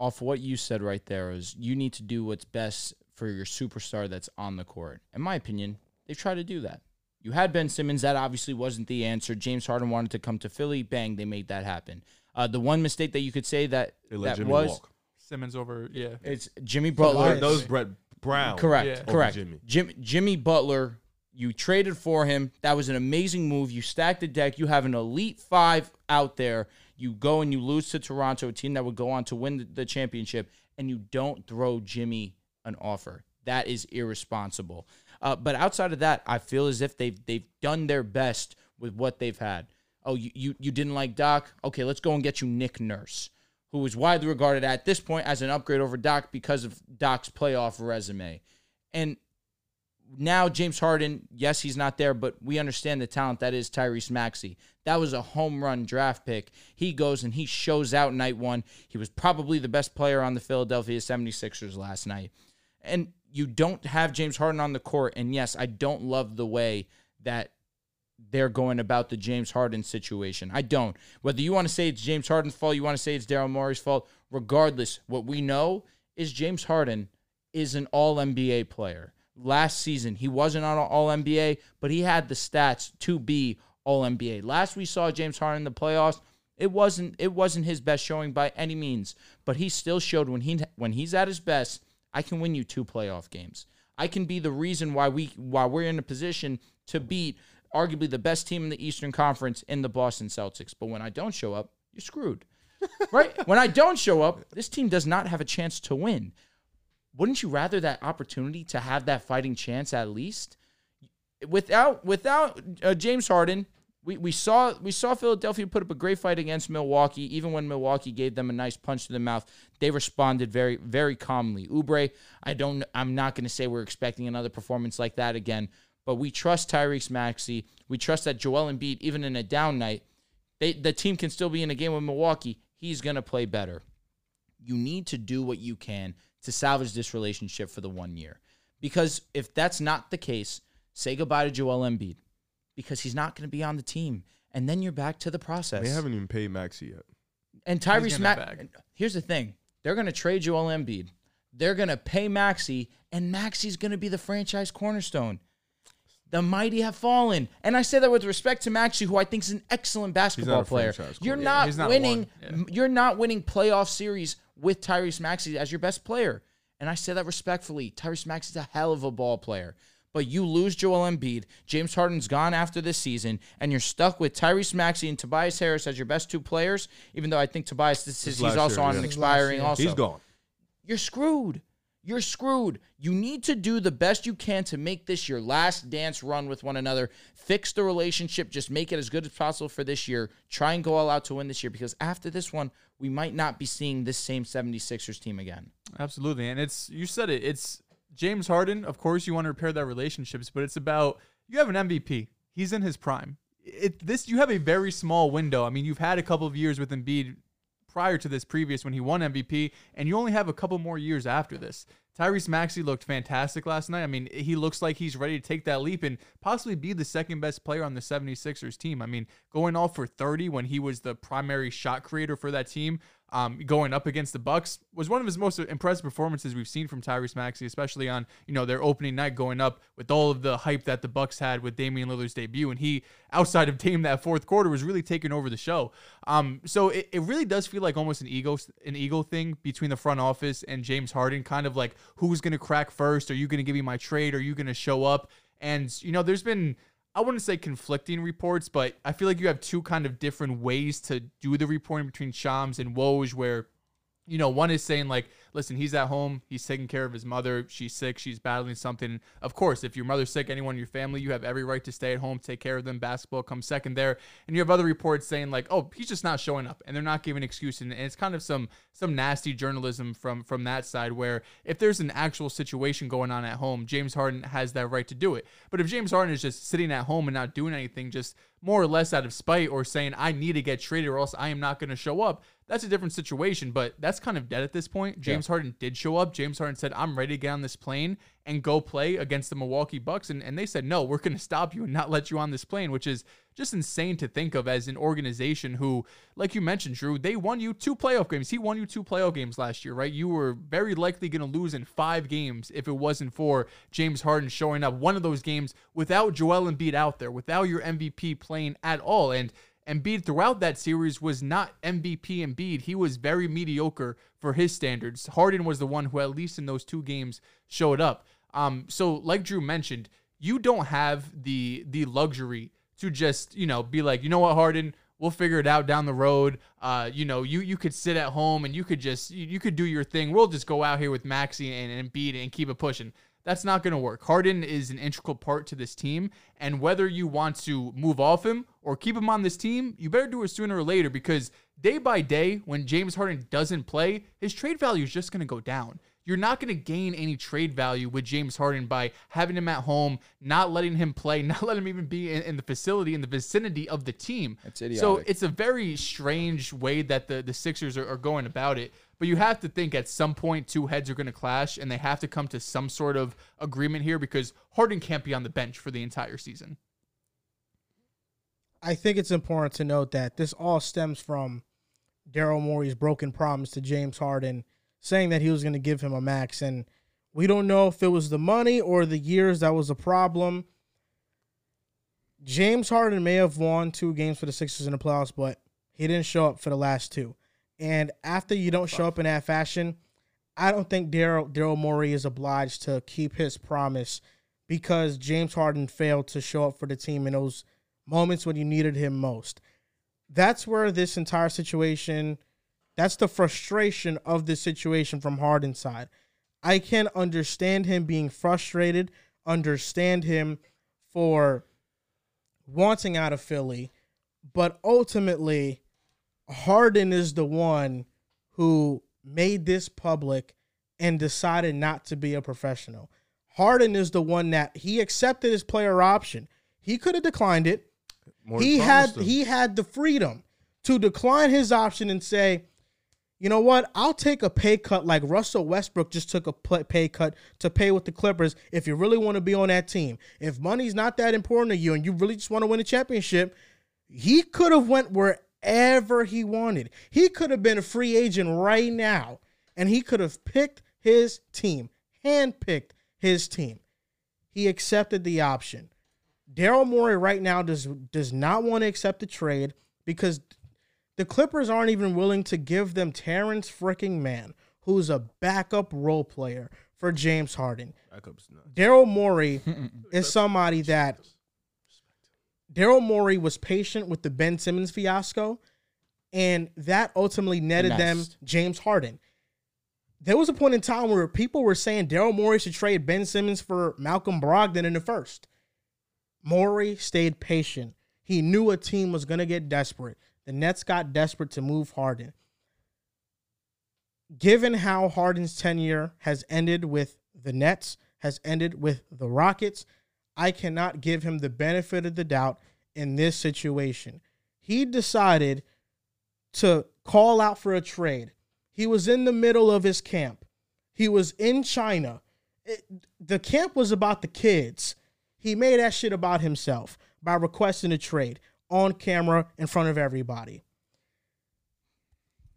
[SPEAKER 4] off what you said right there is you need to do what's best for your superstar that's on the court. In my opinion, they've tried to do that. You had Ben Simmons, that obviously wasn't the answer. James Harden wanted to come to Philly, bang, they made that happen. Uh, the one mistake that you could say that that
[SPEAKER 3] Jimmy
[SPEAKER 4] was
[SPEAKER 3] walk.
[SPEAKER 2] Simmons over, yeah.
[SPEAKER 4] it's Jimmy Butler.
[SPEAKER 1] Yes.
[SPEAKER 3] Those Brett Brown.
[SPEAKER 4] Correct.
[SPEAKER 2] Yeah.
[SPEAKER 4] Correct.
[SPEAKER 3] Jimmy.
[SPEAKER 4] Jim, Jimmy Butler, you traded for him. That was an amazing move. You stacked the deck. You have an elite five out there. You go and you lose to Toronto, a team that would go on to win the, the championship, and you don't throw Jimmy an offer. That is irresponsible. Uh, but outside of that, I feel as if they've they've done their best with what they've had. Oh, you, you you didn't like Doc? Okay, let's go and get you Nick Nurse who is widely regarded at this point as an upgrade over Doc because of Doc's playoff resume. And now James Harden, yes, he's not there, but we understand the talent that is Tyrese Maxey. That was a home run draft pick. He goes and he shows out night one. He was probably the best player on the Philadelphia 76ers last night. And you don't have James Harden on the court. And yes, I don't love the way that they're going about the James Harden situation. I don't. Whether you want to say it's James Harden's fault, you want to say it's Daryl Morey's fault, regardless, what we know is James Harden is an all NBA player. Last season, he wasn't on all NBA, but he had the stats to be all NBA. Last we saw James Harden in the playoffs, it wasn't it wasn't his best showing by any means, but he still showed when he when he's at his best, I can win you two playoff games. I can be the reason why we why we're in a position to beat arguably the best team in the Eastern Conference in the Boston Celtics. But when I don't show up, you're screwed. right? When I don't show up, this team does not have a chance to win. Wouldn't you rather that opportunity to have that fighting chance at least? Without without uh, James Harden, we, we saw we saw Philadelphia put up a great fight against Milwaukee. Even when Milwaukee gave them a nice punch to the mouth, they responded very very calmly. Oubre, I don't I'm not going to say we're expecting another performance like that again, but we trust Tyrese Maxey. We trust that Joel Embiid, even in a down night, they, the team can still be in a game with Milwaukee. He's going to play better. You need to do what you can to salvage this relationship for the one year. Because if that's not the case, say goodbye to Joel Embiid because he's not going to be on the team. And then you're back to the process.
[SPEAKER 3] They haven't even paid Maxey yet.
[SPEAKER 4] And Tyrese
[SPEAKER 2] that
[SPEAKER 4] Max. Here's the thing: they're going to trade Joel Embiid. They're going to pay Maxey, and Maxey's going to be the franchise cornerstone. The mighty have fallen, and I say that with respect to Maxey, who I think is an excellent basketball
[SPEAKER 3] a
[SPEAKER 4] player.
[SPEAKER 3] franchise
[SPEAKER 4] You're
[SPEAKER 3] corner.
[SPEAKER 2] Yeah,
[SPEAKER 4] not winning.
[SPEAKER 2] Yeah.
[SPEAKER 4] You're not winning playoff series with Tyrese Maxey as your best player, and I say that respectfully. Tyrese Maxey's a hell of a ball player. But you lose Joel Embiid, James Harden's gone after this season, and you're stuck with Tyrese Maxey and Tobias Harris as your best two players. Even though I think Tobias, this is,
[SPEAKER 3] last
[SPEAKER 4] he's also
[SPEAKER 3] year,
[SPEAKER 4] on
[SPEAKER 3] yeah.
[SPEAKER 4] an
[SPEAKER 3] This
[SPEAKER 1] is last
[SPEAKER 4] expiring.
[SPEAKER 1] year.
[SPEAKER 4] Also,
[SPEAKER 3] He's gone.
[SPEAKER 4] you're screwed. You're screwed. You need to do the best you can to make this your last dance run with one another. Fix the relationship. Just make it as good as possible for this year. Try and go all out to win this year because after this one, we might not be seeing this same 76ers team again.
[SPEAKER 2] Absolutely. And it's you said it. It's James Harden. Of course, you want to repair that relationships, but it's about you have an MVP. He's in his prime. It this you have a very small window. I mean, you've had a couple of years with Embiid prior to this previous when he won MVP, and you only have a couple more years after this. Tyrese Maxey looked fantastic last night. I mean, he looks like he's ready to take that leap and possibly be the second best player on the 76ers team. I mean, going off for 30 when he was the primary shot creator for that team, um, going up against the Bucks was one of his most impressive performances we've seen from Tyrese Maxey, especially on you know their opening night going up with all of the hype that the Bucks had with Damian Lillard's debut, and he outside of Dame that fourth quarter was really taking over the show. Um, so it, it really does feel like almost an ego an ego thing between the front office and James Harden, kind of like who's going to crack first? Are you going to give me my trade? Are you going to show up? And you know, there's been I wouldn't say conflicting reports, but I feel like you have two kind of different ways to do the reporting between Shams and Woj, where you know, one is saying like, listen, he's at home, he's taking care of his mother, she's sick, she's battling something. Of course, if your mother's sick, anyone in your family, you have every right to stay at home, take care of them. Basketball comes second there. And you have other reports saying like, oh, he's just not showing up, and they're not giving excuse, and, and it's kind of some some nasty journalism from from that side where if there's an actual situation going on at home, James Harden has that right to do it. But if James Harden is just sitting at home and not doing anything, just more or less out of spite or saying I need to get traded or else I am not going to show up, that's a different situation. But that's kind of dead at this point. James Harden did show up. James Harden said, I'm ready to get on this plane and go play against the Milwaukee Bucks. And, and they said, no, we're going to stop you and not let you on this plane, which is just insane to think of as an organization who, like you mentioned, Drew, they won you two playoff games. He won you two playoff games last year, right? You were very likely going to lose in five games if it wasn't for James Harden showing up one of those games without Joel Embiid out there, without your MVP playing at all. And Embiid throughout that series was not MVP Embiid. He was very mediocre for his standards. Harden was the one who, at least in those two games, showed up. Um, so, like Drew mentioned, you don't have the the luxury to just you know be like, you know what, Harden, we'll figure it out down the road. Uh, you know, you you could sit at home and you could just you, you could do your thing. We'll just go out here with Maxey and, and Embiid and keep it pushing. That's not going to work. Harden is an integral part to this team, and whether you want to move off him or keep him on this team, you better do it sooner or later because day by day, when James Harden doesn't play, his trade value is just going to go down. You're not going to gain any trade value with James Harden by having him at home, not letting him play, not letting him even be in, in the facility, in the vicinity of the team.
[SPEAKER 4] That's
[SPEAKER 2] So it's a very strange way that the, the Sixers are, are going about it. But you have to think at some point two heads are going to clash and they have to come to some sort of agreement here because Harden can't be on the bench for the entire season.
[SPEAKER 1] I think it's important to note that this all stems from Daryl Morey's broken promise to James Harden, saying that he was going to give him a max. And we don't know if it was the money or the years that was a problem. James Harden may have won two games for the Sixers in the playoffs, but he didn't show up for the last two. And after you don't show up in that fashion, I don't think Daryl Daryl Morey is obliged to keep his promise because James Harden failed to show up for the team in those moments when you needed him most. That's where this entire situation, that's the frustration of this situation from Harden's side. I can understand him being frustrated, understand him for wanting out of Philly, but ultimately, Harden is the one who made this public and decided not to be a professional. Harden is the one that he accepted his player option. He could have declined it. He had
[SPEAKER 3] him.
[SPEAKER 1] he had the freedom to decline his option and say, you know what? I'll take a pay cut like Russell Westbrook just took a pay cut to pay with the Clippers if you really want to be on that team. If money's not that important to you and you really just want to win a championship, he could have went wherever he wanted. He could have been a free agent right now and he could have picked his team, handpicked his team. He accepted the option. Daryl Morey right now does does not want to accept the trade because the Clippers aren't even willing to give them Terance freaking Mann, who's a backup role player for James Harden.
[SPEAKER 3] Backups, no.
[SPEAKER 1] Daryl Morey is somebody that Daryl Morey was patient with the Ben Simmons fiasco, and that ultimately netted them James Harden. There was a point in time where people were saying Daryl Morey should trade Ben Simmons for Malcolm Brogdon in the first. Morey stayed patient. He knew a team was going to get desperate. The Nets got desperate to move Harden. Given how Harden's tenure has ended with the Nets, has ended with the Rockets, I cannot give him the benefit of the doubt in this situation. He decided to call out for a trade. He was in the middle of his camp. He was in China. It- the camp was about the kids. He made that shit about himself by requesting a trade on camera in front of everybody.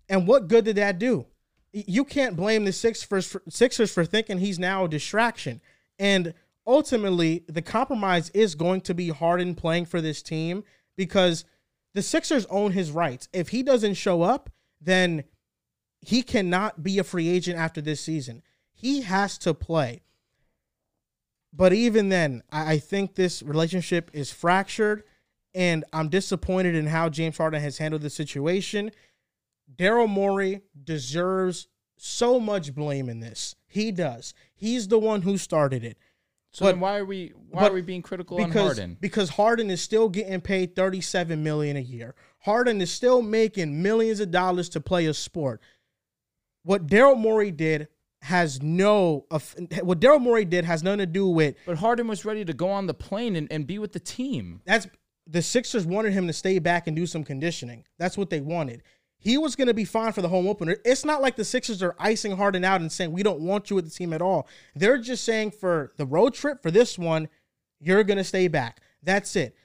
[SPEAKER 1] And what good did that do? You can't blame the Sixers for, Sixers for thinking he's now a distraction. And ultimately, the compromise is going to be Harden playing for this team because the Sixers own his rights. If he doesn't show up, then he cannot be a free agent after this season. He has to play. But even then, I think this relationship is fractured, and I'm disappointed in how James Harden has handled the situation. Daryl Morey deserves so much blame in this. He does. He's the one who started it.
[SPEAKER 4] So
[SPEAKER 1] But-
[SPEAKER 4] then why are we why are we being critical on
[SPEAKER 1] because
[SPEAKER 4] Harden?
[SPEAKER 1] because Harden is still getting paid 37 million a year. Harden is still making millions of dollars to play a sport. What Daryl Morey did has no what Daryl Morey did has nothing to do with
[SPEAKER 4] But Harden was ready to go on the plane and, and be with the team.
[SPEAKER 1] that's the Sixers wanted him to stay back and do some conditioning. That's what they wanted. He was going to be fine for the home opener. It's not like the Sixers are icing Harden out and saying we don't want you with the team at all. They're just saying for the road trip for this one, you're going to stay back. That's it.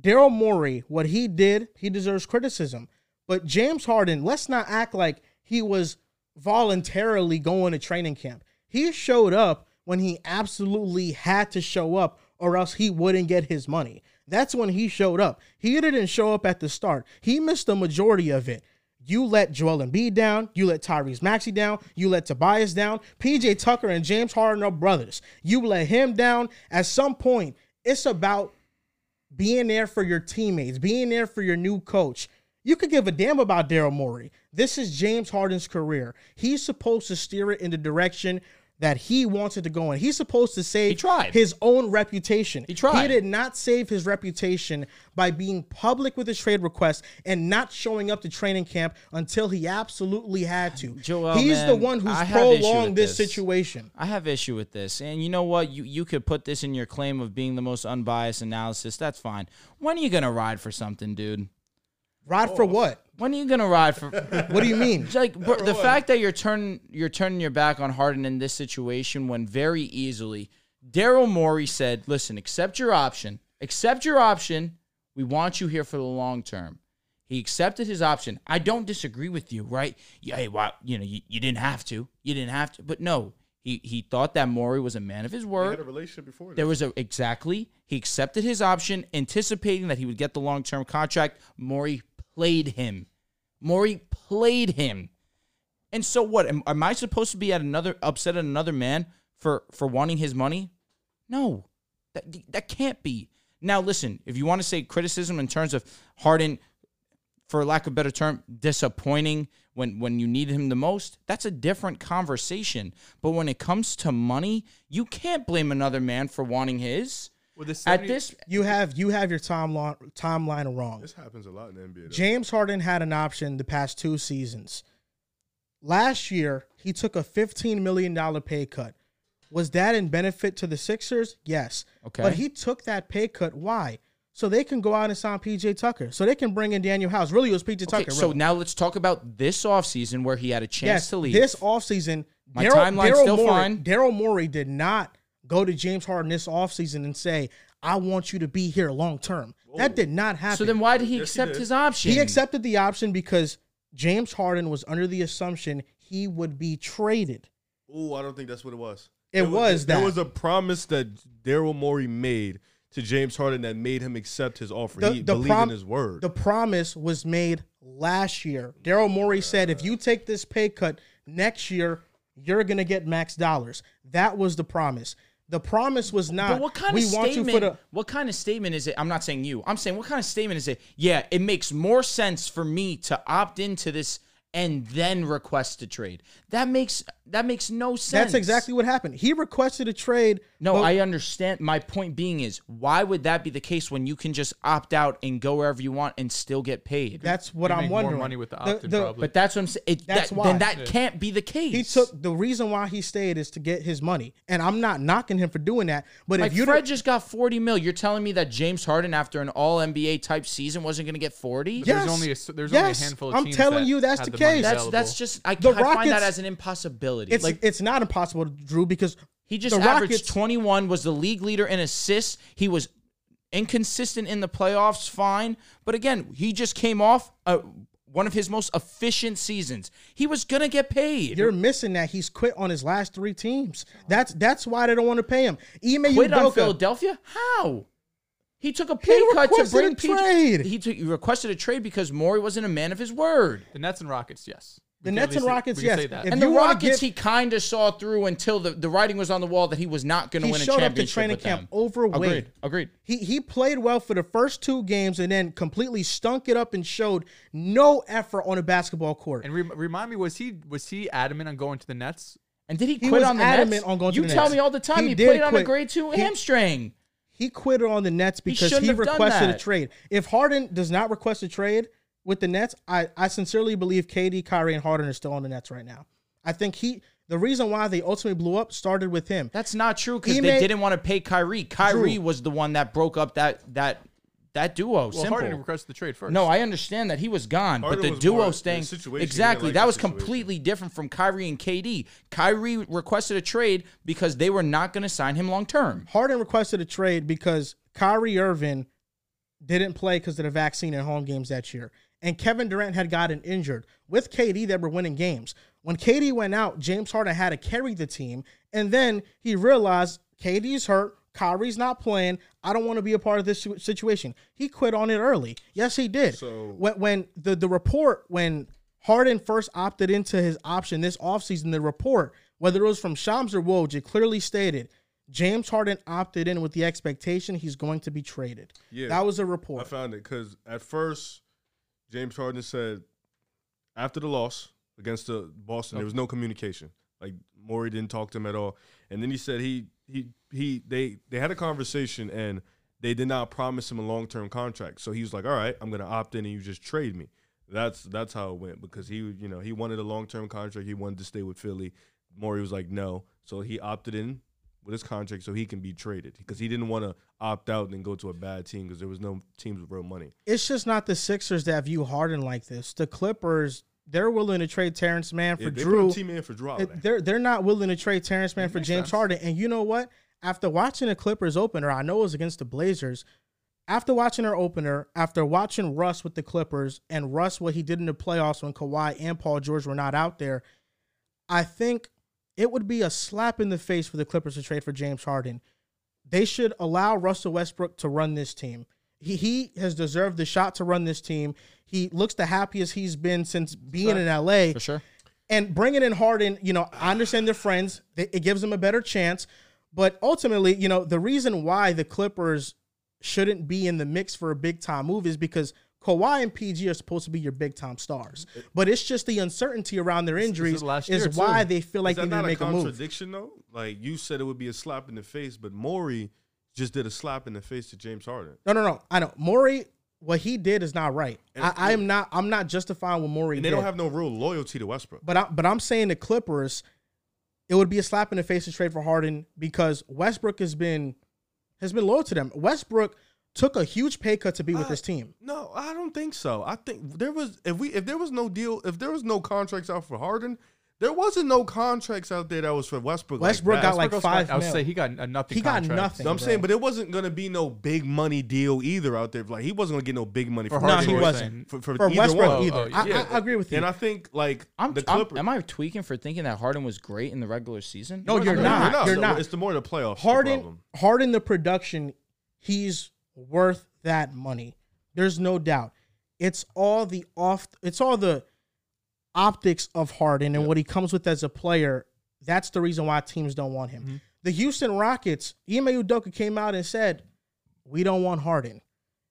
[SPEAKER 1] Daryl Morey, what he did, he deserves criticism. But James Harden, let's not act like he was voluntarily going to training camp. He showed up when he absolutely had to show up, or else he wouldn't get his money. That's when he showed up. He didn't show up at the start. He missed the majority of it. You let Joel Embiid down. You let Tyrese Maxey down. You let Tobias down. PJ Tucker and James Harden are brothers. You let him down. At some point, it's about being there for your teammates, being there for your new coach. You could give a damn about Daryl Morey. This is James Harden's career. He's supposed to steer it in the direction that he wanted to go in. He's supposed to save
[SPEAKER 4] He tried.
[SPEAKER 1] his own reputation.
[SPEAKER 4] He tried.
[SPEAKER 1] He did not save his reputation by being public with his trade request and not showing up to training camp until he absolutely had to.
[SPEAKER 4] Joel,
[SPEAKER 1] He's the one who's
[SPEAKER 4] I have issue
[SPEAKER 1] prolonged this
[SPEAKER 4] this.
[SPEAKER 1] situation.
[SPEAKER 4] I have issue with this. And you know what? You you could put this in your claim of being the most unbiased analysis. That's fine. When are you gonna ride for something, dude?
[SPEAKER 1] Rod for what?
[SPEAKER 4] When are you gonna ride for
[SPEAKER 1] What do you mean?
[SPEAKER 4] Like bro, the fact that you're turning you're turning your back on Harden in this situation when very easily Daryl Morey said, "Listen, accept your option. Accept your option. We want you here for the long term." He accepted his option. I don't disagree with you, right? Yeah, hey, well, you know, you, you didn't have to. You didn't have to. But no, he he thought that Morey was a man of his
[SPEAKER 3] They
[SPEAKER 4] word.
[SPEAKER 3] had a relationship before.
[SPEAKER 4] There was a exactly. He accepted his option, anticipating that he would get the long term contract. Morey played him. Morey played him. And so what? Am, am I supposed to be at another upset at another man for for wanting his money? No, that that can't be. Now listen, if you want to say criticism in terms of Harden, for lack of better term, disappointing when when you need him the most, that's a different conversation. But when it comes to money, you can't blame another man for wanting his.
[SPEAKER 2] With the
[SPEAKER 4] At this,
[SPEAKER 1] You have you have your timeline timeline wrong.
[SPEAKER 3] This happens a lot in the NBA. Though.
[SPEAKER 1] James Harden had an option the past two seasons. Last year, he took a $15 million pay cut. Was that in benefit to the Sixers? Yes.
[SPEAKER 4] Okay.
[SPEAKER 1] But he took that pay cut. Why? So they can go out and sign PJ Tucker. So they can bring in Danuel House. Really, it was PJ
[SPEAKER 4] okay,
[SPEAKER 1] Tucker.
[SPEAKER 4] so
[SPEAKER 1] really.
[SPEAKER 4] now let's talk about this offseason where he had a chance
[SPEAKER 1] yes,
[SPEAKER 4] to leave.
[SPEAKER 1] this offseason,
[SPEAKER 4] My
[SPEAKER 1] Daryl-
[SPEAKER 4] timeline's
[SPEAKER 1] Daryl
[SPEAKER 4] still
[SPEAKER 1] Morey,
[SPEAKER 4] fine.
[SPEAKER 1] Daryl Morey did not go to James Harden this offseason and say, I want you to be here long term. That did not happen.
[SPEAKER 4] so then why did he
[SPEAKER 3] Yes, he
[SPEAKER 4] accept
[SPEAKER 3] did.
[SPEAKER 4] his option?
[SPEAKER 1] He accepted the option because James Harden was under the assumption he would be traded.
[SPEAKER 3] Oh, I don't think that's what it was.
[SPEAKER 1] It
[SPEAKER 3] There
[SPEAKER 1] was
[SPEAKER 3] there
[SPEAKER 1] that.
[SPEAKER 3] There was a promise that Daryl Morey made to James Harden that made him accept his offer.
[SPEAKER 1] The,
[SPEAKER 3] he
[SPEAKER 1] the
[SPEAKER 3] believed
[SPEAKER 1] prom-
[SPEAKER 3] in his word.
[SPEAKER 1] The promise was made last year. Daryl Morey said, if you take this pay cut next year, you're gonna get max dollars. That was the promise. The promise was not.
[SPEAKER 4] But what kind of statement?
[SPEAKER 1] the.
[SPEAKER 4] what kind of statement is it? I'm not saying you. I'm saying what kind of statement is it? Yeah, it makes more sense for me to opt into this and then request a trade. That makes that makes no sense.
[SPEAKER 1] That's exactly what happened. He requested a trade.
[SPEAKER 4] No,
[SPEAKER 1] but
[SPEAKER 4] I understand. My point being is, why would that be the case when you can just opt out and go wherever you want and still get paid?
[SPEAKER 1] That's what
[SPEAKER 2] You
[SPEAKER 1] I'm
[SPEAKER 2] make more
[SPEAKER 1] wondering.
[SPEAKER 2] money with the
[SPEAKER 1] The-
[SPEAKER 2] opt-in,
[SPEAKER 1] the-
[SPEAKER 2] probably.
[SPEAKER 4] but that's what I'm saying. It,
[SPEAKER 1] That's
[SPEAKER 4] that,
[SPEAKER 1] why.
[SPEAKER 4] Then that can't be the case.
[SPEAKER 1] He took the reason why he stayed is to get his money, and I'm not knocking him for doing that. But
[SPEAKER 4] like
[SPEAKER 1] if you
[SPEAKER 4] Fred just got 40 mil. You're telling me that James Harden, after an All NBA type season, wasn't going to get 40?
[SPEAKER 2] But
[SPEAKER 1] Yes.
[SPEAKER 2] there's only a, there's only a
[SPEAKER 1] Yes.
[SPEAKER 2] handful of
[SPEAKER 1] I'm
[SPEAKER 2] teams
[SPEAKER 1] telling
[SPEAKER 2] that
[SPEAKER 1] you that's
[SPEAKER 2] had
[SPEAKER 1] the
[SPEAKER 2] the money
[SPEAKER 1] case.
[SPEAKER 4] That's
[SPEAKER 2] available.
[SPEAKER 4] that's just I,
[SPEAKER 1] The
[SPEAKER 4] I find that
[SPEAKER 1] Rockets-
[SPEAKER 4] as an impossibility.
[SPEAKER 1] it's
[SPEAKER 4] like
[SPEAKER 1] it's not impossible, to Drew, because
[SPEAKER 4] he just
[SPEAKER 1] the
[SPEAKER 4] averaged
[SPEAKER 1] Rockets-
[SPEAKER 4] 21, was the league leader in assists. He was inconsistent in the playoffs, fine, but again, he just came off uh, one of his most efficient seasons. He was gonna get paid.
[SPEAKER 1] You're missing that he's quit on his last three teams. That's that's why they don't want to pay him. Ime
[SPEAKER 4] quit on Philadelphia? How? He took a pay cut to bring
[SPEAKER 1] a
[SPEAKER 4] PJ
[SPEAKER 1] trade.
[SPEAKER 4] He, took, he requested a trade because Morey wasn't a man of his word.
[SPEAKER 2] the Nets and Rockets. Yes,
[SPEAKER 1] The
[SPEAKER 2] We
[SPEAKER 1] Nets and
[SPEAKER 2] least say-
[SPEAKER 1] Rockets,
[SPEAKER 2] we can
[SPEAKER 1] yes.
[SPEAKER 2] say that.
[SPEAKER 1] If
[SPEAKER 4] and the Rockets,
[SPEAKER 1] give-
[SPEAKER 4] he kind of saw through until the, the writing was on the wall that he was not going to win a
[SPEAKER 1] showed up to
[SPEAKER 4] championship
[SPEAKER 1] training
[SPEAKER 4] with
[SPEAKER 1] camp
[SPEAKER 4] them.
[SPEAKER 1] overweight.
[SPEAKER 4] Agreed. Agreed.
[SPEAKER 1] He he played well for the first two games and then completely stunk it up and showed no effort on a basketball court.
[SPEAKER 2] And re- remind me, was he was he adamant on going to the Nets?
[SPEAKER 4] And did he
[SPEAKER 1] He
[SPEAKER 4] quit
[SPEAKER 1] was
[SPEAKER 4] on the
[SPEAKER 1] adamant
[SPEAKER 4] Nets?
[SPEAKER 1] on going to
[SPEAKER 4] you
[SPEAKER 1] the
[SPEAKER 4] tell
[SPEAKER 1] Nets.
[SPEAKER 4] me all the time
[SPEAKER 1] He
[SPEAKER 4] he,
[SPEAKER 1] did
[SPEAKER 4] played on a
[SPEAKER 1] quit.
[SPEAKER 4] grade two
[SPEAKER 1] He-
[SPEAKER 4] hamstring.
[SPEAKER 1] He quit on the Nets because
[SPEAKER 4] shouldn't
[SPEAKER 1] he, requested a trade. If Harden does not request a trade with the Nets, I, I sincerely believe KD, Kyrie, and Harden are still on the Nets right now. I think he the reason why they ultimately blew up started with him.
[SPEAKER 4] That's not true because they
[SPEAKER 1] made-
[SPEAKER 4] didn't want to pay Kyrie. Kyrie
[SPEAKER 1] Drew.
[SPEAKER 4] was the one that broke up that that that duo.
[SPEAKER 2] Well,
[SPEAKER 4] Simple.
[SPEAKER 2] Harden requested the trade first.
[SPEAKER 4] No, I understand that he was gone,
[SPEAKER 3] Harden
[SPEAKER 4] but the duo
[SPEAKER 3] more-
[SPEAKER 4] staying exactly
[SPEAKER 3] like
[SPEAKER 4] that was
[SPEAKER 3] situation.
[SPEAKER 4] completely different from Kyrie and KD. Kyrie requested a trade because they were not going to sign him long term.
[SPEAKER 1] Harden requested a trade because Kyrie Irving didn't play because of the vaccine at home games that year. And Kevin Durant had gotten injured. With KD, they were winning games. When KD went out, James Harden had to carry the team. And then he realized KD's hurt. Kyrie's not playing. I don't want to be a part of this situation. He quit on it early. Yes, he did.
[SPEAKER 3] So-
[SPEAKER 1] when, when the, the report, when Harden first opted into his option this offseason, the report, whether it was from Shams or Woj, it clearly stated James Harden opted in with the expectation he's going to be traded.
[SPEAKER 3] Yeah.
[SPEAKER 1] that was a report.
[SPEAKER 3] I found it because at first, James Harden said after the loss against the Boston, there was no communication. Like Morey didn't talk to him at all. And then he said he he he they they had a conversation and they did not promise him a long term contract. So he was like, "All right, I'm gonna opt in and you just trade me." That's that's how it went because he you know he wanted a long term contract. He wanted to stay with Philly. Morey was like, "No," so he opted in with his contract so he can be traded because he didn't want to opt out and go to a bad team because there was no teams with real money.
[SPEAKER 1] It's just not the Sixers that view Harden like this. The Clippers, they're willing to trade Terance Mann for
[SPEAKER 3] Yeah, they
[SPEAKER 1] Drew.
[SPEAKER 3] team in for Drew
[SPEAKER 1] They're they're not willing to trade Terance Mann for James
[SPEAKER 2] sense.
[SPEAKER 1] Harden. And you know what? After watching the Clippers opener, I know it was against the Blazers. After watching their opener, after watching Russ with the Clippers and Russ what he did in the playoffs when Kawhi and Paul George were not out there, I think it would be a slap in the face for the Clippers to trade for James Harden. They should allow Russell Westbrook to run this team. He he has deserved the shot to run this team. He looks the happiest he's been since being in LA
[SPEAKER 4] For sure.
[SPEAKER 1] and bringing in Harden, you know, I understand they're friends. It it gives them a better chance. But ultimately, you know, the reason why the Clippers shouldn't be in the mix for a big time move is because Kawhi and PG are supposed to be your big time stars. But it's just the uncertainty around their injuries
[SPEAKER 2] is
[SPEAKER 1] why
[SPEAKER 2] too.
[SPEAKER 1] they feel like they need to make a move.
[SPEAKER 3] contradiction though? Like you said, it would be a slap in the face, but Morey just did a slap in the face to James Harden.
[SPEAKER 1] No, no, no. I know. Morey, what he did is not right. I, I am not I'm not justifying what Morey
[SPEAKER 3] And they
[SPEAKER 1] did.
[SPEAKER 3] don't have no real loyalty to Westbrook.
[SPEAKER 1] But I, but I'm saying the Clippers, it would be a slap in the face to trade for Harden because Westbrook has been has been loyal to them. Westbrook took a huge pay cut to be with
[SPEAKER 3] Uh,
[SPEAKER 1] this team.
[SPEAKER 3] No, I don't think so. I think there was if we if there was no deal if there was no contracts out for Harden, there wasn't no contracts out there that was for Westbrook.
[SPEAKER 1] Westbrook
[SPEAKER 3] that.
[SPEAKER 1] got like
[SPEAKER 2] Westbrook
[SPEAKER 1] five
[SPEAKER 2] I would say he got a nothing.
[SPEAKER 1] He got nothing.
[SPEAKER 3] No, I'm
[SPEAKER 1] bro.
[SPEAKER 3] saying, but it wasn't gonna be no big money deal either out there. Like he wasn't gonna get no big money
[SPEAKER 2] For
[SPEAKER 3] for
[SPEAKER 1] No,
[SPEAKER 2] Harden,
[SPEAKER 1] he wasn't.
[SPEAKER 3] for, for,
[SPEAKER 1] for
[SPEAKER 3] either
[SPEAKER 1] Westbrook
[SPEAKER 3] one.
[SPEAKER 1] either.
[SPEAKER 2] Oh,
[SPEAKER 1] I,
[SPEAKER 2] yeah.
[SPEAKER 1] I, I agree with you.
[SPEAKER 3] And I think like
[SPEAKER 4] I'm,
[SPEAKER 3] the
[SPEAKER 4] I'm-
[SPEAKER 3] Clippers.
[SPEAKER 4] am I tweaking for thinking that Harden was great in the regular season?
[SPEAKER 1] No, you're
[SPEAKER 3] No,
[SPEAKER 1] not. You're not.
[SPEAKER 3] It's the more the playoffs. the
[SPEAKER 1] Harden,
[SPEAKER 3] problem.
[SPEAKER 1] Harden, the production, he's worth that money. There's no doubt. It's all the off. It's all the optics of Harden and what he comes with as a player. That's the reason why teams don't want him.
[SPEAKER 3] Mm-hmm.
[SPEAKER 1] The Houston Rockets, Ime Udoka came out and said, "We don't want Harden."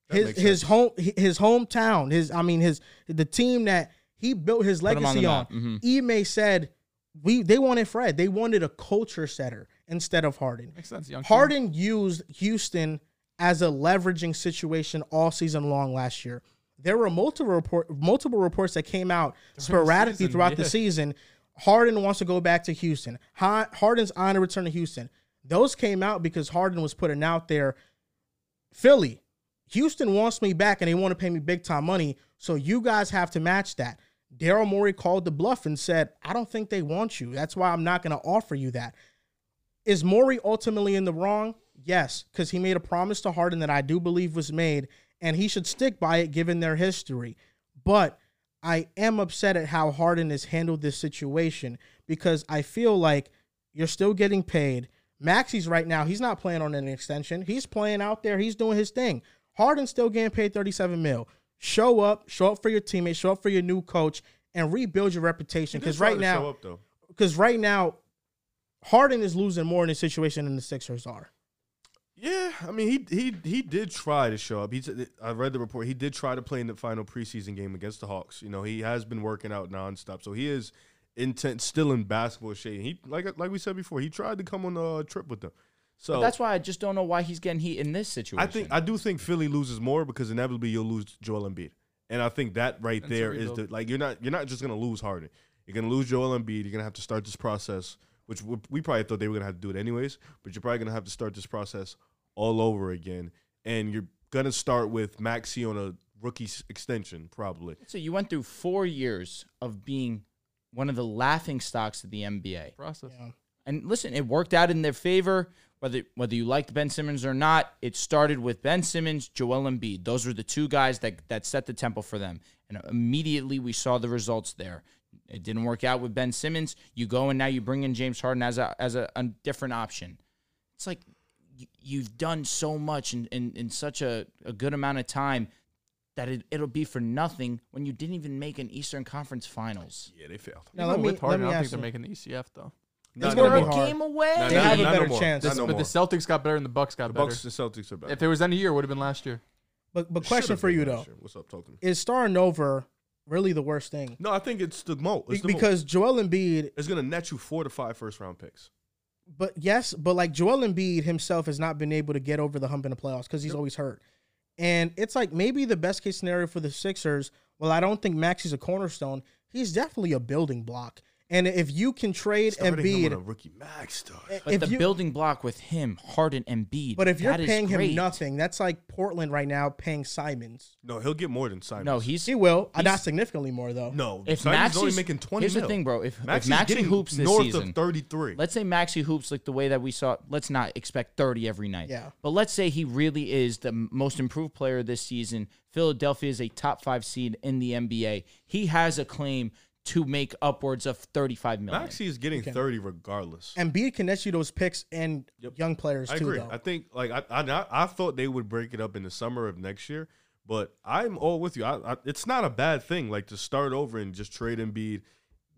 [SPEAKER 3] That
[SPEAKER 1] His his home his hometown, his I mean his the team that he built his
[SPEAKER 4] on
[SPEAKER 1] legacy on.
[SPEAKER 4] map. Mhm.
[SPEAKER 1] Ime said, "We they wanted Fred. They wanted a culture setter instead of Harden."
[SPEAKER 2] Makes sense. Young team.
[SPEAKER 1] Harden used Houston as a leveraging situation all season long last year. There were multiple report, multiple reports that came out sporadically
[SPEAKER 2] season,
[SPEAKER 1] throughout the season. Harden wants to go back to Houston. Ha- Harden's on to return to Houston. Those came out because Harden was putting out there, Philly, Houston wants me back and they want to pay me big time money. So you guys have to match that. Daryl Morey called the bluff and said, I don't think they want you. That's why I'm not going to offer you that. Is Morey ultimately in the wrong? Yes, because he made a promise to Harden that I do believe was made, and he should stick by it given their history. But I am upset at how Harden has handled this situation because I feel like you're still getting paid. Maxey's right now, he's not playing on an extension. He's playing out there, he's doing his thing. Harden's still getting paid 37 mil. Show up, show up for your teammates, show up for your new coach, and rebuild your reputation. Because right now,
[SPEAKER 3] show up, though.
[SPEAKER 1] because right now, Harden is losing more in this situation than the Sixers are.
[SPEAKER 3] Yeah, I mean he he he did try to show up. He said- I read the report. He did try to play in the final preseason game against the Hawks. You know, he has been working out nonstop, so he is intent still in basketball shape. He like like we said before, he tried to come on a trip with them. So
[SPEAKER 4] But that's why I just don't know why he's getting heat in this situation.
[SPEAKER 3] I think I do think Philly loses more because inevitably you'll lose Joel Embiid, and I think that right
[SPEAKER 2] That's a
[SPEAKER 3] there is
[SPEAKER 2] rebuild.
[SPEAKER 3] the like you're not you're not just gonna lose Harden. You're gonna lose Joel Embiid. You're gonna have to start this process, which we, we probably thought they were gonna have to do it anyways. But you're probably gonna have to start this process all over again, and you're gonna start with Maxey on a rookie s- extension probably.
[SPEAKER 4] so. You went through four years of being one of the laughing stocks of the NBA.
[SPEAKER 2] process.
[SPEAKER 4] And listen, it worked out in their favor. Whether whether you liked Ben Simmons or not, it started with Ben Simmons, Joel Embiid. Those were the two guys that that set the tempo for them. And immediately we saw the results there. It didn't work out with Ben Simmons. You go and now you bring in James Harden as a as a, a different option. It's like you, you've done so much in, in, in such a, a good amount of time that it, it'll be for nothing when you didn't even make an Eastern Conference Finals.
[SPEAKER 3] Yeah, they failed.
[SPEAKER 1] Now,
[SPEAKER 2] Even
[SPEAKER 1] let me,
[SPEAKER 2] with Harden,
[SPEAKER 1] me
[SPEAKER 2] I don't
[SPEAKER 1] ask
[SPEAKER 2] think they're
[SPEAKER 1] you.
[SPEAKER 2] making the ECF though.
[SPEAKER 1] It's
[SPEAKER 3] Not
[SPEAKER 1] gonna
[SPEAKER 3] no
[SPEAKER 1] be
[SPEAKER 3] more.
[SPEAKER 1] hard.
[SPEAKER 4] game away.
[SPEAKER 3] Nah,
[SPEAKER 1] They
[SPEAKER 3] not-
[SPEAKER 1] have a better
[SPEAKER 3] no more.
[SPEAKER 1] chance.
[SPEAKER 3] Not
[SPEAKER 2] This-
[SPEAKER 3] no
[SPEAKER 2] but the. Celtics got better and the Bucks got
[SPEAKER 3] The
[SPEAKER 2] better.
[SPEAKER 3] Bucks and Celtics are better.
[SPEAKER 2] If there was any year, it would have been last year.
[SPEAKER 1] But but
[SPEAKER 3] Should've
[SPEAKER 1] question for
[SPEAKER 3] been
[SPEAKER 1] you
[SPEAKER 3] last
[SPEAKER 1] though:
[SPEAKER 3] year. What's up? Talk to me.
[SPEAKER 1] Is Star Nova really the worst thing
[SPEAKER 3] No, I think it's the most.
[SPEAKER 1] Be-
[SPEAKER 3] It's the most.
[SPEAKER 1] because Joel Embiid.
[SPEAKER 3] it's gonna net you four to five first round picks.
[SPEAKER 1] But yes, but like Joel Embiid himself has not been able to get over the hump in the playoffs because he's always hurt. And it's like maybe the best case scenario for the Sixers. Well, I don't think Maxey's a cornerstone. He's definitely a building block. And if you can trade
[SPEAKER 3] Starting him with a rookie max star.
[SPEAKER 4] But the
[SPEAKER 1] you,
[SPEAKER 4] building block with him, Harden, and Embiid.
[SPEAKER 1] but if you're
[SPEAKER 4] that is
[SPEAKER 1] paying him nothing, that's like Portland right now paying Simons.
[SPEAKER 3] No, he'll get more than Simons.
[SPEAKER 4] no, he's
[SPEAKER 1] He will, uh, not significantly more though.
[SPEAKER 3] no.
[SPEAKER 4] if
[SPEAKER 3] Simons is only making twenty.
[SPEAKER 4] Here's
[SPEAKER 3] mil.
[SPEAKER 4] the thing, bro. If, if Maxey's
[SPEAKER 3] Maxey
[SPEAKER 4] hoops this
[SPEAKER 3] north
[SPEAKER 4] season,
[SPEAKER 3] of thirty-three.
[SPEAKER 4] let's say Maxey hoops like the way that we saw. Let's not expect 30 every night.
[SPEAKER 1] Yeah.
[SPEAKER 4] But let's say he really is the most improved player this season. Philadelphia is a top five seed in the NBA. He has a claim to make upwards of 35 million.
[SPEAKER 3] Maxey is getting
[SPEAKER 1] Okay.
[SPEAKER 3] thirty regardless.
[SPEAKER 1] Embiid can net you those picks and
[SPEAKER 3] Yep.
[SPEAKER 1] young players
[SPEAKER 3] I
[SPEAKER 1] too.
[SPEAKER 3] agree.
[SPEAKER 1] Though.
[SPEAKER 3] I think like I, I I thought they would break it up in the summer of next year, but I'm all with you. I, I, it's not a bad thing like to start over and just trade Embiid,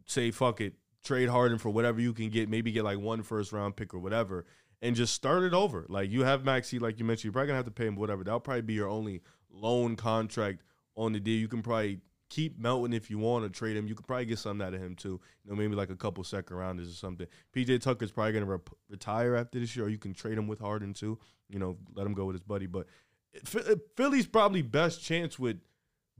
[SPEAKER 3] say fuck it, trade Harden for whatever you can get, maybe get like one first round pick or whatever, and just start it over. Like you have Maxey, like you mentioned, you're probably gonna have to pay him whatever. That'll probably be your only loan contract on the deal. You can probably keep Melton if you want to trade him. You could probably get something out of him too. You know, maybe like a couple second rounders or something. PJ Tucker's probably gonna rep- retire after this year, or you can trade him with Harden too. You know, let him go with his buddy. But Philly's probably best chance with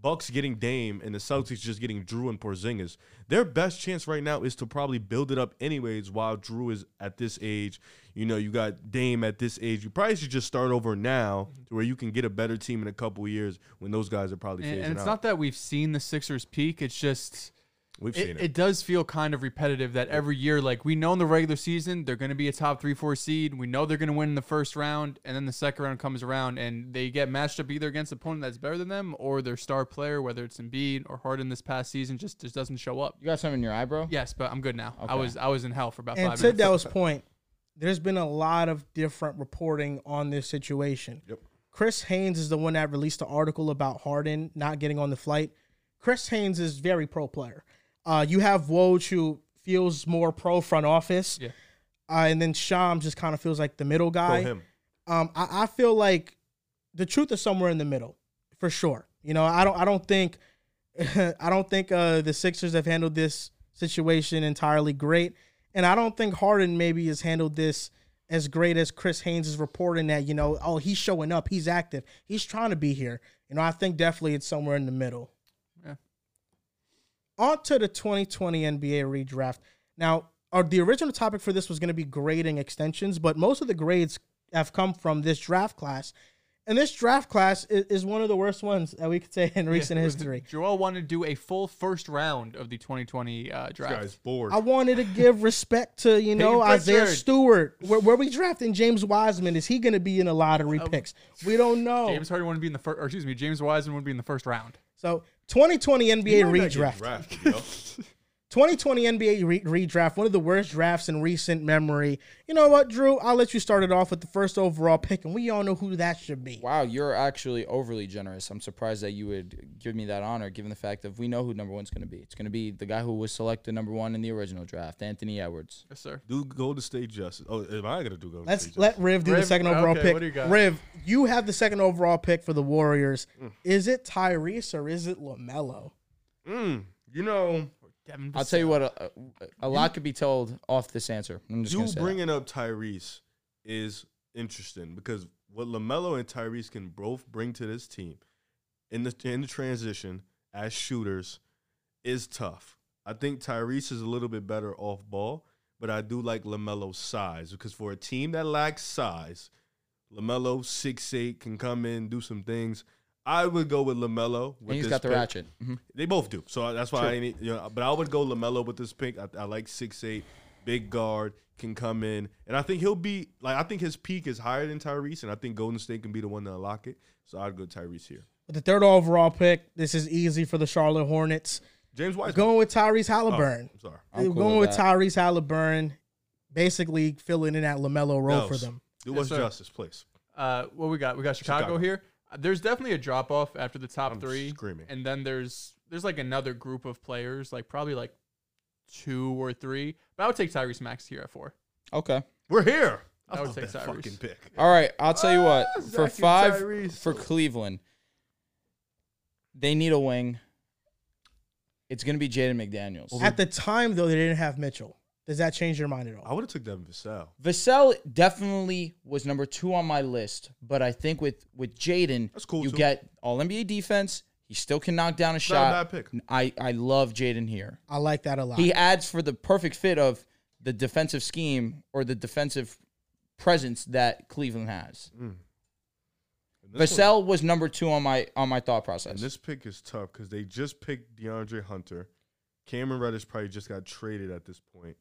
[SPEAKER 3] Bucks getting Dame and the Celtics just getting Jrue and Porzingis. Their best chance right now is to probably build it up anyways while Jrue is at this age. You know, you got Dame at this age. You probably should just start over now to where you can get a better team in a couple years when those guys are probably
[SPEAKER 2] And, and it's
[SPEAKER 3] out.
[SPEAKER 2] not that we've seen the Sixers peak. It's just
[SPEAKER 3] We've seen
[SPEAKER 2] it,
[SPEAKER 3] it.
[SPEAKER 2] it does feel kind of repetitive that every year, like we know in the regular season, they're going to be a top three, four seed. We know they're going to win in the first round, and then the second round comes around, and they get matched up either against an opponent that's better than them or their star player, whether it's Embiid or Harden this past season, just just doesn't show up.
[SPEAKER 4] You got something in your eyebrow?
[SPEAKER 2] Yes, but I'm good now. I was I was in hell for about
[SPEAKER 1] And
[SPEAKER 2] five
[SPEAKER 1] to
[SPEAKER 2] minutes.
[SPEAKER 1] Dell's point, there's been a lot of different reporting on this situation.
[SPEAKER 3] Yep.
[SPEAKER 1] Chris Haynes is the one that released the article about Harden not getting on the flight. Chris Haynes is very pro player. Uh, you have Woj who feels more pro front office.
[SPEAKER 2] Yeah.
[SPEAKER 1] Uh, and then Sham just kind of feels like the middle guy.
[SPEAKER 3] him.
[SPEAKER 1] Um, I, I feel like the truth is somewhere in the middle, for sure. You know, I don't I don't think I don't think uh, the Sixers have handled this situation entirely great, and I don't think Harden maybe has handled this as great as Chris Haynes is reporting that. You know, oh he's showing up, he's active, he's trying to be here. You know, I think definitely it's somewhere in the middle.
[SPEAKER 2] Yeah.
[SPEAKER 1] On to the 2020 NBA redraft. Now, our, the original topic for this was going to be grading extensions, but most of the grades have come from this draft class. And this draft class is, is one of the worst ones that we could say in recent history.
[SPEAKER 2] Joel wanted to do a full first round of the 2020 uh,
[SPEAKER 3] This
[SPEAKER 2] draft.
[SPEAKER 3] guy's bored.
[SPEAKER 1] I wanted to give respect to, you know, Isaiah Stewart. Where, where we drafting James Wiseman? Is he going to be in the lottery picks? We don't know.
[SPEAKER 2] James Harden wanted to be in the first, or excuse me, James Wiseman wouldn't be in the first round.
[SPEAKER 1] So 2020 NBA
[SPEAKER 3] You might not get
[SPEAKER 1] redraft.
[SPEAKER 3] drafted, yo.
[SPEAKER 1] 2020 NBA re- redraft, one of the worst drafts in recent memory. You know what, Drew? I'll let you start it off with the first overall pick, and we all know who that should be.
[SPEAKER 4] Wow, you're actually overly generous. I'm surprised that you would give me that honor, given the fact that we know who number one's going to be. It's going to be the guy who was selected number one in the original draft, Anthony Edwards.
[SPEAKER 2] Yes, sir.
[SPEAKER 3] do Golden State Justice. Oh, am I gonna do Golden State?
[SPEAKER 1] Let's
[SPEAKER 3] State
[SPEAKER 1] let Riv do the
[SPEAKER 2] Riv,
[SPEAKER 1] second overall
[SPEAKER 2] okay,
[SPEAKER 1] pick.
[SPEAKER 2] what do you got?
[SPEAKER 1] Riv, you have the second overall pick for the Warriors. Is it Tyrese or is it Lamelo?
[SPEAKER 3] Mm, you know,
[SPEAKER 2] Devin
[SPEAKER 4] I'll tell you what, a, a, uh, uh, a lot could be told off this answer. I'm just
[SPEAKER 3] you
[SPEAKER 4] going to say that.
[SPEAKER 3] bringing up Tyrese is interesting because what Lamelo and Tyrese can both bring to this team in the in the transition as shooters is tough. I think Tyrese is a little bit better off ball, but I do like Lamelo's size because for a team that lacks size, Lamelo six eight can come in do some things. I would go with Lamelo. With
[SPEAKER 4] And he's
[SPEAKER 3] this
[SPEAKER 4] got the
[SPEAKER 3] pick.
[SPEAKER 4] ratchet. Mhm.
[SPEAKER 3] They both do. So that's why I need, you know, but I would go Lamelo with this pick. I, I like six eight, big guard can come in, and I think he'll be like I think his peak is higher than Tyrese, and I think Golden State can be the one to unlock it. So I'd go Tyrese here.
[SPEAKER 1] With the third overall pick, this is easy for the Charlotte Hornets.
[SPEAKER 3] James Wiseman.
[SPEAKER 1] Going with Tyrese
[SPEAKER 3] Oh,
[SPEAKER 1] Halliburton.
[SPEAKER 3] I'm sorry.
[SPEAKER 4] I'm cool
[SPEAKER 1] going
[SPEAKER 4] with
[SPEAKER 1] with
[SPEAKER 4] that.
[SPEAKER 1] Tyrese Halliburton, basically filling in that Lamelo role for them.
[SPEAKER 3] Do
[SPEAKER 2] Yes,
[SPEAKER 3] us
[SPEAKER 2] sir.
[SPEAKER 3] justice, please.
[SPEAKER 2] Uh, what we got? We got Chicago,
[SPEAKER 3] Chicago.
[SPEAKER 2] here. There's definitely a drop off after the top
[SPEAKER 3] I'm
[SPEAKER 2] three,
[SPEAKER 3] screaming.
[SPEAKER 2] and then there's there's like another group of players, like probably like two or three. But I would take Tyrese Max here at four.
[SPEAKER 4] Okay.
[SPEAKER 3] We're here.
[SPEAKER 2] I
[SPEAKER 3] I
[SPEAKER 2] would
[SPEAKER 3] love
[SPEAKER 2] take
[SPEAKER 3] that
[SPEAKER 2] Tyrese.
[SPEAKER 3] fucking pick.
[SPEAKER 4] All right, I'll tell you what.
[SPEAKER 3] Ah,
[SPEAKER 4] For five
[SPEAKER 3] Tyrese.
[SPEAKER 4] for Cleveland, they need a wing. it's going to be Jaden McDaniels.
[SPEAKER 1] At the time, though, they didn't have Mitchell. Does that change your mind at all?
[SPEAKER 3] I would have took Devin Vassell.
[SPEAKER 4] Vassell definitely was number two on my list, but I think with with Jaden,
[SPEAKER 3] That's cool,
[SPEAKER 4] you
[SPEAKER 3] too.
[SPEAKER 4] get all NBA defense. He still can knock down a
[SPEAKER 3] Not a
[SPEAKER 4] shot.
[SPEAKER 3] bad pick.
[SPEAKER 4] I I love Jaden here.
[SPEAKER 1] I like that a lot.
[SPEAKER 4] He adds for the perfect fit of the defensive scheme or the defensive presence that Cleveland has. Mm.
[SPEAKER 3] And this one-
[SPEAKER 4] Vassell was number two on my on my thought process.
[SPEAKER 3] And this pick is tough because they just picked DeAndre Hunter. Cameron Reddish probably just got traded at this point.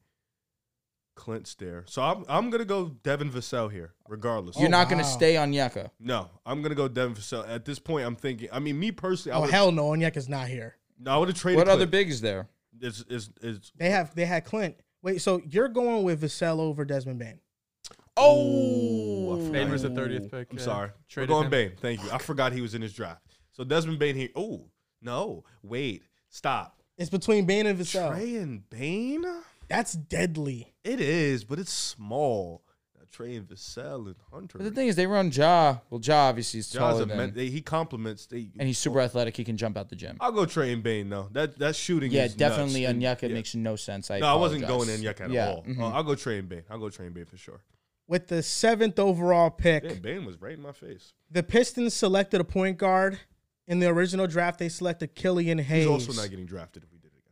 [SPEAKER 3] Clint's there. So I'm I'm gonna go Devin Vassell here, regardless.
[SPEAKER 4] You're
[SPEAKER 1] Oh,
[SPEAKER 4] not going to
[SPEAKER 1] wow.
[SPEAKER 4] stay Onyeka.
[SPEAKER 3] no, I'm gonna go Devin Vassell. At this point, I'm thinking. I mean, me personally, I
[SPEAKER 1] oh
[SPEAKER 3] would
[SPEAKER 1] hell no, Onyeka's not here.
[SPEAKER 3] no, I would have traded.
[SPEAKER 4] What other
[SPEAKER 3] Clint.
[SPEAKER 4] big is there?
[SPEAKER 3] Is is is
[SPEAKER 1] They have they had Clint. Wait, so you're going with Vassell over Desmond Bane?
[SPEAKER 3] Oh, I forgot.
[SPEAKER 2] Bane was the 30th pick.
[SPEAKER 3] I'm
[SPEAKER 2] yeah.
[SPEAKER 3] sorry. We're
[SPEAKER 2] Traded
[SPEAKER 3] going
[SPEAKER 2] him.
[SPEAKER 3] Bane. Thank you. I forgot he was in his draft. So Desmond Bane here. Oh no, wait, stop.
[SPEAKER 1] It's between Bane and Vassell.
[SPEAKER 3] Trey and Bane.
[SPEAKER 1] That's deadly.
[SPEAKER 3] It is, but it's small. Now, Trey and Vassell and Hunter.
[SPEAKER 4] But the thing is, they run Ja. Well, Ja obviously is
[SPEAKER 3] Ja's
[SPEAKER 4] taller
[SPEAKER 3] a
[SPEAKER 4] than,
[SPEAKER 3] men- they, he compliments. They,
[SPEAKER 4] and he's super athletic. He can jump out the gym.
[SPEAKER 3] I'll go Trey and Bane though. That that shooting.
[SPEAKER 4] Yeah,
[SPEAKER 3] is
[SPEAKER 4] definitely.
[SPEAKER 3] nuts. And-
[SPEAKER 4] Onyeka
[SPEAKER 3] yeah.
[SPEAKER 4] makes no sense. I
[SPEAKER 3] No, I wasn't going
[SPEAKER 4] apologize.
[SPEAKER 3] Onyeka at
[SPEAKER 4] Yeah,
[SPEAKER 3] all.
[SPEAKER 4] mhm.
[SPEAKER 3] Uh, I'll go Trey and Bane. I'll go Trey and Bane for sure.
[SPEAKER 1] With the seventh overall pick,
[SPEAKER 3] Damn, Bane was right in my face.
[SPEAKER 1] the Pistons selected a point guard. In the original draft, they selected Killian Hayes.
[SPEAKER 3] He's also not getting drafted if we did it again.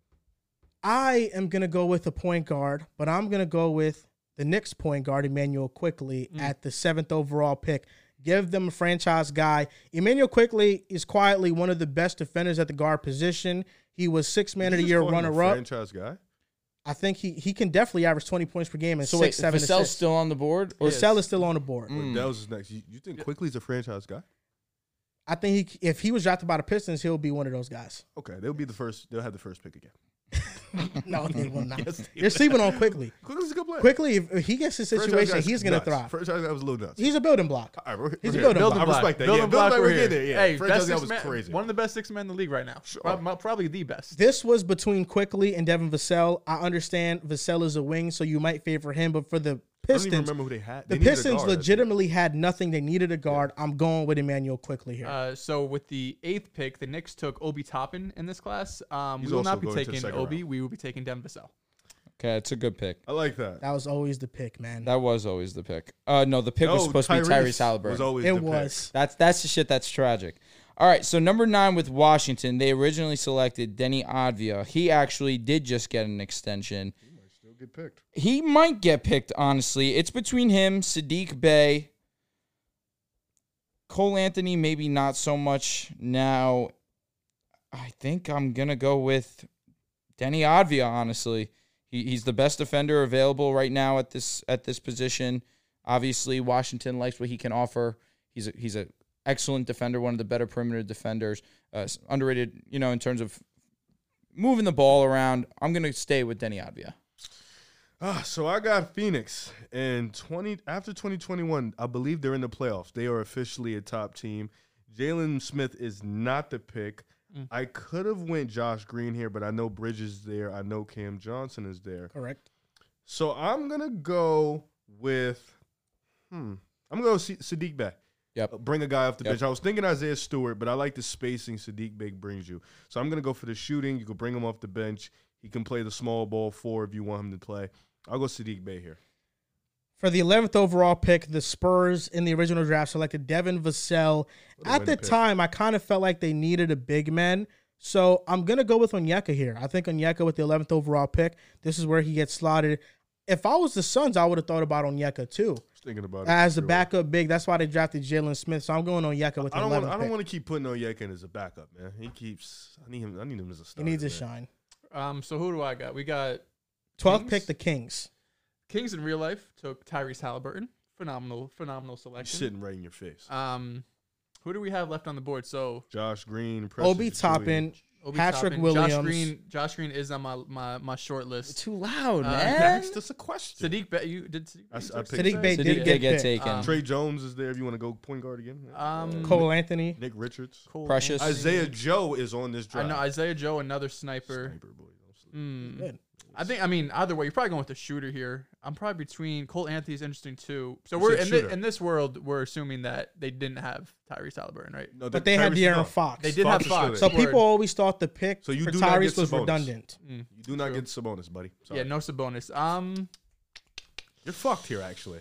[SPEAKER 1] I am gonna go with a point guard, but I'm gonna go with the Knicks point guard, Immanuel Quickley,
[SPEAKER 3] Mm.
[SPEAKER 1] at the seventh overall pick. Give them a franchise guy. Immanuel Quickley is quietly one of the best defenders at the guard position. He was six man
[SPEAKER 3] Did
[SPEAKER 1] of the year
[SPEAKER 3] call him a
[SPEAKER 1] runner up.
[SPEAKER 3] Franchise guy.
[SPEAKER 1] I think he he can definitely average twenty points per game and
[SPEAKER 4] So
[SPEAKER 1] six,
[SPEAKER 4] wait,
[SPEAKER 1] seven
[SPEAKER 4] Vassell's
[SPEAKER 1] assists.
[SPEAKER 4] still on the board? Or
[SPEAKER 1] Vassell is still on the board.
[SPEAKER 4] Mm.
[SPEAKER 3] That was his next. You, you think Quickley's a franchise guy?
[SPEAKER 1] I think he, if he was drafted by the Pistons, he'll be one of those guys.
[SPEAKER 3] Okay, they'll be the first. They'll have the first pick again.
[SPEAKER 1] No, they will not.
[SPEAKER 3] Yes, they
[SPEAKER 1] You're sleeping on Quickley.
[SPEAKER 3] Quickley's a good player.
[SPEAKER 1] Quickley, if if he gets his
[SPEAKER 3] Franchise
[SPEAKER 1] situation,
[SPEAKER 3] guy's
[SPEAKER 1] he's gonna
[SPEAKER 3] nuts.
[SPEAKER 1] thrive.
[SPEAKER 3] Franchise guy was a little nuts.
[SPEAKER 1] He's a building block.
[SPEAKER 3] All right, we're,
[SPEAKER 1] He's
[SPEAKER 3] we're
[SPEAKER 1] a
[SPEAKER 3] here.
[SPEAKER 1] building block.
[SPEAKER 3] I respect that.
[SPEAKER 2] Building
[SPEAKER 3] yeah,
[SPEAKER 2] block,
[SPEAKER 3] building
[SPEAKER 2] we're
[SPEAKER 3] block, we're
[SPEAKER 2] here.
[SPEAKER 3] getting there. Yeah,
[SPEAKER 2] Hey,
[SPEAKER 3] franchise
[SPEAKER 2] best
[SPEAKER 3] guy
[SPEAKER 2] six
[SPEAKER 3] was
[SPEAKER 2] man,
[SPEAKER 3] crazy.
[SPEAKER 2] one of the best six men in the league right now. Prob- mo- Probably the best.
[SPEAKER 1] This was between Quickley and Devin Vassell. I understand Vassell is a wing, so you might favor him, but for the
[SPEAKER 3] I don't even
[SPEAKER 1] Pistons,
[SPEAKER 3] remember who they had.
[SPEAKER 1] the
[SPEAKER 3] They needed a
[SPEAKER 1] Pistons
[SPEAKER 3] guard, I think.
[SPEAKER 1] legitimately had nothing. They needed a guard. I'm going with Immanuel Quickley here.
[SPEAKER 2] Uh, so with the eighth pick, the Knicks took Obi Toppin in this class. Um, we will not be
[SPEAKER 3] going to the
[SPEAKER 2] taking Obi.
[SPEAKER 3] round.
[SPEAKER 2] We will be taking Devin Vassell.
[SPEAKER 4] Okay, it's a good pick.
[SPEAKER 3] I like that.
[SPEAKER 1] that was always the pick, man.
[SPEAKER 4] That was always the pick. Uh, no, the pick was
[SPEAKER 3] No,
[SPEAKER 4] supposed to be Tyrese Halliburton.
[SPEAKER 3] Was always
[SPEAKER 1] it
[SPEAKER 3] the pick.
[SPEAKER 1] was.
[SPEAKER 4] That's that's the shit that's tragic. All right, so number nine with Washington, they originally selected Deni Avdija. He actually did just get an extension.
[SPEAKER 3] Picked.
[SPEAKER 4] He might get picked, honestly. It's between him, Sadiq Bey, Cole Anthony, maybe not so much now. I think I'm gonna go with Deni Avdija, honestly. He, he's the best defender available right now at this at this position. Obviously, Washington likes what he can offer. He's a, he's a excellent defender, one of the better perimeter defenders. Uh, underrated, you know, in terms of moving the ball around. I'm gonna stay with Deni Avdija.
[SPEAKER 3] Ah, so I got Phoenix and twenty after twenty twenty one. I believe they're in the playoffs. They are officially a top team. Jalen Smith is not the pick.
[SPEAKER 1] Mm.
[SPEAKER 3] I could have went Josh Green here, but I know Bridges is there. I know Cam Johnson is there.
[SPEAKER 1] Correct.
[SPEAKER 3] So I'm gonna go with, hmm, I'm gonna go see Sadiq Bey.
[SPEAKER 4] Yep.
[SPEAKER 3] Uh, Bring a guy off the
[SPEAKER 4] Yep.
[SPEAKER 3] bench. I was thinking Isaiah Stewart, but I like the spacing Sadiq Bey brings you. So I'm gonna go for the shooting. You can bring him off the bench. He can play the small ball four if you want him to play. I'll go Sadiq Bey here.
[SPEAKER 1] For the 11th overall pick, the Spurs in the original draft selected Devin Vassell. At the
[SPEAKER 3] pick.
[SPEAKER 1] time, I kind of felt like they needed a big man. So I'm going to go with Onyeka here. I think Onyeka with the 11th overall pick, this is where he gets slotted. If I was the Suns, I would have thought about Onyeka too.
[SPEAKER 3] Thinking about it.
[SPEAKER 1] As a backup big. That's why they drafted Jalen Smith. So I'm going on Onyeka with the
[SPEAKER 3] I don't
[SPEAKER 1] 11th
[SPEAKER 3] want. I don't want to keep putting Onyeka in as a backup, man. He keeps. I need him. I need him as a
[SPEAKER 1] star.
[SPEAKER 3] He
[SPEAKER 1] needs to
[SPEAKER 3] man.
[SPEAKER 1] shine.
[SPEAKER 2] Um, so who do I got? We got
[SPEAKER 1] 12th
[SPEAKER 2] Kings?
[SPEAKER 1] pick, the Kings.
[SPEAKER 2] Kings in real life took Tyrese Halliburton. Phenomenal, phenomenal
[SPEAKER 3] He's
[SPEAKER 2] selection.
[SPEAKER 3] sitting right in your face.
[SPEAKER 2] Um, who do we have left on the board? So
[SPEAKER 3] Josh Green, Preston
[SPEAKER 1] Obi
[SPEAKER 3] Achiuwa.
[SPEAKER 1] Toppin,
[SPEAKER 2] Obi
[SPEAKER 1] Patrick
[SPEAKER 2] Toppin,
[SPEAKER 1] Williams.
[SPEAKER 2] Josh Green. Josh Green is on my my, my short list.
[SPEAKER 4] Too loud,
[SPEAKER 2] Uh,
[SPEAKER 4] man.
[SPEAKER 3] Asked us a question.
[SPEAKER 2] Sadiq, Be- you did. Sadiq,
[SPEAKER 3] I s-
[SPEAKER 2] Bey
[SPEAKER 3] I
[SPEAKER 2] take
[SPEAKER 3] picked
[SPEAKER 1] Sadiq
[SPEAKER 2] that?
[SPEAKER 1] Bey
[SPEAKER 4] Sadiq
[SPEAKER 1] did
[SPEAKER 4] did
[SPEAKER 1] get
[SPEAKER 4] get
[SPEAKER 1] picked.
[SPEAKER 4] taken.
[SPEAKER 2] Um,
[SPEAKER 3] Tre Jones is there if you want to go point guard again.
[SPEAKER 2] Um,
[SPEAKER 1] Cole Anthony.
[SPEAKER 3] Nick Richards.
[SPEAKER 2] Cole
[SPEAKER 4] Precious.
[SPEAKER 2] Anthony.
[SPEAKER 3] Isaiah Joe is on this draft.
[SPEAKER 2] I
[SPEAKER 3] draft.
[SPEAKER 2] know Isaiah Joe, another sniper.
[SPEAKER 3] Sniper boy.
[SPEAKER 2] Mm.
[SPEAKER 1] Good.
[SPEAKER 2] I think. I mean, either way, you're probably going with the shooter here. I'm probably between Cole Anthony's interesting too. So
[SPEAKER 3] You
[SPEAKER 2] we're
[SPEAKER 3] said
[SPEAKER 2] in, thi-
[SPEAKER 3] shooter.
[SPEAKER 2] in this world, we're assuming that they didn't have Tyrese Halliburton, right?
[SPEAKER 3] No,
[SPEAKER 1] But they had
[SPEAKER 3] Tyrese-
[SPEAKER 1] De'Aaron
[SPEAKER 3] no.
[SPEAKER 1] Fox.
[SPEAKER 2] They did
[SPEAKER 3] Fox
[SPEAKER 2] have
[SPEAKER 3] is
[SPEAKER 2] Fox.
[SPEAKER 1] So
[SPEAKER 3] there.
[SPEAKER 1] People always thought the pick
[SPEAKER 3] So you
[SPEAKER 1] for
[SPEAKER 3] do not get
[SPEAKER 1] Tyrese was
[SPEAKER 3] Sabonis.
[SPEAKER 1] redundant.
[SPEAKER 3] You do not
[SPEAKER 2] True.
[SPEAKER 3] get Sabonis, buddy. Sorry.
[SPEAKER 2] Yeah, no Sabonis. Um,
[SPEAKER 3] You're fucked here, actually.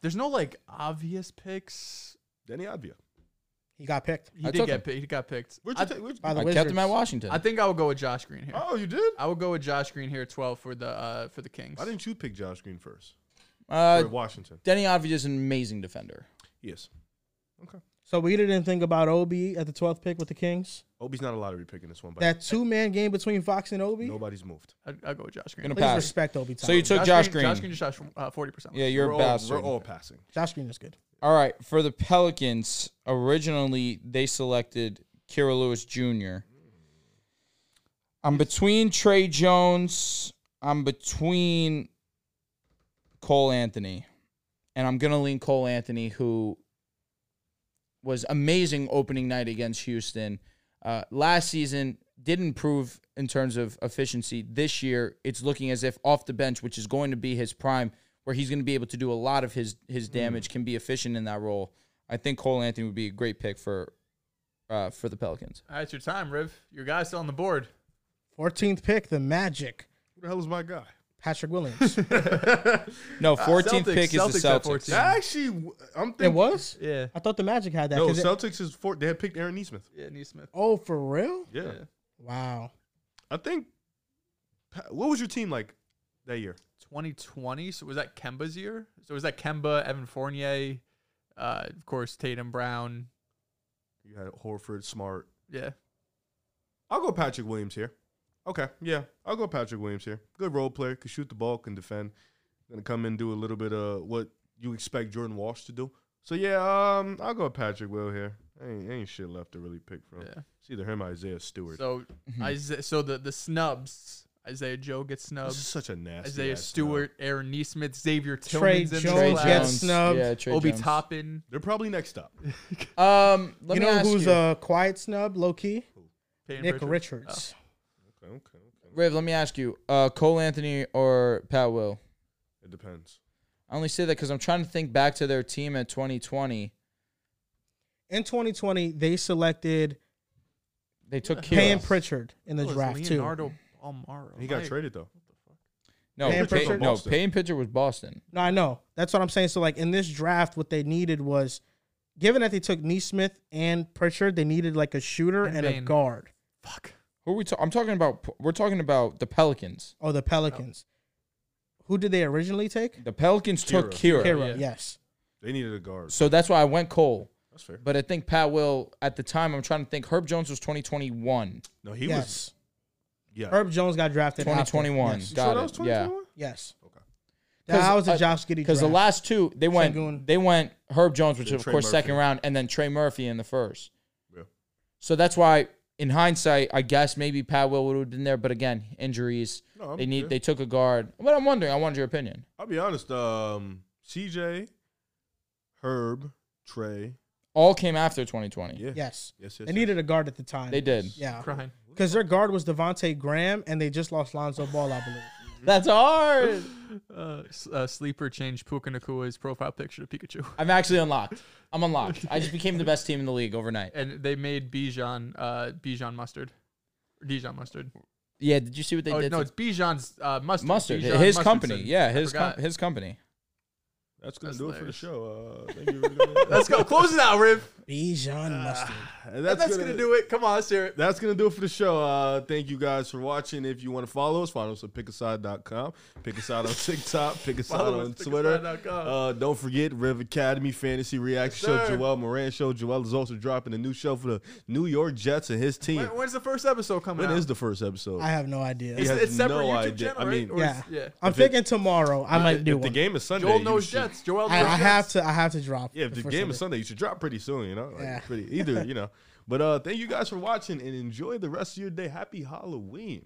[SPEAKER 2] there's no like obvious picks.
[SPEAKER 3] Deni Avdija.
[SPEAKER 1] He got picked.
[SPEAKER 2] He
[SPEAKER 4] I
[SPEAKER 2] did
[SPEAKER 4] took
[SPEAKER 2] get
[SPEAKER 4] him.
[SPEAKER 2] picked. He got picked.
[SPEAKER 3] Where'd
[SPEAKER 2] I,
[SPEAKER 3] take? where'd-
[SPEAKER 1] By the
[SPEAKER 4] I
[SPEAKER 1] Wizards.
[SPEAKER 4] kept him at Washington.
[SPEAKER 2] I think I would go with Josh Green here.
[SPEAKER 3] Oh, you did?
[SPEAKER 2] I would go with Josh Green here at 12 for the uh for the Kings.
[SPEAKER 3] Why didn't you pick Josh Green first?
[SPEAKER 4] uh,
[SPEAKER 3] For Washington.
[SPEAKER 4] Deni Avdija is an amazing defender.
[SPEAKER 3] Yes. Okay.
[SPEAKER 1] So we didn't think about Obi at the 12th pick with the Kings.
[SPEAKER 3] Obi's not a lottery pick in this one, but
[SPEAKER 1] That two man game between Fox and Obi.
[SPEAKER 3] nobody's moved.
[SPEAKER 2] I'd, I'll go with Josh Green.
[SPEAKER 4] Gonna
[SPEAKER 1] Please
[SPEAKER 4] pass.
[SPEAKER 1] respect Obi.
[SPEAKER 4] So you took Josh Green.
[SPEAKER 2] Josh Green just shot uh, 40%.
[SPEAKER 4] Yeah, you're
[SPEAKER 3] we're
[SPEAKER 4] a
[SPEAKER 3] all,
[SPEAKER 4] bastard.
[SPEAKER 3] We're all passing.
[SPEAKER 1] Josh Green is good.
[SPEAKER 4] All right, for the Pelicans, originally they selected Kira Lewis Jr. I'm between Tre Jones. I'm between Cole Anthony. And I'm going to lean Cole Anthony, who was amazing opening night against Houston. Uh, last season didn't improve in terms of efficiency. This year, it's looking as if off the bench, which is going to be his prime, where he's going to be able to do a lot of his his damage, can be efficient in that role. I think Cole Anthony would be a great pick for uh, for the Pelicans.
[SPEAKER 2] All right, it's your time, Riv. Your guy's still on the board.
[SPEAKER 1] 14th pick, the Magic,
[SPEAKER 3] Who the hell is my guy?
[SPEAKER 1] Patrick Williams.
[SPEAKER 4] No, 14th
[SPEAKER 2] Celtics-
[SPEAKER 4] pick is
[SPEAKER 2] Celtics
[SPEAKER 4] the
[SPEAKER 2] at
[SPEAKER 4] Celtics.
[SPEAKER 2] 14.
[SPEAKER 3] Actually, I'm thinking.
[SPEAKER 1] it was?
[SPEAKER 2] Yeah.
[SPEAKER 1] I thought the Magic had that.
[SPEAKER 3] No,
[SPEAKER 1] 'cause it-
[SPEAKER 3] Celtics is four. They had picked Aaron Nesmith.
[SPEAKER 2] Yeah, Nesmith.
[SPEAKER 1] oh, for real?
[SPEAKER 3] Yeah.
[SPEAKER 2] Yeah.
[SPEAKER 1] Wow.
[SPEAKER 3] I think. What was your team like that year?
[SPEAKER 2] 2020. So was that Kemba's year? So was that Kemba, Evan Fournier, uh, of course Tatum Brown.
[SPEAKER 3] You had Horford, Smart.
[SPEAKER 2] Yeah.
[SPEAKER 3] I'll go Patrick Williams here. Okay, yeah, I'll go Patrick Williams here. Good role player, can shoot the ball, can defend. Gonna come in and do a little bit of what you expect Jordan Walsh to do. So yeah, um, I'll go Patrick Will here. Ain't, ain't shit left to really pick from.
[SPEAKER 2] Yeah.
[SPEAKER 3] It's either him or Isaiah Stewart.
[SPEAKER 2] So Isaiah, so the the snubs. Isaiah Joe gets
[SPEAKER 3] this
[SPEAKER 2] snubbed.
[SPEAKER 3] is such a nasty.
[SPEAKER 2] Isaiah
[SPEAKER 3] ass
[SPEAKER 2] Stewart, Aaron Nesmith, Xavier
[SPEAKER 1] Trey
[SPEAKER 2] Tillman's in
[SPEAKER 1] Jones
[SPEAKER 2] this
[SPEAKER 1] Trey
[SPEAKER 2] class.
[SPEAKER 1] gets snubbed.
[SPEAKER 4] Yeah, Trey
[SPEAKER 2] Obi
[SPEAKER 4] Jones.
[SPEAKER 2] Toppin.
[SPEAKER 3] They're probably next up.
[SPEAKER 4] Um, let
[SPEAKER 1] you
[SPEAKER 4] me
[SPEAKER 1] know
[SPEAKER 4] ask
[SPEAKER 1] who's
[SPEAKER 4] you.
[SPEAKER 1] a quiet snub, low key?
[SPEAKER 2] Payton
[SPEAKER 1] Nick
[SPEAKER 2] Pritchard.
[SPEAKER 1] Richards.
[SPEAKER 3] Okay, okay, okay.
[SPEAKER 4] Riv, let me ask you. Uh, Cole Anthony or Pat Will?
[SPEAKER 3] It depends.
[SPEAKER 4] I only say that because I'm trying to think back to their team at 2020.
[SPEAKER 1] In 2020, they selected
[SPEAKER 4] They took
[SPEAKER 1] Payne
[SPEAKER 4] Kira.
[SPEAKER 1] Pritchard in the
[SPEAKER 2] Oh, it's
[SPEAKER 1] draft too.
[SPEAKER 2] Leonardo Bolmaro.
[SPEAKER 3] He got
[SPEAKER 2] Mike.
[SPEAKER 3] traded though.
[SPEAKER 4] No,
[SPEAKER 1] Payne
[SPEAKER 4] Payne,
[SPEAKER 1] Pritchard?
[SPEAKER 4] no,
[SPEAKER 3] Boston.
[SPEAKER 4] Payne Pritchard was Boston.
[SPEAKER 1] No, I know. That's what I'm saying. So, like in this draft, what they needed was, given that they took Nesmith and Pritchard, they needed like a shooter
[SPEAKER 2] And
[SPEAKER 1] and, a
[SPEAKER 2] Bane.
[SPEAKER 1] guard.
[SPEAKER 2] Fuck.
[SPEAKER 4] Who are we? Ta- I'm talking about. We're talking about the Pelicans.
[SPEAKER 1] Oh, the Pelicans. Who did they originally take?
[SPEAKER 4] The Pelicans took
[SPEAKER 3] Kira.
[SPEAKER 4] Kira.
[SPEAKER 1] Kira.
[SPEAKER 2] yeah.
[SPEAKER 1] Yes.
[SPEAKER 3] They needed a guard.
[SPEAKER 4] So that's why I went Cole.
[SPEAKER 3] That's fair.
[SPEAKER 4] But I think Pat Will at the time. I'm trying to think. Herb Jones was 2021.
[SPEAKER 3] No, he
[SPEAKER 1] yes.
[SPEAKER 3] Was. Yeah.
[SPEAKER 1] Herb Jones got drafted.
[SPEAKER 4] 2021.
[SPEAKER 1] Yes.
[SPEAKER 4] Got
[SPEAKER 3] sure that
[SPEAKER 4] it.
[SPEAKER 3] was
[SPEAKER 4] Yeah.
[SPEAKER 1] Yes.
[SPEAKER 3] Okay.
[SPEAKER 1] That was a Josh Giddey
[SPEAKER 4] Because the last two they went
[SPEAKER 1] Sengun.
[SPEAKER 4] they went Herb Jones, which
[SPEAKER 3] Yeah,
[SPEAKER 4] of
[SPEAKER 3] Trey
[SPEAKER 4] course
[SPEAKER 3] Murphy.
[SPEAKER 4] second round, and then Trey Murphy in the first.
[SPEAKER 3] Yeah.
[SPEAKER 4] So that's why, in hindsight, I guess maybe Pat Will would have been there. But again, injuries.
[SPEAKER 3] No,
[SPEAKER 4] They need
[SPEAKER 3] yeah.
[SPEAKER 4] they took a guard. But I'm wondering. I wanted your opinion.
[SPEAKER 3] I'll be honest. Um, CJ, Herb, Trey.
[SPEAKER 4] All came after 2020.
[SPEAKER 3] Yeah.
[SPEAKER 1] yes.
[SPEAKER 3] Yes. Yes.
[SPEAKER 1] They needed a guard at the time.
[SPEAKER 4] They did.
[SPEAKER 1] Yeah.
[SPEAKER 2] Crying.
[SPEAKER 1] Because their guard was Devonte' Graham, and they just lost Lonzo Ball, I believe.
[SPEAKER 4] That's hard.
[SPEAKER 2] Uh, uh, sleeper changed Puka Nacua's profile picture to Pikachu.
[SPEAKER 4] I'm actually unlocked. I'm unlocked. I just became the best team in the league overnight.
[SPEAKER 2] And they made Bijan uh, Bijan mustard. Or Dijon mustard.
[SPEAKER 4] Yeah. Did you see what they
[SPEAKER 2] oh,
[SPEAKER 4] did?
[SPEAKER 2] no,
[SPEAKER 4] to-
[SPEAKER 2] it's Bijan's uh, mustard.
[SPEAKER 4] mustard.
[SPEAKER 2] Bijan
[SPEAKER 4] his
[SPEAKER 2] Mustardson.
[SPEAKER 4] company. Yeah. His com- his company.
[SPEAKER 3] That's gonna
[SPEAKER 2] That's
[SPEAKER 3] do it for the
[SPEAKER 2] hilarious.
[SPEAKER 3] show. Uh, thank you. Really
[SPEAKER 2] Let's go. Close it out, Riv.
[SPEAKER 1] Bijan Mustard.
[SPEAKER 3] And
[SPEAKER 2] That's, gonna, do it. Come on, let's hear it.
[SPEAKER 3] That's gonna do it for the show. Uh, thank you guys for watching. If you want to follow us, follow us at pickaside.com. Pick us out on TikTok. Pick us out
[SPEAKER 2] Follow
[SPEAKER 3] on
[SPEAKER 2] us, pick
[SPEAKER 3] Twitter.
[SPEAKER 2] out.
[SPEAKER 3] Uh, don't forget Rev Academy Fantasy Reaction
[SPEAKER 2] Yes,
[SPEAKER 3] Show.
[SPEAKER 2] sir.
[SPEAKER 3] Joel Moran Show. Joel is also dropping a new show for the New York Jets and his team.
[SPEAKER 2] When, when's the first episode coming
[SPEAKER 3] When
[SPEAKER 2] out?
[SPEAKER 3] is the first episode?
[SPEAKER 1] I have no idea.
[SPEAKER 3] He
[SPEAKER 2] it's,
[SPEAKER 3] has
[SPEAKER 2] it's separate
[SPEAKER 3] no
[SPEAKER 2] YouTube
[SPEAKER 3] idea.
[SPEAKER 2] channel,
[SPEAKER 3] I
[SPEAKER 2] right?
[SPEAKER 3] mean-
[SPEAKER 2] Or
[SPEAKER 1] Yeah.
[SPEAKER 2] is- yeah.
[SPEAKER 1] I'm
[SPEAKER 3] If it-
[SPEAKER 1] thinking tomorrow. I might
[SPEAKER 3] if
[SPEAKER 1] do
[SPEAKER 3] the
[SPEAKER 1] one.
[SPEAKER 3] game is Sunday,
[SPEAKER 2] Joel
[SPEAKER 3] you
[SPEAKER 2] knows
[SPEAKER 3] should-
[SPEAKER 2] Jets. Joel
[SPEAKER 1] I, I have to. I have to drop.
[SPEAKER 3] Yeah, if the game
[SPEAKER 1] of
[SPEAKER 3] is. Sunday, you should drop pretty soon. You know, like
[SPEAKER 1] Yeah.
[SPEAKER 3] pretty either. You know, but uh, thank you guys for watching and enjoy the rest of your day. Happy Halloween.